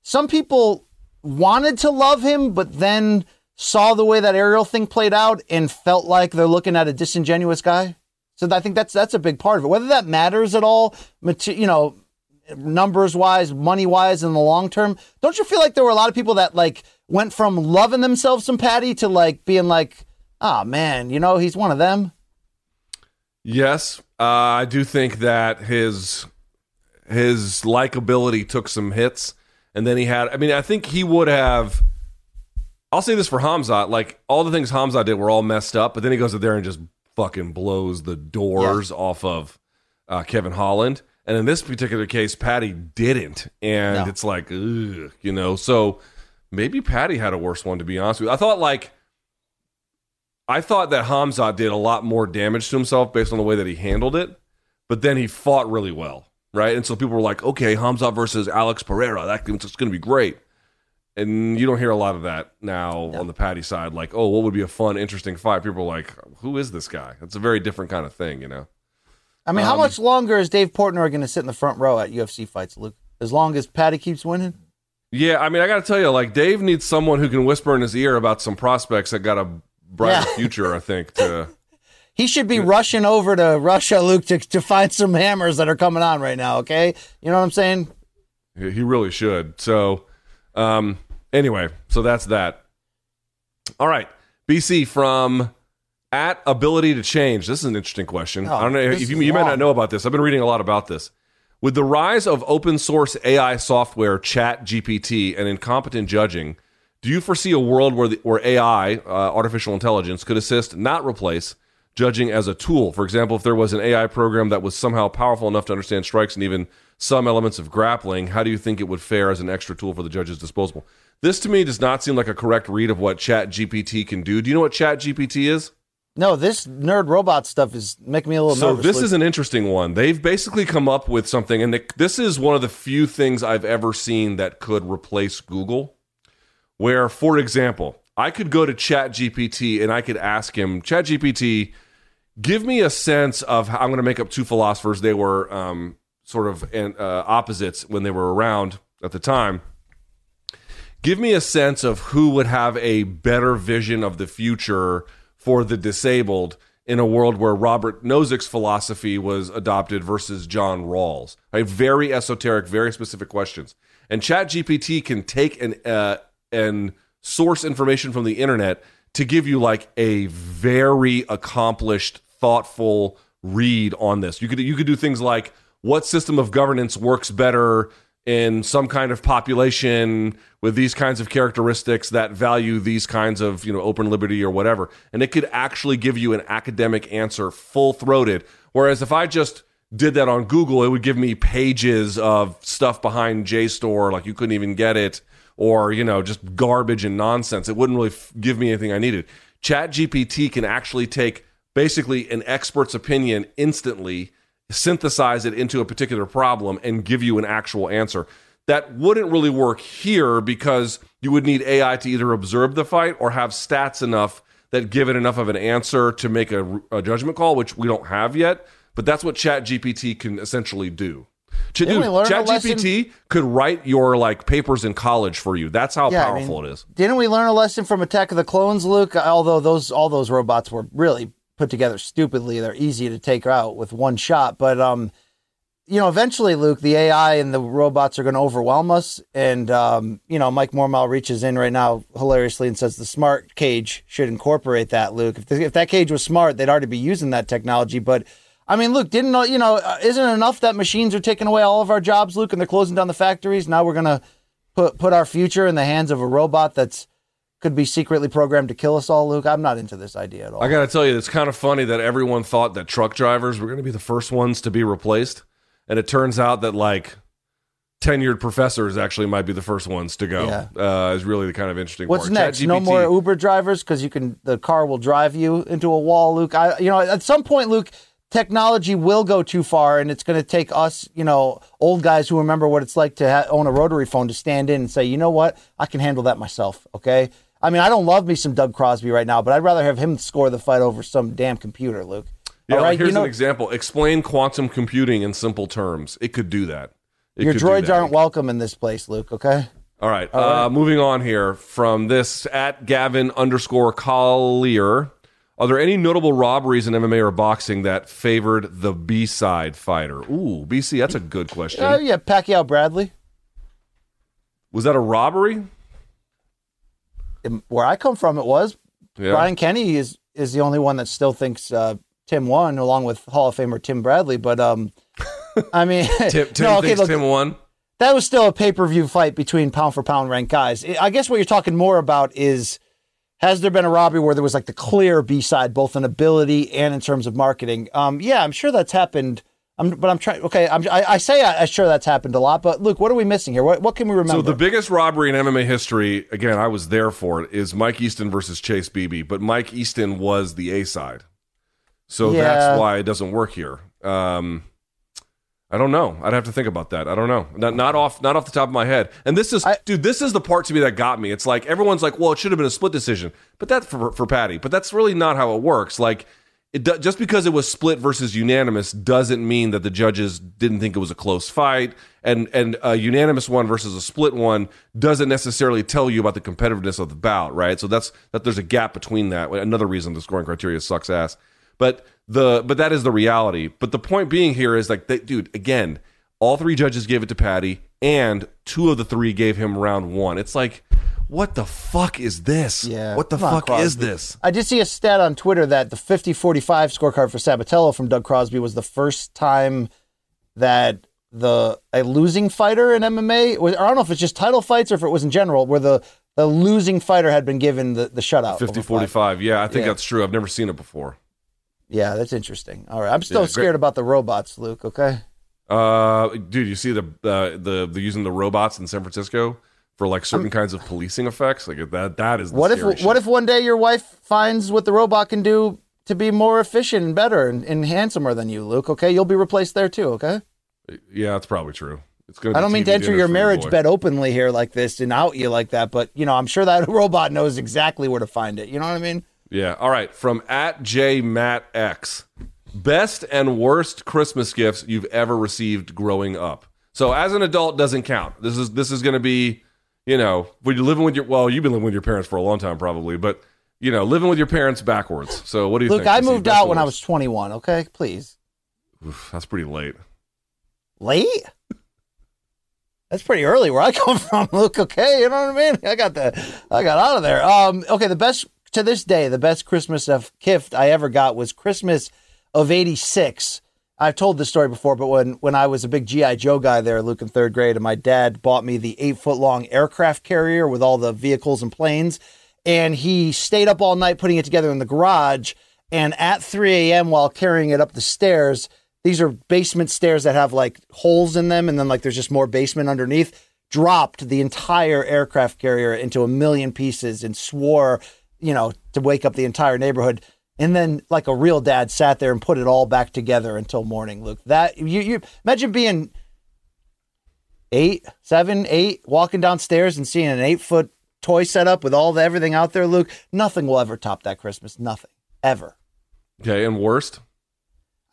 some people wanted to love him, but then saw the way that Ariel thing played out and felt like they're looking at a disingenuous guy? So I think that's that's a big part of it. Whether that matters at all, you know, numbers wise, money wise, in the long term, don't you feel like there were a lot of people that like went from loving themselves some Paddy to like being like, oh man, you know, he's one of them. Yes, uh, I do think that his his likability took some hits, and then he had. I mean, I think he would have. I'll say this for Hamzat: like all the things Hamzat did were all messed up, but then he goes out there and just fucking blows the doors off of uh, Kevin Holland. And in this particular case, Paddy didn't, and No. it's like, ugh, you know. So maybe Paddy had a worse one, to be honest with you. I thought like I thought that Hamzat did a lot more damage to himself based on the way that he handled it, but then he fought really well, right? And so people were like, okay, Hamzat versus Alex Pereira, that's going to be great. And you don't hear a lot of that now on the Paddy side. Like, oh, what would be a fun, interesting fight? People are like, who is this guy? It's a very different kind of thing, you know? I mean, how Um, much longer is Dave Portnoy going to sit in the front row at UFC fights, Luke? As long as Paddy keeps winning? Yeah, I mean, I got to tell you, like, Dave needs someone who can whisper in his ear about some prospects that got a brighter Yeah. future, I think, to. He should be rushing over to Russia, Luke, to, to find some hammers that are coming on right now, okay? You know what I'm saying? He he really should. So, um, anyway, so that's that. All right. BC from at ability to change. This is an interesting question. Oh, I don't know if you, you might not know about this. I've been reading a lot about this. With the rise of open source AI software, Chat GPT, and incompetent judging, do you foresee a world where the, where AI, uh, artificial intelligence, could assist, not replace, judging as a tool? For example, if there was an AI program that was somehow powerful enough to understand strikes and even some elements of grappling, how do you think it would fare as an extra tool for the judge's disposal? This to me does not seem like a correct read of what Chat GPT can do. Do you know what Chat GPT is? No, this nerd robot stuff is making me a little nervous. So nervous. this Luke. is an interesting one. They've basically come up with something, and this is one of the few things I've ever seen that could replace Google. Where, for example, I could go to ChatGPT and I could ask him, ChatGPT, give me a sense of how I'm going to make up two philosophers. They were um, sort of an, uh, opposites when they were around at the time. Give me a sense of who would have a better vision of the future for the disabled in a world where Robert Nozick's philosophy was adopted versus John Rawls. Right? Very esoteric, very specific questions. And ChatGPT can take an uh, and source information from the internet to give you like a very accomplished, thoughtful read on this. You could you could do things like what system of governance works better in some kind of population with these kinds of characteristics that value these kinds of you know open liberty or whatever. And it could actually give you an academic answer full throated whereas if i just did that on google it would give me pages of stuff behind jstor like you couldn't even get it or you know just garbage and nonsense. It wouldn't really f- give me anything i needed. Chat gpt can actually take basically an expert's opinion instantly synthesize it into a particular problem and give you an actual answer. That wouldn't really work here because you would need AI to either observe the fight or have stats enough that give it enough of an answer to make a, a judgment call, which we don't have yet. But that's what ChatGPT can essentially do. Ch- dude, we learn a ChatGPT could write your like papers in college for you. That's how Yeah, I powerful mean, it is. Didn't we learn a lesson from Attack of the Clones, Luke? Although those all those robots were really put together stupidly, they're easy to take out with one shot. But um, you know, eventually, Luke, the AI and the robots are going to overwhelm us. And um, you know, Mike Mormal reaches in right now hilariously and says the smart cage should incorporate that. Luke, if, if that cage was smart, they'd already be using that technology. But I mean, Luke, didn't you know, uh, isn't it enough that machines are taking away all of our jobs, Luke, and they're closing down the factories? Now we're going to put put our future in the hands of a robot that's could be secretly programmed to kill us all, Luke. I'm not into this idea at all. I got to tell you, it's kind of funny that everyone thought that truck drivers were going to be the first ones to be replaced. And it turns out that like tenured professors actually might be the first ones to go. Yeah. Uh, is really the kind of interesting What's part. next? No more Uber drivers because you can. The car will drive you into a wall, Luke. I, you know, at some point, Luke, technology will go too far, and it's going to take us, you know, old guys who remember what it's like to ha- own a rotary phone to stand in and say, you know what, I can handle that myself. Okay. I mean, I don't love me some Doug Crosby right now, but I'd rather have him score the fight over some damn computer, Luke. Yeah, All like here's you know, an example. Explain quantum computing in simple terms. It could do that. It your droids that. aren't welcome in this place, Luke. Okay. All right. All right. Uh, moving on here from this at Gavin underscore Collier. Are there any notable robberies in MMA or boxing that favored the B side fighter? Ooh, BC, that's a good question. Uh, yeah, Pacquiao Bradley. Was that a robbery? Where I come from, it was. Yeah. Brian Kenny is is the only one that still thinks uh, Tim won, along with Hall of Famer Tim Bradley. But um, I mean, Tim, Tim no, okay, thinks look, Tim won. that was still a pay per view fight between pound for pound ranked guys. I guess what you're talking more about is has there been a robbery where there was like the clear B side, both in ability and in terms of marketing? Um, yeah, I'm sure that's happened. I'm, but I'm trying. Okay, I'm, I, I say I, I'm sure that's happened a lot. But Luke, what are we missing here? What, what can we remember? So the biggest robbery in MMA history, again, I was there for it, is Mike Easton versus Chase Beebe. But Mike Easton was the A side, so Yeah. that's why it doesn't work here. Um, I don't know. I'd have to think about that. I don't know. Not, not off, not off the top of my head. And this is, dude, this is the part to me that got me. It's like everyone's like, well, it should have been a split decision, but that's for for Paddy. But that's really not how it works. Like. It do, just because it was split versus unanimous doesn't mean that the judges didn't think it was a close fight, and and a unanimous one versus a split one doesn't necessarily tell you about the competitiveness of the bout, right? So that's that there's a gap between that. Another reason the scoring criteria sucks ass, but the but that is the reality. But the point being here is like, dude, again, all three judges gave it to Paddy, and two of the three gave him round one. It's like, what the fuck is this? Yeah. What the Come on, fuck is Crosby. this? I did see a stat on Twitter that the 50-45 scorecard for Sabatello from Doug Crosby was the first time that the a losing fighter in MMA, I don't know if it's just title fights or if it was in general, where the the losing fighter had been given the, the shutout. 50 45. Yeah, I think Yeah. that's true. I've never seen it before. Yeah, that's interesting. All right, I'm still Yeah, great. scared about the robots, Luke. Okay. Uh, dude, you see the uh, the the using the robots in San Francisco for like certain um, kinds of policing effects? Like that that is the What if what shit. if one day your wife finds what the robot can do to be more efficient and better and, and handsomer than you, Luke? Okay, you'll be replaced there too. Okay. Yeah, that's probably true. It's gonna. I don't mean TV to enter your marriage bed openly here like this and out you like that, but you know, I'm sure that robot knows exactly where to find it. You know what I mean? Yeah. All right. From at J Matt X, best and worst Christmas gifts you've ever received growing up. So as an adult doesn't count. This is this is going to be, you know, when you're living with your well, you've been living with your parents for a long time probably, but you know, living with your parents backwards. So what do you Luke, think? I moved out when I was 21. Okay, please. Oof, that's pretty late. Late? That's pretty early where I come from, Luke. Okay, you know what I mean? I got the, I got out of there. Um, okay, the best to this day, the best Christmas of gift I ever got was Christmas of '86. I've told this story before, but when when I was a big GI Joe guy there, Luke, in third grade, and my dad bought me the eight foot long aircraft carrier with all the vehicles and planes, and he stayed up all night putting it together in the garage. And at 3 a.m. while carrying it up the stairs, these are basement stairs that have like holes in them, and then like there's just more basement underneath. Dropped the entire aircraft carrier into a million pieces and swore, you know, to wake up the entire neighborhood. And then, like a real dad, sat there and put it all back together until morning. Luke, that you you imagine being eight, seven, eight, walking downstairs and seeing an eight foot toy set up with all the everything out there. Luke, nothing will ever top that Christmas. Nothing ever. Okay, and worst?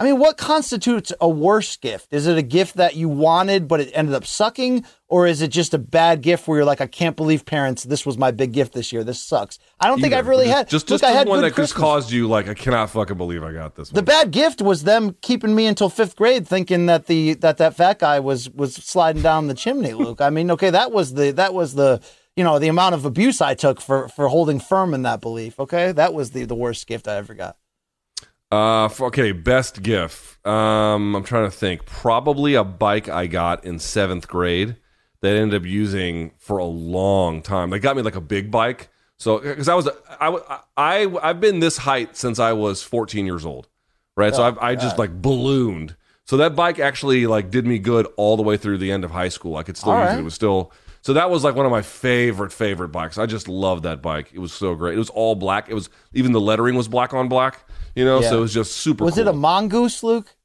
I mean, what constitutes a worse gift? Is it a gift that you wanted but it ended up sucking, or is it just a bad gift where you're like, I can't believe parents, this was my big gift this year. This sucks. I don't think I've really just, had. just Look, just I the had one that just caused you like I cannot fucking believe I got this. The bad gift was them keeping me until fifth grade, thinking that the that that fat guy was was sliding down the chimney. Luke, I mean, okay, that was the that was the you know the amount of abuse I took for for holding firm in that belief. Okay, that was the the worst gift I ever got. Uh, for, okay, best gift. Um, I'm trying to think. Probably a bike I got in seventh grade that I ended up using for a long time. They got me like a big bike. So, because I was, I, I, I've been this height since I was 14 years old, right? so Oh, I've, I just like ballooned. So that bike actually like did me good all the way through the end of high school. I could still All use right. it. It was still. So that was like one of my favorite favorite bikes. I just loved that bike. It was so great. It was all black. It was even the lettering was black on black. You know, Yeah. so it was just super. Was it a mongoose, Luke?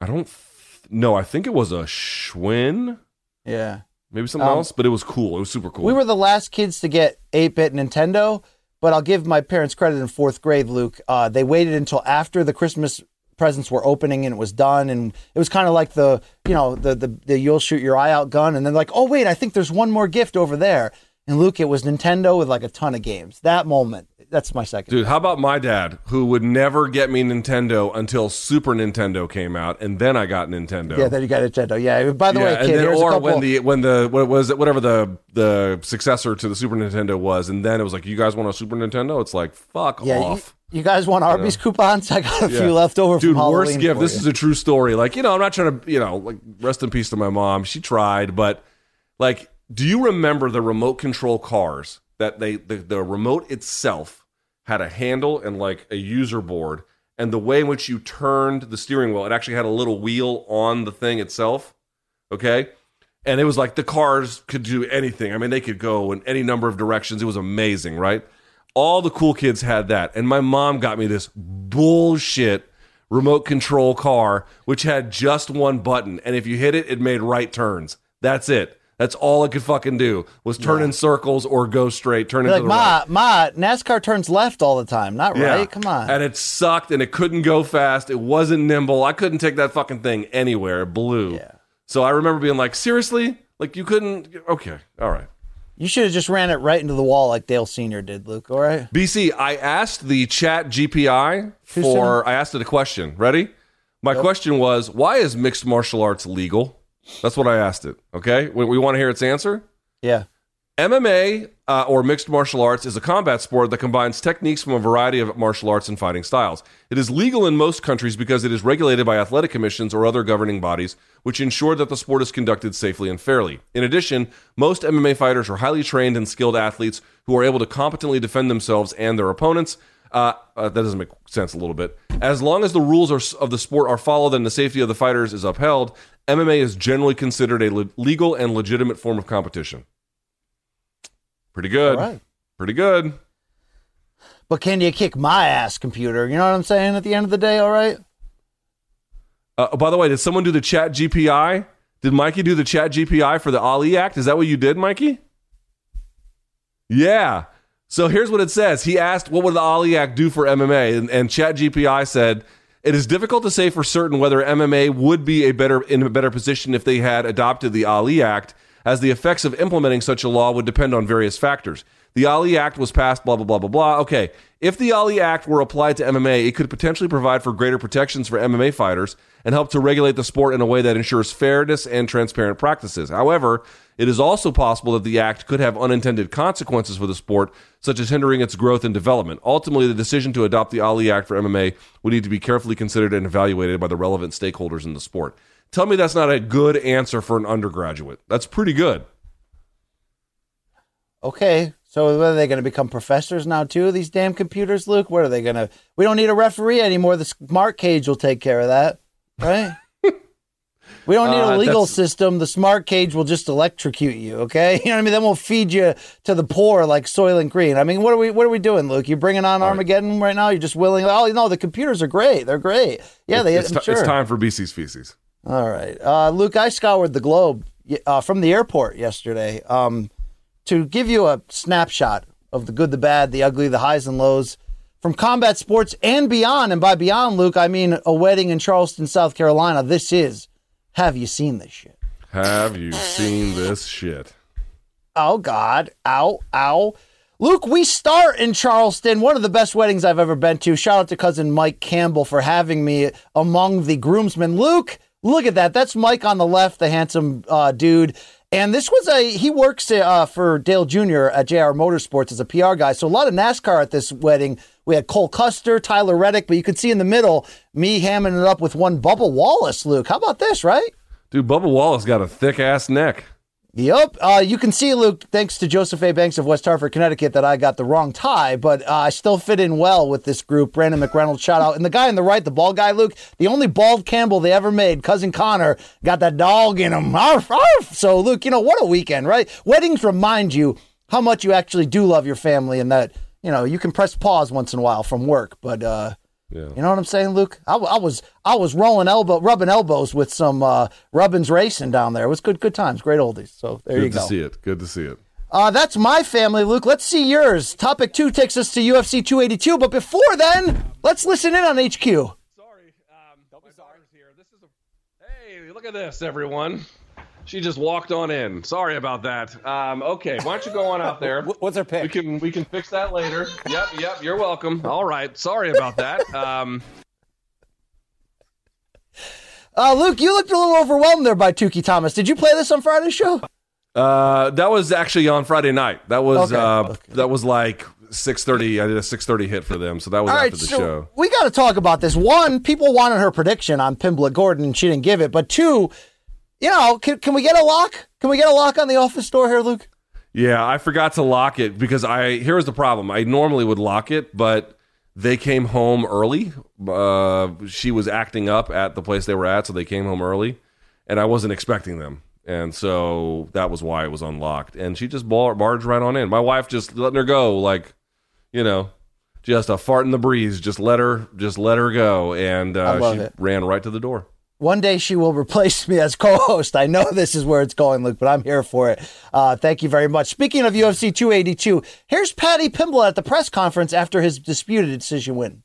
I don't. Th- no, I think it was a Schwinn. Yeah. Maybe something Um, else, but it was cool. It was super cool. We were the last kids to get 8 bit Nintendo, but I'll give my parents credit in fourth grade, Luke. Uh, they waited until after the Christmas presents were opening and it was done. And it was kind of like the, you know, the, the, the you'll shoot your eye out gun. And then like, oh, wait, I think there's one more gift over there. And Luke, it was Nintendo with like a ton of games. That moment, that's my second. Dude, how about my dad, who would never get me Nintendo until Super Nintendo came out, and then I got Nintendo. Yeah, then you got Nintendo. Yeah. By the Yeah, way, kid, then, or a couple. when the when the what was it whatever the the successor to the Super Nintendo was, and then it was like, you guys want a Super Nintendo? It's like fuck yeah, you, off. you guys want Arby's coupons? I got a Yeah. few left over Dude, worst gift. This you. is a true story. Like, you know, I'm not trying to, you know, like rest in peace to my mom. She tried, but like, do you remember the remote control cars that they the, the remote itself had a handle and like a user board and the way in which you turned the steering wheel, it actually had a little wheel on the thing itself. Okay? And it was like the cars could do anything. I mean, they could go in any number of directions. It was amazing, right? All the cool kids had that. And my mom got me this bullshit remote control car, which had just one button. And if you hit it, it made right turns. That's it. That's all it could fucking do was turn in circles or go straight, turn into like, the right. Ma, NASCAR turns left all the time, not right. Come on. And it sucked and it couldn't go fast. It wasn't nimble. I couldn't take that fucking thing anywhere. It blew. Yeah. So I remember being like, seriously? Like you couldn't? Okay. All right. You should have just ran it right into the wall like Dale Senior did, Luke. All right. BC, I asked the chat GPT for, I asked it a question. Ready? My question was, why is mixed martial arts legal? That's what I asked it. Okay. We, we want to hear its answer. Yeah. MMA uh, or mixed martial arts is a combat sport that combines techniques from a variety of martial arts and fighting styles. It is legal in most countries because it is regulated by athletic commissions or other governing bodies, which ensure that the sport is conducted safely and fairly. In addition, most MMA fighters are highly trained and skilled athletes who are able to competently defend themselves and their opponents. Uh, uh, that doesn't make sense a little bit. As long as the rules are, of the sport are followed and the safety of the fighters is upheld, MMA is generally considered a le- legal and legitimate form of competition. Pretty good. Right. Pretty good. But can you kick my ass, computer? You know what I'm saying? At the end of the day, all right. Uh, by the way, did someone do the chat GPT? Did Mikey do the chat GPT for the Ali Act? Is that what you did, Mikey? Yeah. So here's what it says. He asked, what would the Ali Act do for MMA? And, and chat GPT said, it is difficult to say for certain whether MMA would be a better in a better position if they had adopted the Ali Act, as the effects of implementing such a law would depend on various factors. The Ali Act was passed, blah, blah, blah, blah, blah. Okay. If the Ali Act were applied to MMA, it could potentially provide for greater protections for MMA fighters and help to regulate the sport in a way that ensures fairness and transparent practices. However, it is also possible that the act could have unintended consequences for the sport, such as hindering its growth and development. Ultimately, the decision to adopt the Ali Act for MMA would need to be carefully considered and evaluated by the relevant stakeholders in the sport. Tell me that's not a good answer for an undergraduate. That's pretty good. Okay. So what are they going to become professors now too? These damn computers, Luke. What are they going to? We don't need a referee anymore. The smart cage will take care of that, right? We don't need a Uh, legal system. The smart cage will just electrocute you. Okay, you know what I mean? Then we'll feed you to the poor like Soylent Green. I mean, what are we? What are we doing, Luke? You bringing on Armageddon right now? You're just willing? Oh, no, the computers are great. They're great. Yeah, they. it's, ti- sure. it's time for BC's feces. All right, uh, Luke. I scoured the globe uh, from the airport yesterday um, to give you a snapshot of the good, the bad, the ugly, the highs and lows from combat sports and beyond. And by beyond, Luke, I mean a wedding in Charleston, South Carolina. This is. Have you seen this shit? Have you seen this shit? Oh God! Ow! Ow! Luke, we start in Charleston, one of the best weddings I've ever been to. Shout out to cousin Mike Campbell for having me among the groomsmen. Luke, look at that. That's Mike on the left, the handsome uh, dude. And this was a, he works uh, for Dale Jr. at JR Motorsports as a PR guy. So a lot of NASCAR at this wedding. We had Cole Custer, Tyler Reddick, but you could see in the middle me hamming it up with one Bubba Wallace, Luke. How about this, right? Dude, Bubba Wallace got a thick ass neck. Yep. Uh, you can see, Luke, thanks to Joseph A. Banks of West Hartford, Connecticut, that I got the wrong tie, but uh, I still fit in well with this group. Brandon McReynolds, shout out. And the guy on the right, the bald guy, Luke, the only bald Campbell they ever made, cousin Connor, got that dog in him. Arf, arf. So, Luke, you know, what a weekend, right? Weddings remind you how much you actually do love your family and that, you know, you can press pause once in a while from work, but, uh, Yeah. you know what I'm saying, Luke? I, w- I was I was rolling elbow, rubbing elbows with some uh, Rubbins racing down there. It was good, good times, great oldies. So there Good you go. Good to see it. Good to see it. Uh, that's my family, Luke. Let's see yours. Topic two takes us to UFC 282. But before then, let's listen in on HQ. Sorry. Um Hey, look at this, everyone. She just walked on in. Sorry about that. Um, okay, why don't you go on out there? What's her pick? We can we can fix that later. Yep, yep. You're welcome. All right. Sorry about that. Um, Uh, Luke, you looked a little overwhelmed there by Tukey Thomas. Did you play this on Friday's show? uh, that was actually on Friday night. That was Okay, uh, that was like six thirty. I did a six thirty hit for them, so that was All after right, the so show. we got to talk about this. One, people wanted her prediction on Pimblett Gordon, and she didn't give it. But two, you know, can, can we get a lock? Can we get a lock on the office door here, Luke? Yeah, I forgot to lock it because I here was the problem. I normally would lock it, but they came home early. Uh, she was acting up at the place they were at, so they came home early, and I wasn't expecting them, and so that was why it was unlocked. And she just bar- barged right on in. My wife just letting her go, like you know, just a fart in the breeze. Just let her, just let her go, and uh, she it. ran right to the door. One day she will replace me as co-host. I know this is where it's going, Luke, but I'm here for it. Uh, thank you very much. Speaking of UFC 282, here's Paddy Pimblett at the press conference after his disputed decision win.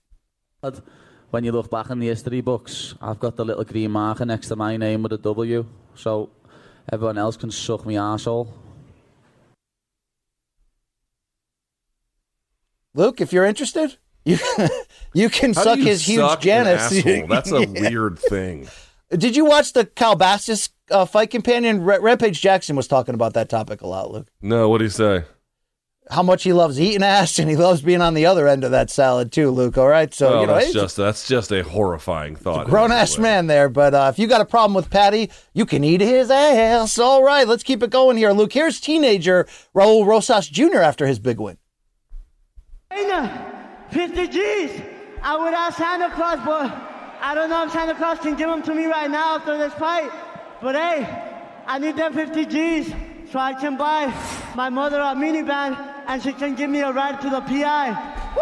When you look back in the history books, I've got the little green marker next to my name with a W, so everyone else can suck me arsehole. Luke, if you're interested, you you can How suck you his huge suck an Janus. asshole? That's a Yeah. weird thing. Did you watch the Calabasas uh, fight companion? Ra- Rampage Jackson was talking about that topic a lot, Luke. No, what do you say? How much he loves eating ass and he loves being on the other end of that salad too, Luke. All right, so oh, you know, that's just that's just a horrifying thought. a grown ass man there. But uh, if you got a problem with Paddy, you can eat his ass. All right, let's keep it going here, Luke. Here's teenager Raul Rosas Jr. after his big win. Hey, 50 G's. I would ask Santa Claus, but I don't know if Santa Claus can give them to me right now after this fight. But hey, I need them 50 G's so I can buy my mother a minivan and she can give me a ride to the PI. Woo!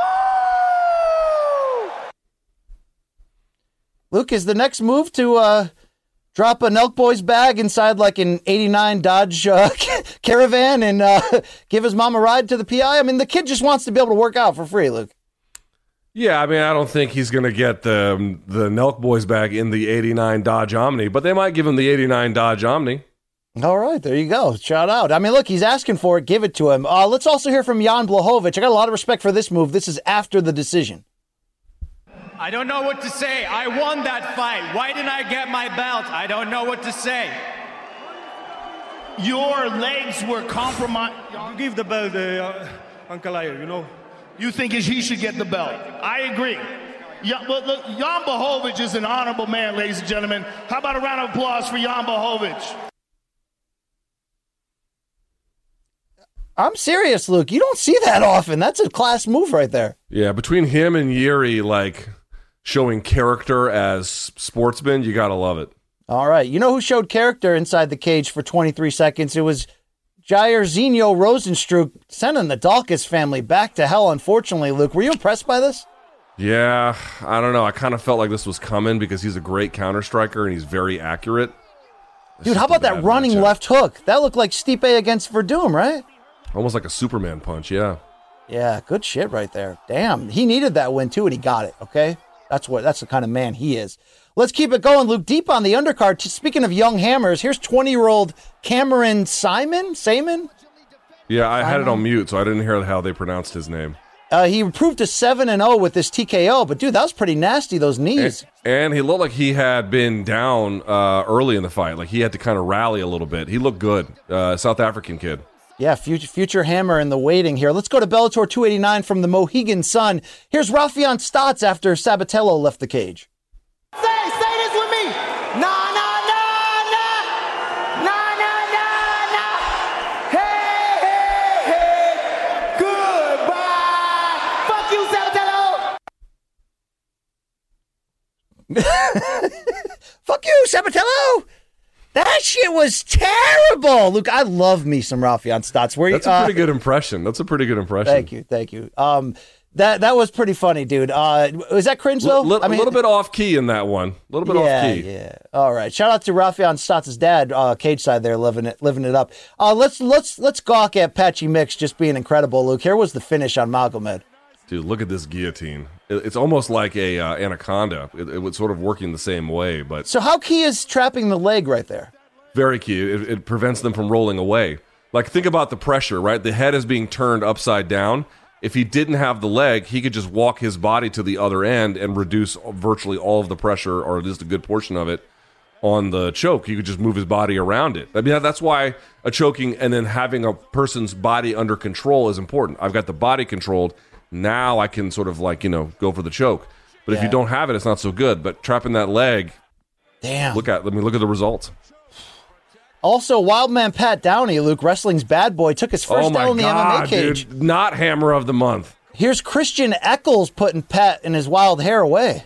Luke, is the next move to uh, drop a Nelk Boys bag inside like an 89 Dodge uh, Caravan and uh, give his mom a ride to the PI? I mean, the kid just wants to be able to work out for free, Luke. Yeah, I mean, I don't think he's going to get the the Nelk Boys back in the '89 Dodge Omni, but they might give him the '89 Dodge Omni. All right, there you go. Shout out. I mean, look, he's asking for it. Give it to him. Uh, let's also hear from Jan Blachowicz. I got a lot of respect for this move. This is after the decision. I don't know what to say. I won that fight. Why didn't I get my belt? I don't know what to say. Your legs were compromised. You give the belt to uh, Ankalaev, you know. You think is he should get the belt. I agree. Yeah, but look, Jan Blachowicz is an honorable man, ladies and gentlemen. How about a round of applause for Jan Blachowicz? I'm serious, Luke. You don't see that often. That's a class move right there. Yeah, between him and Yuri, like showing character as sportsmen, you got to love it. All right. You know who showed character inside the cage for 23 seconds? It was Jairzinho Rozenstruik sending the Daukaus family back to hell, unfortunately, Luke. Were you impressed by this? Yeah, I don't know. I kind of felt like this was coming because he's a great counter striker and he's very accurate. It's Dude, how about that running matchup. left hook? That looked like Stipe against Werdum, right? Almost like a Superman punch, yeah. Yeah, good shit right there. Damn, he needed that win too, and he got it. Okay, that's what that's the kind of man he is. Let's keep it going, Luke. Deep on the undercard. Speaking of young hammers, here's 20 year old Cameron Saaiman. Saaiman. Yeah, I had it on mute, so I didn't hear how they pronounced his name. Uh, he improved to seven and zero with this TKO, but dude, that was pretty nasty. Those knees. And he looked like he had been down uh, early in the fight. Like he had to kind of rally a little bit. He looked good. Uh, South African kid. Yeah, future, future hammer in the waiting here. Let's go to Bellator 289 from the Mohegan Sun. Here's Raufeon Stots after Sabatello left the cage. Fuck you, Sabatello! That shit was terrible. Luke, I love me some Raufeon Stots. Where you- That's a uh, pretty good impression. That's a pretty good impression. Thank you, thank you. Um, that that was pretty funny, dude. Uh, was that cringe though? Li- li- a little bit off key in that one. A little bit yeah, off key. Yeah. All right. Shout out to Raufeon Stots' dad, uh, cage side there, living it, living it up. Uh, let's let's let's gawk at Patchy Mix just being incredible. Luke, here was the finish on Magomed. Dude, look at this guillotine. It- It's almost like a uh, anaconda. It, it was sort of working the same way, but So how key is trapping the leg right there? very key. It, it prevents them from rolling away. Like think about the pressure, right? The head is being turned upside down. If he didn't have the leg, he could just walk his body to the other end and reduce virtually all of the pressure, or at least a good portion of it, on the choke. He could just move his body around it. I mean, that's why a choking and then having a person's body under control is important. I've got the body controlled. Now I can sort of like, you know, go for the choke. But if you don't have it, it's not so good. But trapping that leg, Damn. look at, let me look at the results. Also, Wildman Pat Downey, Luke Wrestling's bad boy, took his first oh in the God, MMA cage. dude. Not hammer of the month. Here's Christian Echols putting Pat and his wild hair away.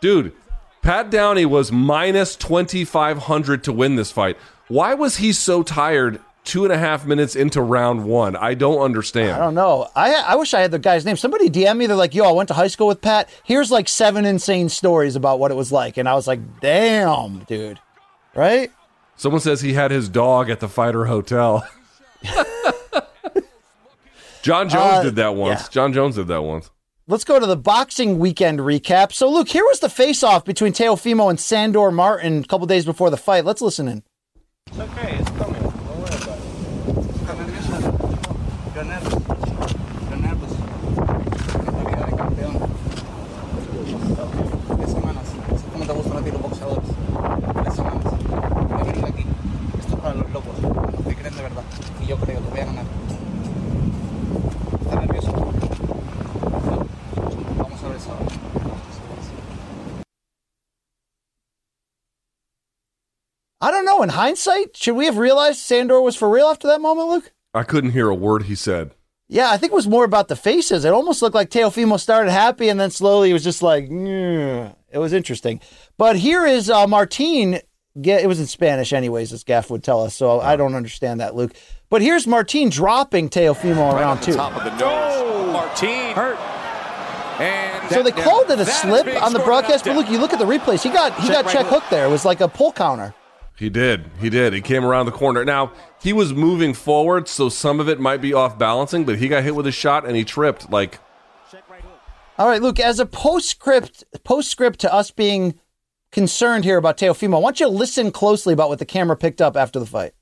Dude, Pat Downey was minus 2,500 to win this fight. Why was he so tired two and a half minutes into round one? I don't understand. I don't know. I I wish I had the guy's name. Somebody DM me. They're like, "Yo, I went to high school with Pat. Here's like seven insane stories about what it was like." And I was like, "Damn, dude." Right? Someone says he had his dog at the fighter hotel. Jon Jones Uh, did that once. yeah. Jon Jones did that once. Let's go to the boxing weekend recap. So, Luke, here was the face-off between Teofimo and Sandor Martin a couple days before the fight. Let's listen in. It's okay, it's coming. I don't know. In hindsight, should we have realized Sandor was for real after that moment, Luke? I couldn't hear a word he said. Yeah, I think it was more about the faces. It almost looked like Teofimo started happy and then slowly it was just like, "Nyeh." it was interesting. But here is uh, Martin. Get, it was in Spanish, anyways, as Gaff would tell us. So I don't understand that, Luke. But here's Martin dropping Teofimo around two. Top of the nose. Martine hurt. And So they that- called it a that's slip on the broadcast. But look, you look at the replays. He got he Check got right check hook. hook there. It was like a pull counter. He did. He did. He came around the corner. Now, he was moving forward, so some of it might be off balancing, but he got hit with a shot and he tripped. Like, All right, Luke. As a postscript, postscript to us being concerned here about Teofimo, I want you listen closely about what the camera picked up after the fight.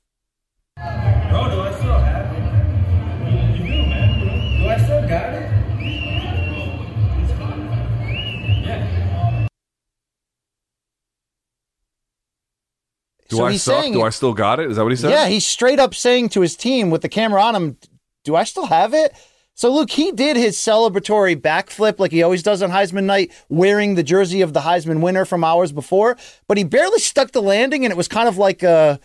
Do So I suck? saying- do I still got it? Is that what he said? Yeah, he's straight up saying to his team with the camera on him, "Do I still have it?" So Luke, he did his celebratory backflip like he always does on Heisman night, wearing the jersey of the Heisman winner from hours before. But he barely stuck the landing, and it was kind of like a,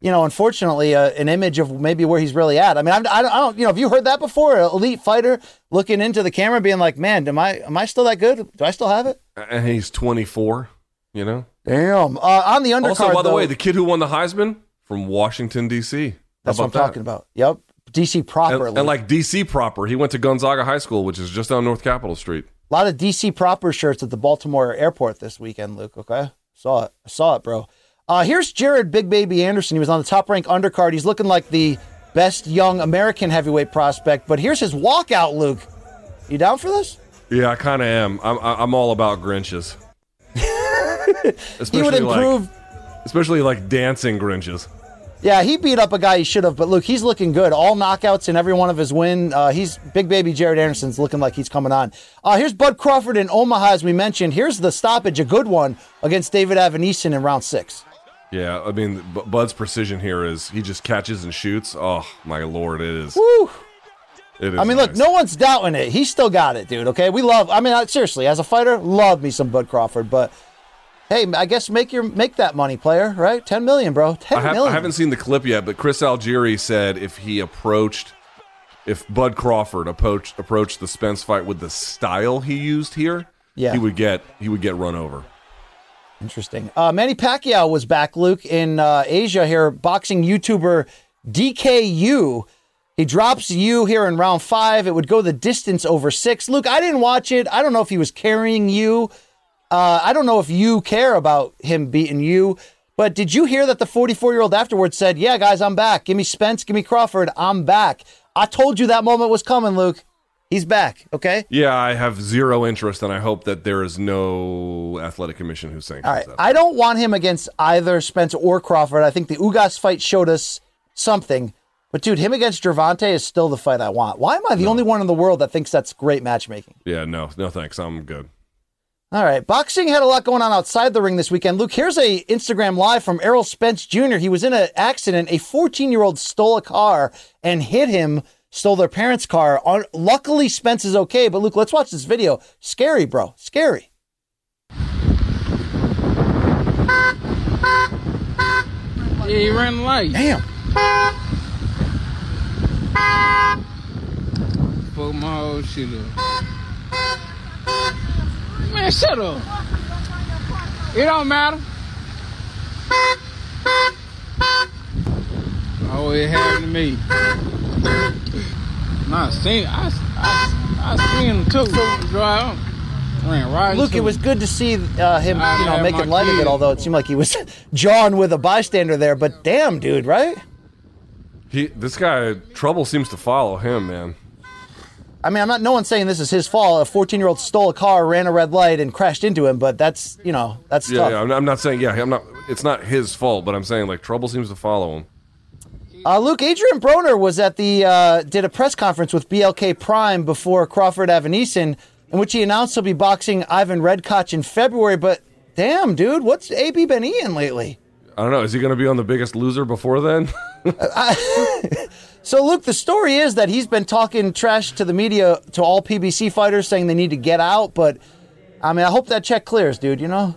you know, unfortunately, uh an image of maybe where he's really at. I mean, I'm, I don't, I don't, you know, have you heard that before? An elite fighter looking into the camera, being like, "Man, am I, am I still that good? Do I still have it?" And he's 24, you know? Damn. Uh, on the undercard, Also, by the though- way, the kid who won the Heisman from Washington, D.C. That's what I'm that? talking about. Yep, DC proper. And, and like DC proper, he went to Gonzaga High School, which is just down North Capitol Street. A lot of DC proper shirts at the Baltimore airport this weekend, Luke. Okay. Saw it. I saw it, bro. Uh, here's Jared Big Baby Anderson. He was on the top rank undercard. He's looking like the best young American heavyweight prospect. But here's his walkout, Luke. You down for this? Yeah, I kind of am. I'm, I'm all about Grinches. He would improve. Like, especially like dancing Grinches. Yeah, he beat up a guy he should have, but look, he's looking good. All knockouts in every one of his win. Uh, he's big baby Jared Anderson's looking like he's coming on. Uh, here's Bud Crawford in Omaha, as we mentioned. Here's the stoppage, a good one against David Avanesyan in round six. Yeah, I mean, B- Bud's precision here is he just catches and shoots. Oh my lord, it is. Woo! It is I mean, look, no one's doubting it. He still got it, dude. Okay, we love. I mean, uh, seriously, as a fighter, love me some Bud Crawford. But hey, I guess make your make that money, player. Right? Ten million, bro. Ten I, have, million. I haven't seen the clip yet, but Chris Algieri said if he approached, if Bud Crawford approached approached the Spence fight with the style he used here, Yeah. he would get he would get run over. Interesting. Uh, Manny Pacquiao was back, Luke, in uh, Asia here. Boxing YouTuber DK Yoo. He drops you here in round five. It would go the distance over six. Luke, I didn't watch it. I don't know if he was carrying you. Uh, I don't know if you care about him beating you. But did you hear that the 44 year old afterwards said, Yeah, guys, I'm back. Give me Spence, give me Crawford. I'm back. I told you that moment was coming, Luke. He's back, okay? Yeah, I have zero interest, and I hope that there is no athletic commission who's saying All right. I don't want him against either Spence or Crawford. I think the Ugas fight showed us something. But dude, him against Gervonta is still the fight I want. Why am I the only one in the world that thinks that's great matchmaking? Yeah, no, no, thanks. I'm good. All right. Boxing had a lot going on outside the ring this weekend. Luke, here's a Instagram live from Errol Spence Jr. He was in an accident. A 14 year old stole a car and hit him, stole their parents' car. Luckily, Spence is okay. But Luke, let's watch this video. Scary, bro. Scary. Yeah, he ran light. Damn. Fuck my whole shit up. Man, shut up. It don't matter. Oh, it happened to me. Nah, I seen, I, I, I seen him too. Drive. Ran right Luke, into it was good to see uh, him, I you know, making light of it. Although it seemed like he was jawing with a bystander there. But damn, dude, right? He, this guy, trouble seems to follow him, man. I mean, I'm not. No one's saying this is his fault. A 14 year old stole a car, ran a red light, and crashed into him. But that's, you know, that's Yeah, tough. yeah. I'm not, I'm not saying, yeah, I'm not. It's not his fault, but I'm saying like trouble seems to follow him. Uh, Luke, Adrian Broner was at the uh, did a press conference with BLK Prime before Crawford Avanesyan, in which he announced he'll be boxing Ivan Redkach in February. But damn, dude, what's AB been eating lately? I don't know. Is he going to be on the Biggest Loser before then? So, Luke, the story is that he's been talking trash to the media, to all PBC fighters, saying they need to get out. But, I mean, I hope that check clears, dude, you know?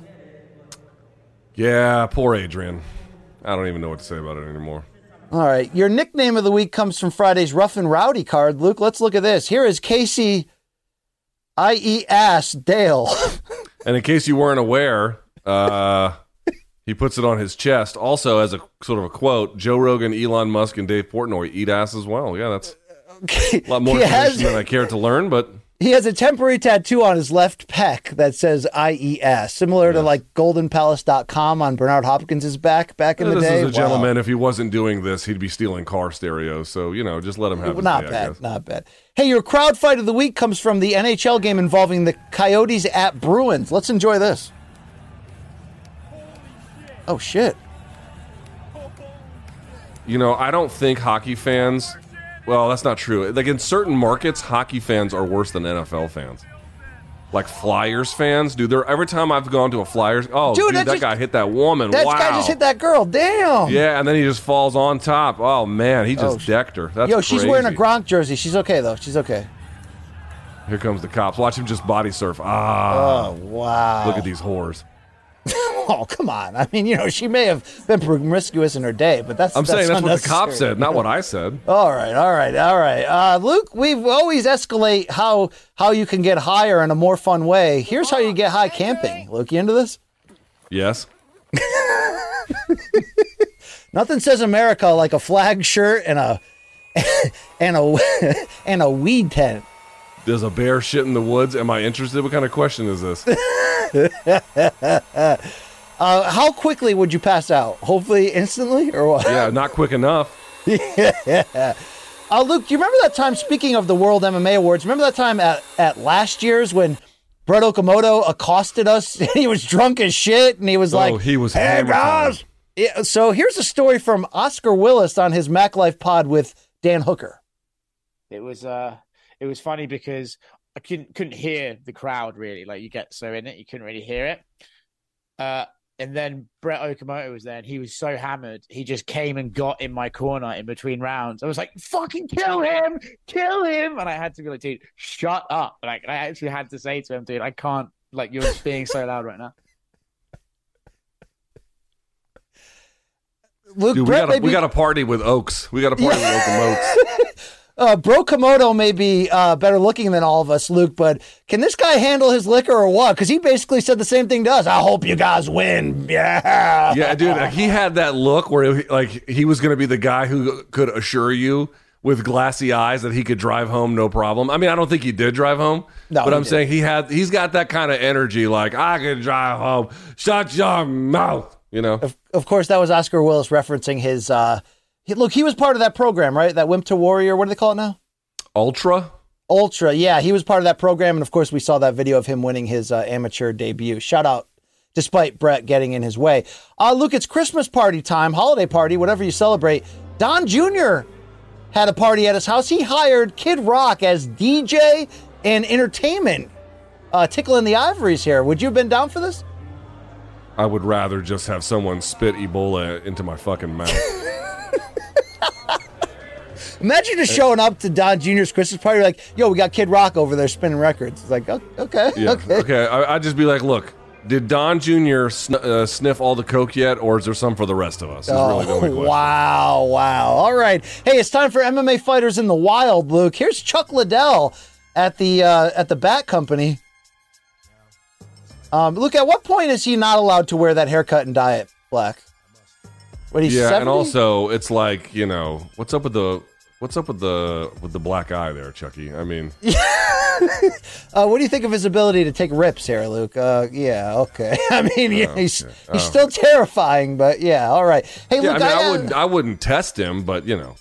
Yeah, poor Adrian. I don't even know what to say about it anymore. All right. Your nickname of the week comes from Friday's Rough and Rowdy card. Luke, let's look at this. Here is Casey, i.e., Ass Dale. And in case you weren't aware, uh, he puts it on his chest. Also, as a sort of a quote, Joe Rogan, Elon Musk, and Dave Portnoy eat ass as well. Yeah, that's a lot more information has- than I care to learn, but He has a temporary tattoo on his left pec that says IES, similar to like goldenpalace.com on Bernard Hopkins' back back in the this day. is a Wow. gentleman. If he wasn't doing this, he'd be stealing car stereos. So, you know, just let him have it. Not day, bad, not bad. Hey, your crowd fight of the week comes from the NHL game involving the Coyotes at Bruins. Let's enjoy this. Oh shit! You know, I don't think hockey fans. Well, that's not true. Like in certain markets, hockey fans are worse than NFL fans. Like Flyers fans, dude. They're every time I've gone to a Flyers. Oh, Dude, dude, that that, just- guy hit that woman. That wow. guy just hit that girl. Damn. Yeah, and then he just falls on top. Oh man, he just Oh, decked her. That's Yo, she's wearing a Gronk jersey. She's okay though. She's okay. Here comes the cops. Watch him just body surf. Ah. Oh, wow. Look at these whores. oh come on. I mean, you know, she may have been promiscuous in her day, but that's I'm saying that's what the cop said, not what I said. All right, all right, all right. Uh, Luke, we've always escalate how how you can get higher in a more fun way. Here's how you get high camping. Luke, you into this? Yes. Nothing says America like a flag shirt and a and a and a weed tent. Does a bear shit in the woods? Am I interested? What kind of question is this? uh, how quickly would you pass out? Hopefully instantly, or what? yeah, not quick enough. yeah. Uh, Luke, do you remember that time? Speaking of the World MMA Awards, remember that time at, at last year's when Brett Okamoto accosted us? he was drunk as shit, and he was Oh, like, he was "Hey guys!" Yeah, so here's a story from Oscar Willis on his Mac Life Pod with Dan Hooker. It was uh it was funny because I couldn't couldn't hear the crowd really. Like you get so in it, you couldn't really hear it. Uh and then Brett Okamoto was there and he was so hammered, he just came and got in my corner in between rounds. I was like, fucking kill him, kill him. And I had to be like, dude, shut up. Like I actually had to say to him, dude, I can't like you're being so loud right now. Luke, Dude, we got, a, may we got a party with Oaks. We got a party with Oak and Oaks. Uh, Bro Komodo may be uh, better looking than all of us, Luke, but can this guy handle his liquor or what? Because he basically said the same thing to us. I hope you guys win. Yeah. Yeah, dude, he had that look where he, like he was going to be the guy who could assure you with glassy eyes that he could drive home no problem. I mean, I don't think he did drive home, No, but I'm didn't. saying he had he's got that kind of energy like I can drive home. Shut your mouth, you know. Of, of course, that was Oscar Willis referencing his. Uh, he, look, he was part of that program, right? That Wimp to Warrior. What do they call it now? Ultra. Ultra. Yeah, he was part of that program, and of course, we saw that video of him winning his uh, amateur debut. Shout out, despite Brett getting in his way. Uh, Luke, it's Christmas party time, holiday party, whatever you celebrate. Don Jr. had a party at his house. He hired Kid Rock as DJ and entertainment, uh, tickling the ivories here. Would you have been down for this? I would rather just have someone spit Ebola into my fucking mouth. Imagine just showing up to Don Jr.'s Christmas party, like, yo, we got Kid Rock over there spinning records. It's like, "Oh, okay, Yeah. okay. Okay. I, I'd just be like, look, did Don Jr. Sn- uh, sniff all the coke yet, or is there some for the rest of us? Is really Oh, question. wow, wow. All right. Hey, it's time for MMA fighters in the wild, Luke. Here's Chuck Liddell at the uh, at the Bat Company. Um, Luke, at what point is he not allowed to wear that haircut and dye it black? What he's yeah, 70? and also it's like you know what's up with the what's up with the with the black eye there, Chucky. I mean, uh, what do you think of his ability to take rips here, Luke? Uh, yeah, okay. I mean, yeah, he's okay. he's Oh. still terrifying, but yeah, all right. Hey, yeah, Luke, I mean, I, uh, wouldn't I wouldn't test him, but you know,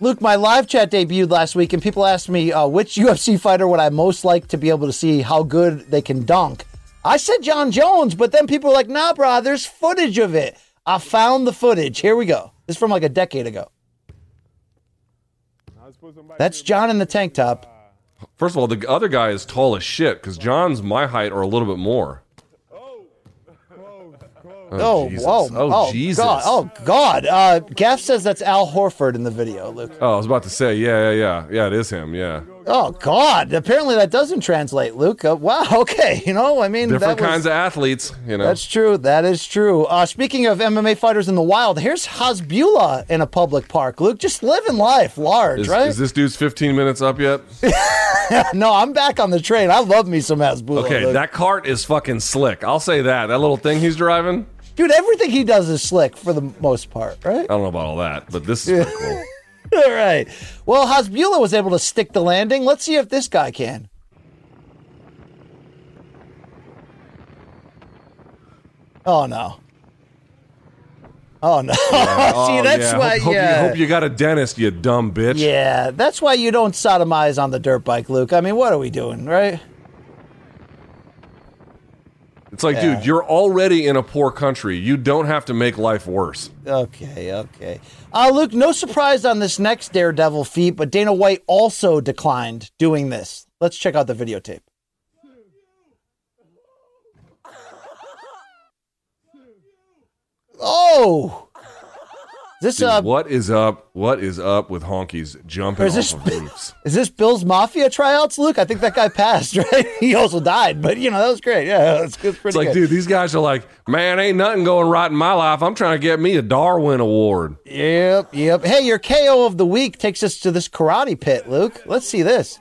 Luke, my live chat debuted last week, and people asked me uh, which UFC fighter would I most like to be able to see how good they can dunk. I said Jon Jones, but then people were like, "Nah, bro, there's footage of it. I found the footage. Here we go. This is from like a decade ago. That's Jon in the tank top. first of all, the other guy is tall as shit because Jon's my height or a little bit more. Oh, Jesus. whoa. Oh, Jesus. God. Oh, God. Uh, Gaff says that's Al Horford in the video, Luke. Oh, I was about to say, yeah, yeah, yeah, yeah. It is him. Yeah, Oh, God. Apparently that doesn't translate, Luke. Uh, wow. Okay. You know, I mean, different that was- kinds of athletes. You know, That's true. That is true. Uh, speaking of MMA fighters in the wild, here's Hasbullah in a public park. Luke, just living life large, is, right? is this dude's 15 minutes up yet? no, I'm back on the train. I love me some Hasbullah. Okay, Luke. that cart is fucking slick. I'll say that. That little thing he's driving. Dude, everything he does is slick for the most part, right? I don't know about all that, but this is pretty cool. All right. Well, Hasbullah was able to stick the landing. Let's see if this guy can. Oh no. Oh no. Yeah. see, Oh, that's yeah. why. Hope, hope yeah. you, hope you got a dentist, you dumb bitch. Yeah, that's why you don't sodomize on the dirt bike, Luke. I mean, what are we doing, right? It's like, Yeah. dude, you're already in a poor country. You don't have to make life worse. Okay, okay. Uh, Luke, no surprise on this next Daredevil feat, but Dana White also declined doing this. Let's check out the videotape. Oh! Is this Dude, uh, what is up? What is up with honkies jumping is off this- of roofs? is this Bill's Mafia tryouts, Luke? I think that guy passed, right? he also died, but you know that was great. Yeah, that's pretty It's like, good. dude, these guys are like, man, ain't nothing going right in my life. I'm trying to get me a Darwin Award. Yep, yep. Hey, your KO of the week takes us to this karate pit, Luke. Let's see this.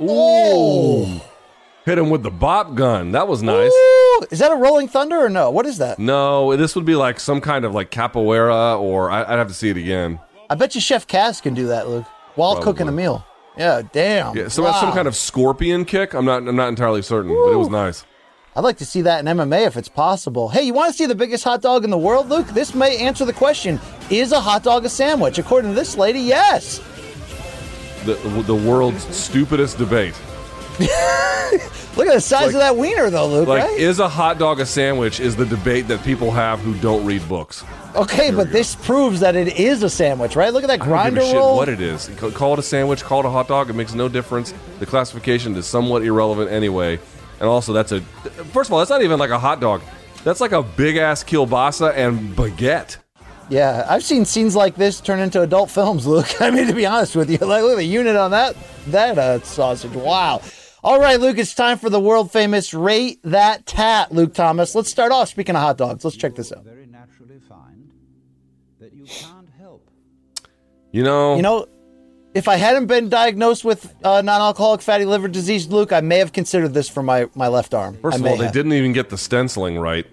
Ooh. Hit him with the bop gun. That was nice. Ooh, is that a Rolling Thunder or no? What is that? No, this would be like some kind of like capoeira, or I, I'd have to see it again. I bet you Chef Cass can do that, Luke, while Probably. cooking a meal. Yeah, damn. Yeah, so that's some kind of scorpion kick. I'm not, I'm not entirely certain, but it was nice. I'd like to see that in MMA if it's possible. Hey, you want to see the biggest hot dog in the world, Luke? This may answer the question: Is a hot dog a sandwich? According to this lady, yes. The the world's stupidest debate. Look at the size Like- of that wiener, though, Luke. Like, right? is a hot dog a sandwich? Is the debate that people have who don't read books. okay, but this proves that it is a sandwich, right? Look at that I don't grinder give a shit roll. what it is. Call it a sandwich, call it a hot dog. It makes no difference. The classification is somewhat irrelevant anyway. And also, that's a first of all, that's not even like a hot dog. That's like a big ass kielbasa and baguette. Yeah, I've seen scenes like this turn into adult films, Luke. I mean, to be honest with you, like look at the unit on that that uh, sausage. Wow. All right, Luke, it's time for the world famous rate that tat, Luke Thomas. Let's start off. Speaking of hot dogs, let's check this out. Very naturally find that You can't help. You know, You know, if I hadn't been diagnosed with uh, non-alcoholic fatty liver disease, Luke, I may have considered this for my my left arm. First I of all, they have. didn't even get the stenciling right.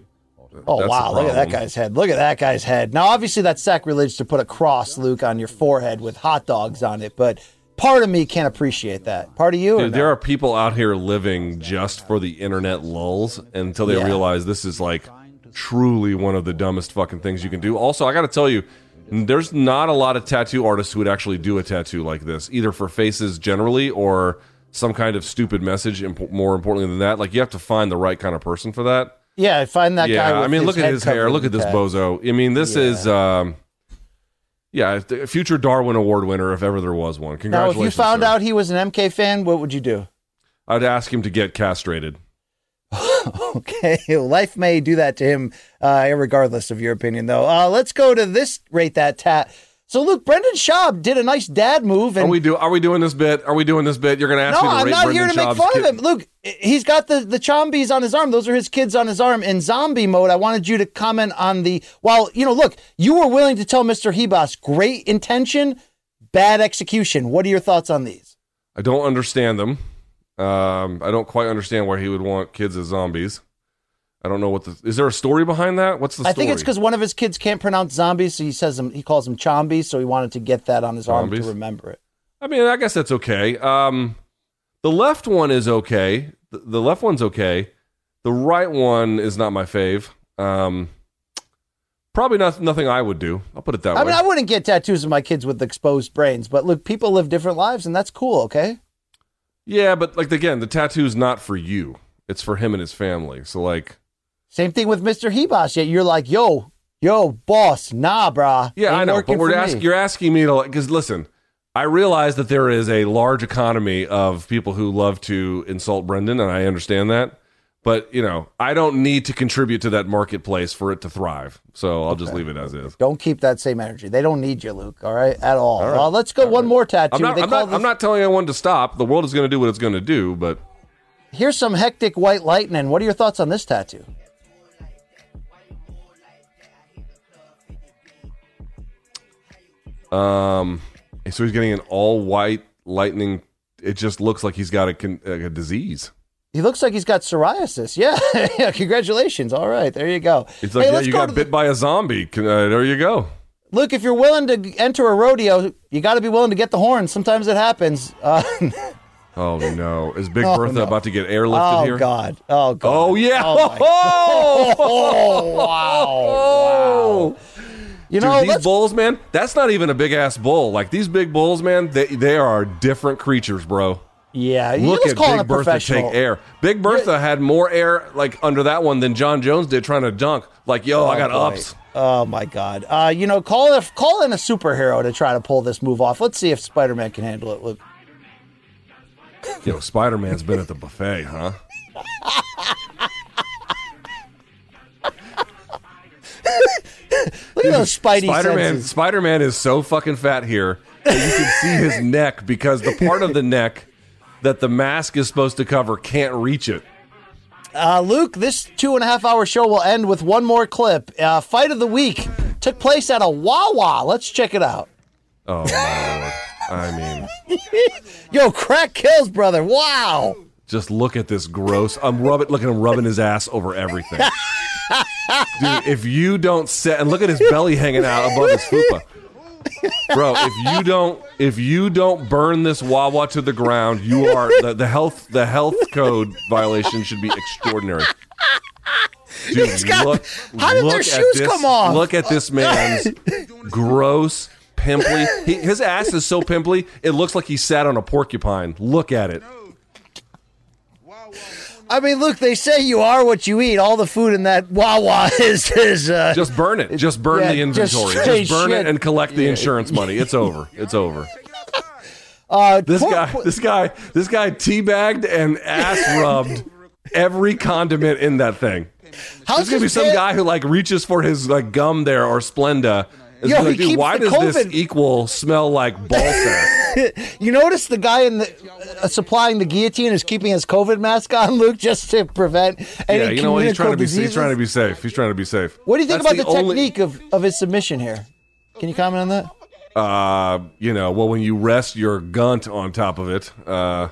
Oh That's wow! Look at that guy's head. Look at that guy's head. Now, obviously, that's sacrilege to put a cross, Luke, on your forehead with hot dogs on it. But part of me can't appreciate that. Part of you, Dude, there are people out here living just for the internet lulls until they Yeah. realize this is like truly one of the dumbest fucking things you can do. Also, I got to tell you, there's not a lot of tattoo artists who would actually do a tattoo like this, either for faces generally or some kind of stupid message. imp- More importantly than that, like you have to find the right kind of person for that. yeah, find that yeah, guy. I mean, look at his hair. Look at this bozo. I mean, this is. um yeah, future Darwin Award winner if ever there was one. Congratulations. Now, if Congratulations. you found sir. out he was an MK fan, what would you do? I'd ask him to get castrated. Okay, life may do that to him, uh, regardless of your opinion, though. Uh, let's go to this rate that tat. So, Luke, Brendan Schaub did a nice dad move, and Are we do? Are we doing this bit? Are we doing this bit? You're going to ask no, me to I'm not Brendan here to make fun of him. Luke, he's got the the chombies on his arm. Those are his kids on his arm in zombie mode. I wanted you to comment on the. While you know, look, you were willing to tell Mister Hebas, great intention, bad execution. What are your thoughts on these? I don't understand them. Um, I don't quite understand why he would want kids as zombies. I don't know what the. Is there a story behind that? What's the story? I think it's because one of his kids can't pronounce zombies, so he says them. He calls them chombies, so he wanted to get that on his arm to remember it. I mean, I guess that's okay. Um, the left one is okay. The, the left one's okay. The right one is not my fave. Um, probably not nothing I would do. I'll put it that way. I way. mean, I wouldn't get tattoos of my kids with exposed brains, but look, people live different lives, and that's cool. Okay. yeah, but like again, the tattoo's not for you. It's for him and his family. So like, Same thing with Mister Hebas. Yet you're like, yo, yo, boss, nah, brah. Yeah, I know, but we're asking. You're asking me to because listen, I realize that there is a large economy of people who love to insult Brendan, and I understand that. But you know, I don't need to contribute to that marketplace for it to thrive. So I'll just leave it as is. Don't keep that same energy. They don't need you, Luke. All right, at all. All right. Uh, let's go one more tattoo. I'm not. I'm not, this- I'm not telling anyone to stop. The world is going to do what it's going to do. But Here's some hectic white lightning. What are your thoughts on this tattoo? Um, so he's getting an all white lightning. It just looks like he's got a, con- a disease. He looks like he's got psoriasis. Yeah, yeah. Congratulations. All right, there you go. It's like Hey, yeah, you go got to bit by a zombie. Can, uh, there you go. Luke, if you're willing to enter a rodeo, you got to be willing to get the horn. Sometimes it happens. Uh, Oh no! Is Big Oh, Bertha no. about to get airlifted oh here? Oh god! Oh God! Oh yeah! Oh, my Oh, wow! Wow! You Dude, know, these bulls, man. That's not even a big ass bull. Like these big bulls, man. They they are different creatures, bro. Yeah, Look at Big a Bertha take air. Big Bertha had more air like under that one than Jon Jones did trying to dunk. Like, yo, I got boy. ups. Oh my God! Uh, you know, call it call in a superhero to try to pull this move off. Let's see if Spider Man can handle it. Luke. Yo, Spider Man's been at the buffet, huh? Look at those Spidey Spider Man. senses. Spider Man is so fucking fat here that you can see his neck because the part of the neck that the mask is supposed to cover can't reach it. Uh, Luke, this two and a half hour show will end with one more clip. Uh, fight of the week took place at a Wawa. Let's check it out. Oh my lord! I mean, Yo, crack kills, brother. Wow. just look at this gross. I'm rubbing. Look at him rubbing his ass over everything. Dude, if you don't set and look at his belly hanging out above his fupa. Bro, if you don't if you don't burn this Wawa to the ground, you are the, the health the health code violation should be extraordinary. Dude, got- look, how did look at shoes this- come off? Look at this man's gross, pimply. He, his ass is so pimply, it looks like he sat on a porcupine. Look at it. I mean, look, they say you are what you eat. All the food in that Wawa is is uh, Just burn it. Just burn Yeah, the inventory. Just, straight burn shit. it and collect the insurance money. It's over. It's over. uh, This poor- guy, this guy, this guy teabagged and ass rubbed every condiment in that thing. How's There's gonna be some guy who like reaches for his like gum there or Splenda. Yo, do, keeps why the does this COVID- equal smell like ball sack? you notice the guy in the uh, supplying the guillotine is keeping his COVID mask on, Luke, just to prevent any yeah, you know what? He's trying to be. He's trying to be safe. He's trying to be safe. What do you think That's about the, only- technique of, of his submission here? Can you comment on that? Uh, you know, well, when you rest your gunt on top of it. Uh,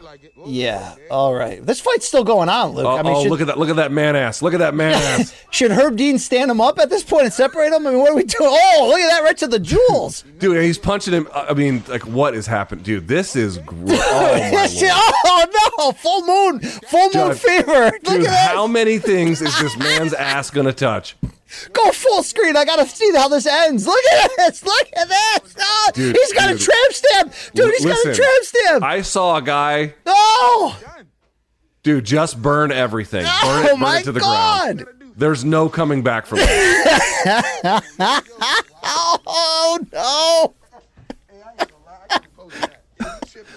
Yeah. All right. This fight's still going on, Luke. oh, I mean, oh, should, look at that! Look at that man ass! Look at that man ass! should Herb Dean stand him up at this point and separate him? I mean, what are we doing? Oh, look at that! Right to the jewels. Dude, he's punching him. I mean, like, what is happening, dude? This is gr- oh my Yes, lord. oh no! Full moon, full moon Judge, fever. Look Dude, at that! how many things is this man's ass gonna touch? Go full screen. I gotta see how this ends. Look at this. Look at this. Oh, Dude, he's got dude. a tramp stamp. Dude, he's got a Listen, tramp stamp. I saw a guy, Oh, dude, just burn everything. Burn Oh, it, burn my it to the God. ground. There's no coming back from it. oh no.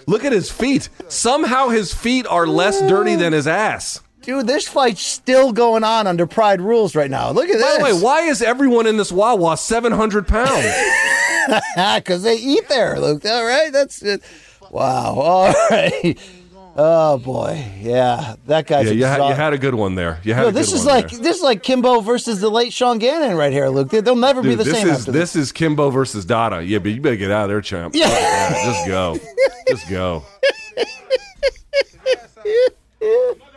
Look at his feet. Somehow his feet are less dirty than his ass. Dude, this fight's still going on under Pride rules right now. Look at By this. the way, why is everyone in this Wawa 700 pounds? Because they eat there, Luke. All right, that's it. Wow. All right. Oh boy, yeah, that guy's. yeah, you had, you had a good one there. You had Yo, a good this is one like there. this is like Kimbo versus the late Sean Gannon right here, Luke. They, will never be Dude, the this same is after this is Kimbo versus Dada. Yeah, but you better get out of there, champ. Yeah. Yeah, just go. Just go.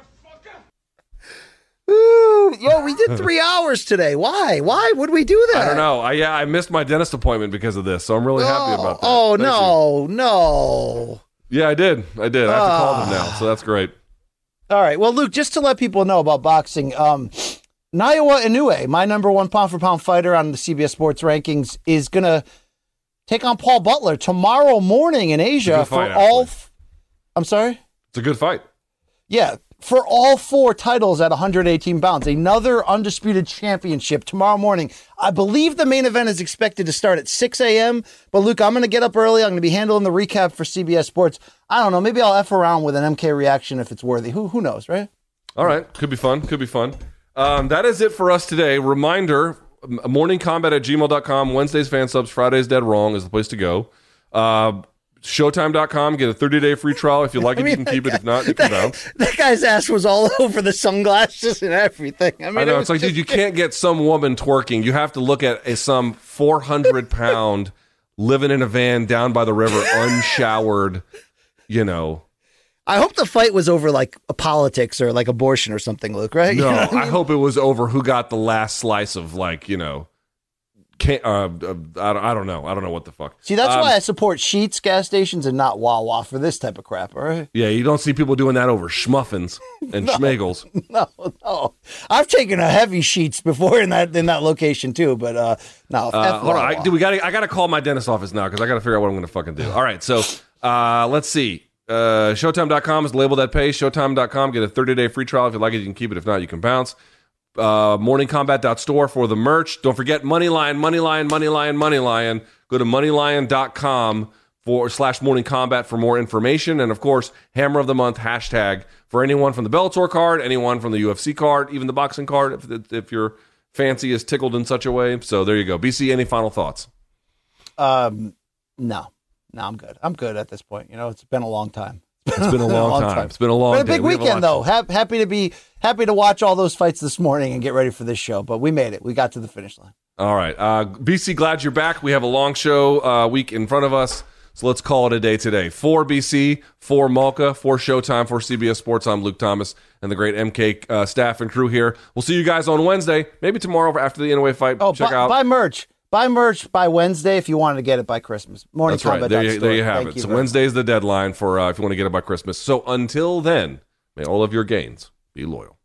Ooh, yo, we did three hours today. Why? Why would we do that? I don't know. I yeah, I missed my dentist appointment because of this, so I'm really happy about that. Oh Thank you. no, no. Yeah, I did. I did. I have to call them Ah. now, so that's great. All right. Well, Luke, just to let people know about boxing, um, Naoya Inoue, my number one pound for pound fighter on the CBS Sports rankings, is gonna take on Paul Butler tomorrow morning in Asia for fight, all. F- I'm sorry. It's a good fight. Yeah, for all four titles at 118 pounds. Another undisputed championship tomorrow morning. I believe the main event is expected to start at 6 a.m. But Luke, I'm going to get up early. I'm going to be handling the recap for CBS Sports. I don't know. Maybe I'll f around with an MK reaction if it's worthy. Who who knows, right? All right, could be fun. Could be fun. Um, that is it for us today. Reminder: morningkombat at gmail.com. Wednesdays fan subs. Fridays dead wrong is the place to go. Uh, Showtime.com. Get a 30 day free trial. If you like it, you can keep it. If not, you can bounce. That guy's ass was all over the sunglasses and everything. I mean, I know it it's like, dude, you can't get some woman twerking. You have to look at a, some 400 pound living in a van down by the river, unshowered. You know, I hope the fight was over like politics or like abortion or something, Luke. Right? no. You know I I hope it was over. Who got the last slice of like you know, can uh, uh, I, don't, I don't know. I don't know what the fuck. See, that's Um, why I support Sheetz gas stations and not Wawa for this type of crap. All right? Yeah, you don't see people doing that over schmuffins and No. schmagels. No, no. I've taken a heavy Sheetz before in that in that location too, but uh, no. Uh, hold on, I, dude, we got I got to call my dentist office now because I got to figure out what I'm going to fucking do. All right, so uh, let's see. Uh, Showtime.com is labeled that page. Showtime.com get a 30 day free trial if you like it. You can keep it. If not, you can bounce. Uh, morningkombat.store for the merch. Don't forget MoneyLion, MoneyLion, MoneyLion, MoneyLion. Go to moneylion.com for slash morning kombat for more information. And of course, Hammer of the Month hashtag for anyone from the Bellator card, anyone from the UFC card, even the boxing card, if, if your fancy is tickled in such a way. So there you go. BC, any final thoughts? Um, no, no, I'm good. I'm good at this point. You know, it's been a long time. It's been a long, time. It's been a long But a big We have a big weekend though. Hap- happy to be happy to watch all those fights this morning and get ready for this show. But we made it. We got to the finish line. All right. Uh, BC, glad you're back. We have a long show uh, week in front of us. So let's call it a day today. For BC, for Malka, for Showtime, for CBS Sports. I'm Luke Thomas and the great MK uh, staff and crew here. We'll see you guys on Wednesday, maybe tomorrow after the NWA fight. Oh, Check buy, out. buy merch. Buy merch by Wednesday if you wanted to get it by Christmas. Morning That's right. There you, there you have Thank it. So very Wednesday is the deadline for uh, if you want to get it by Christmas. So until then, may all of your gains be loyal.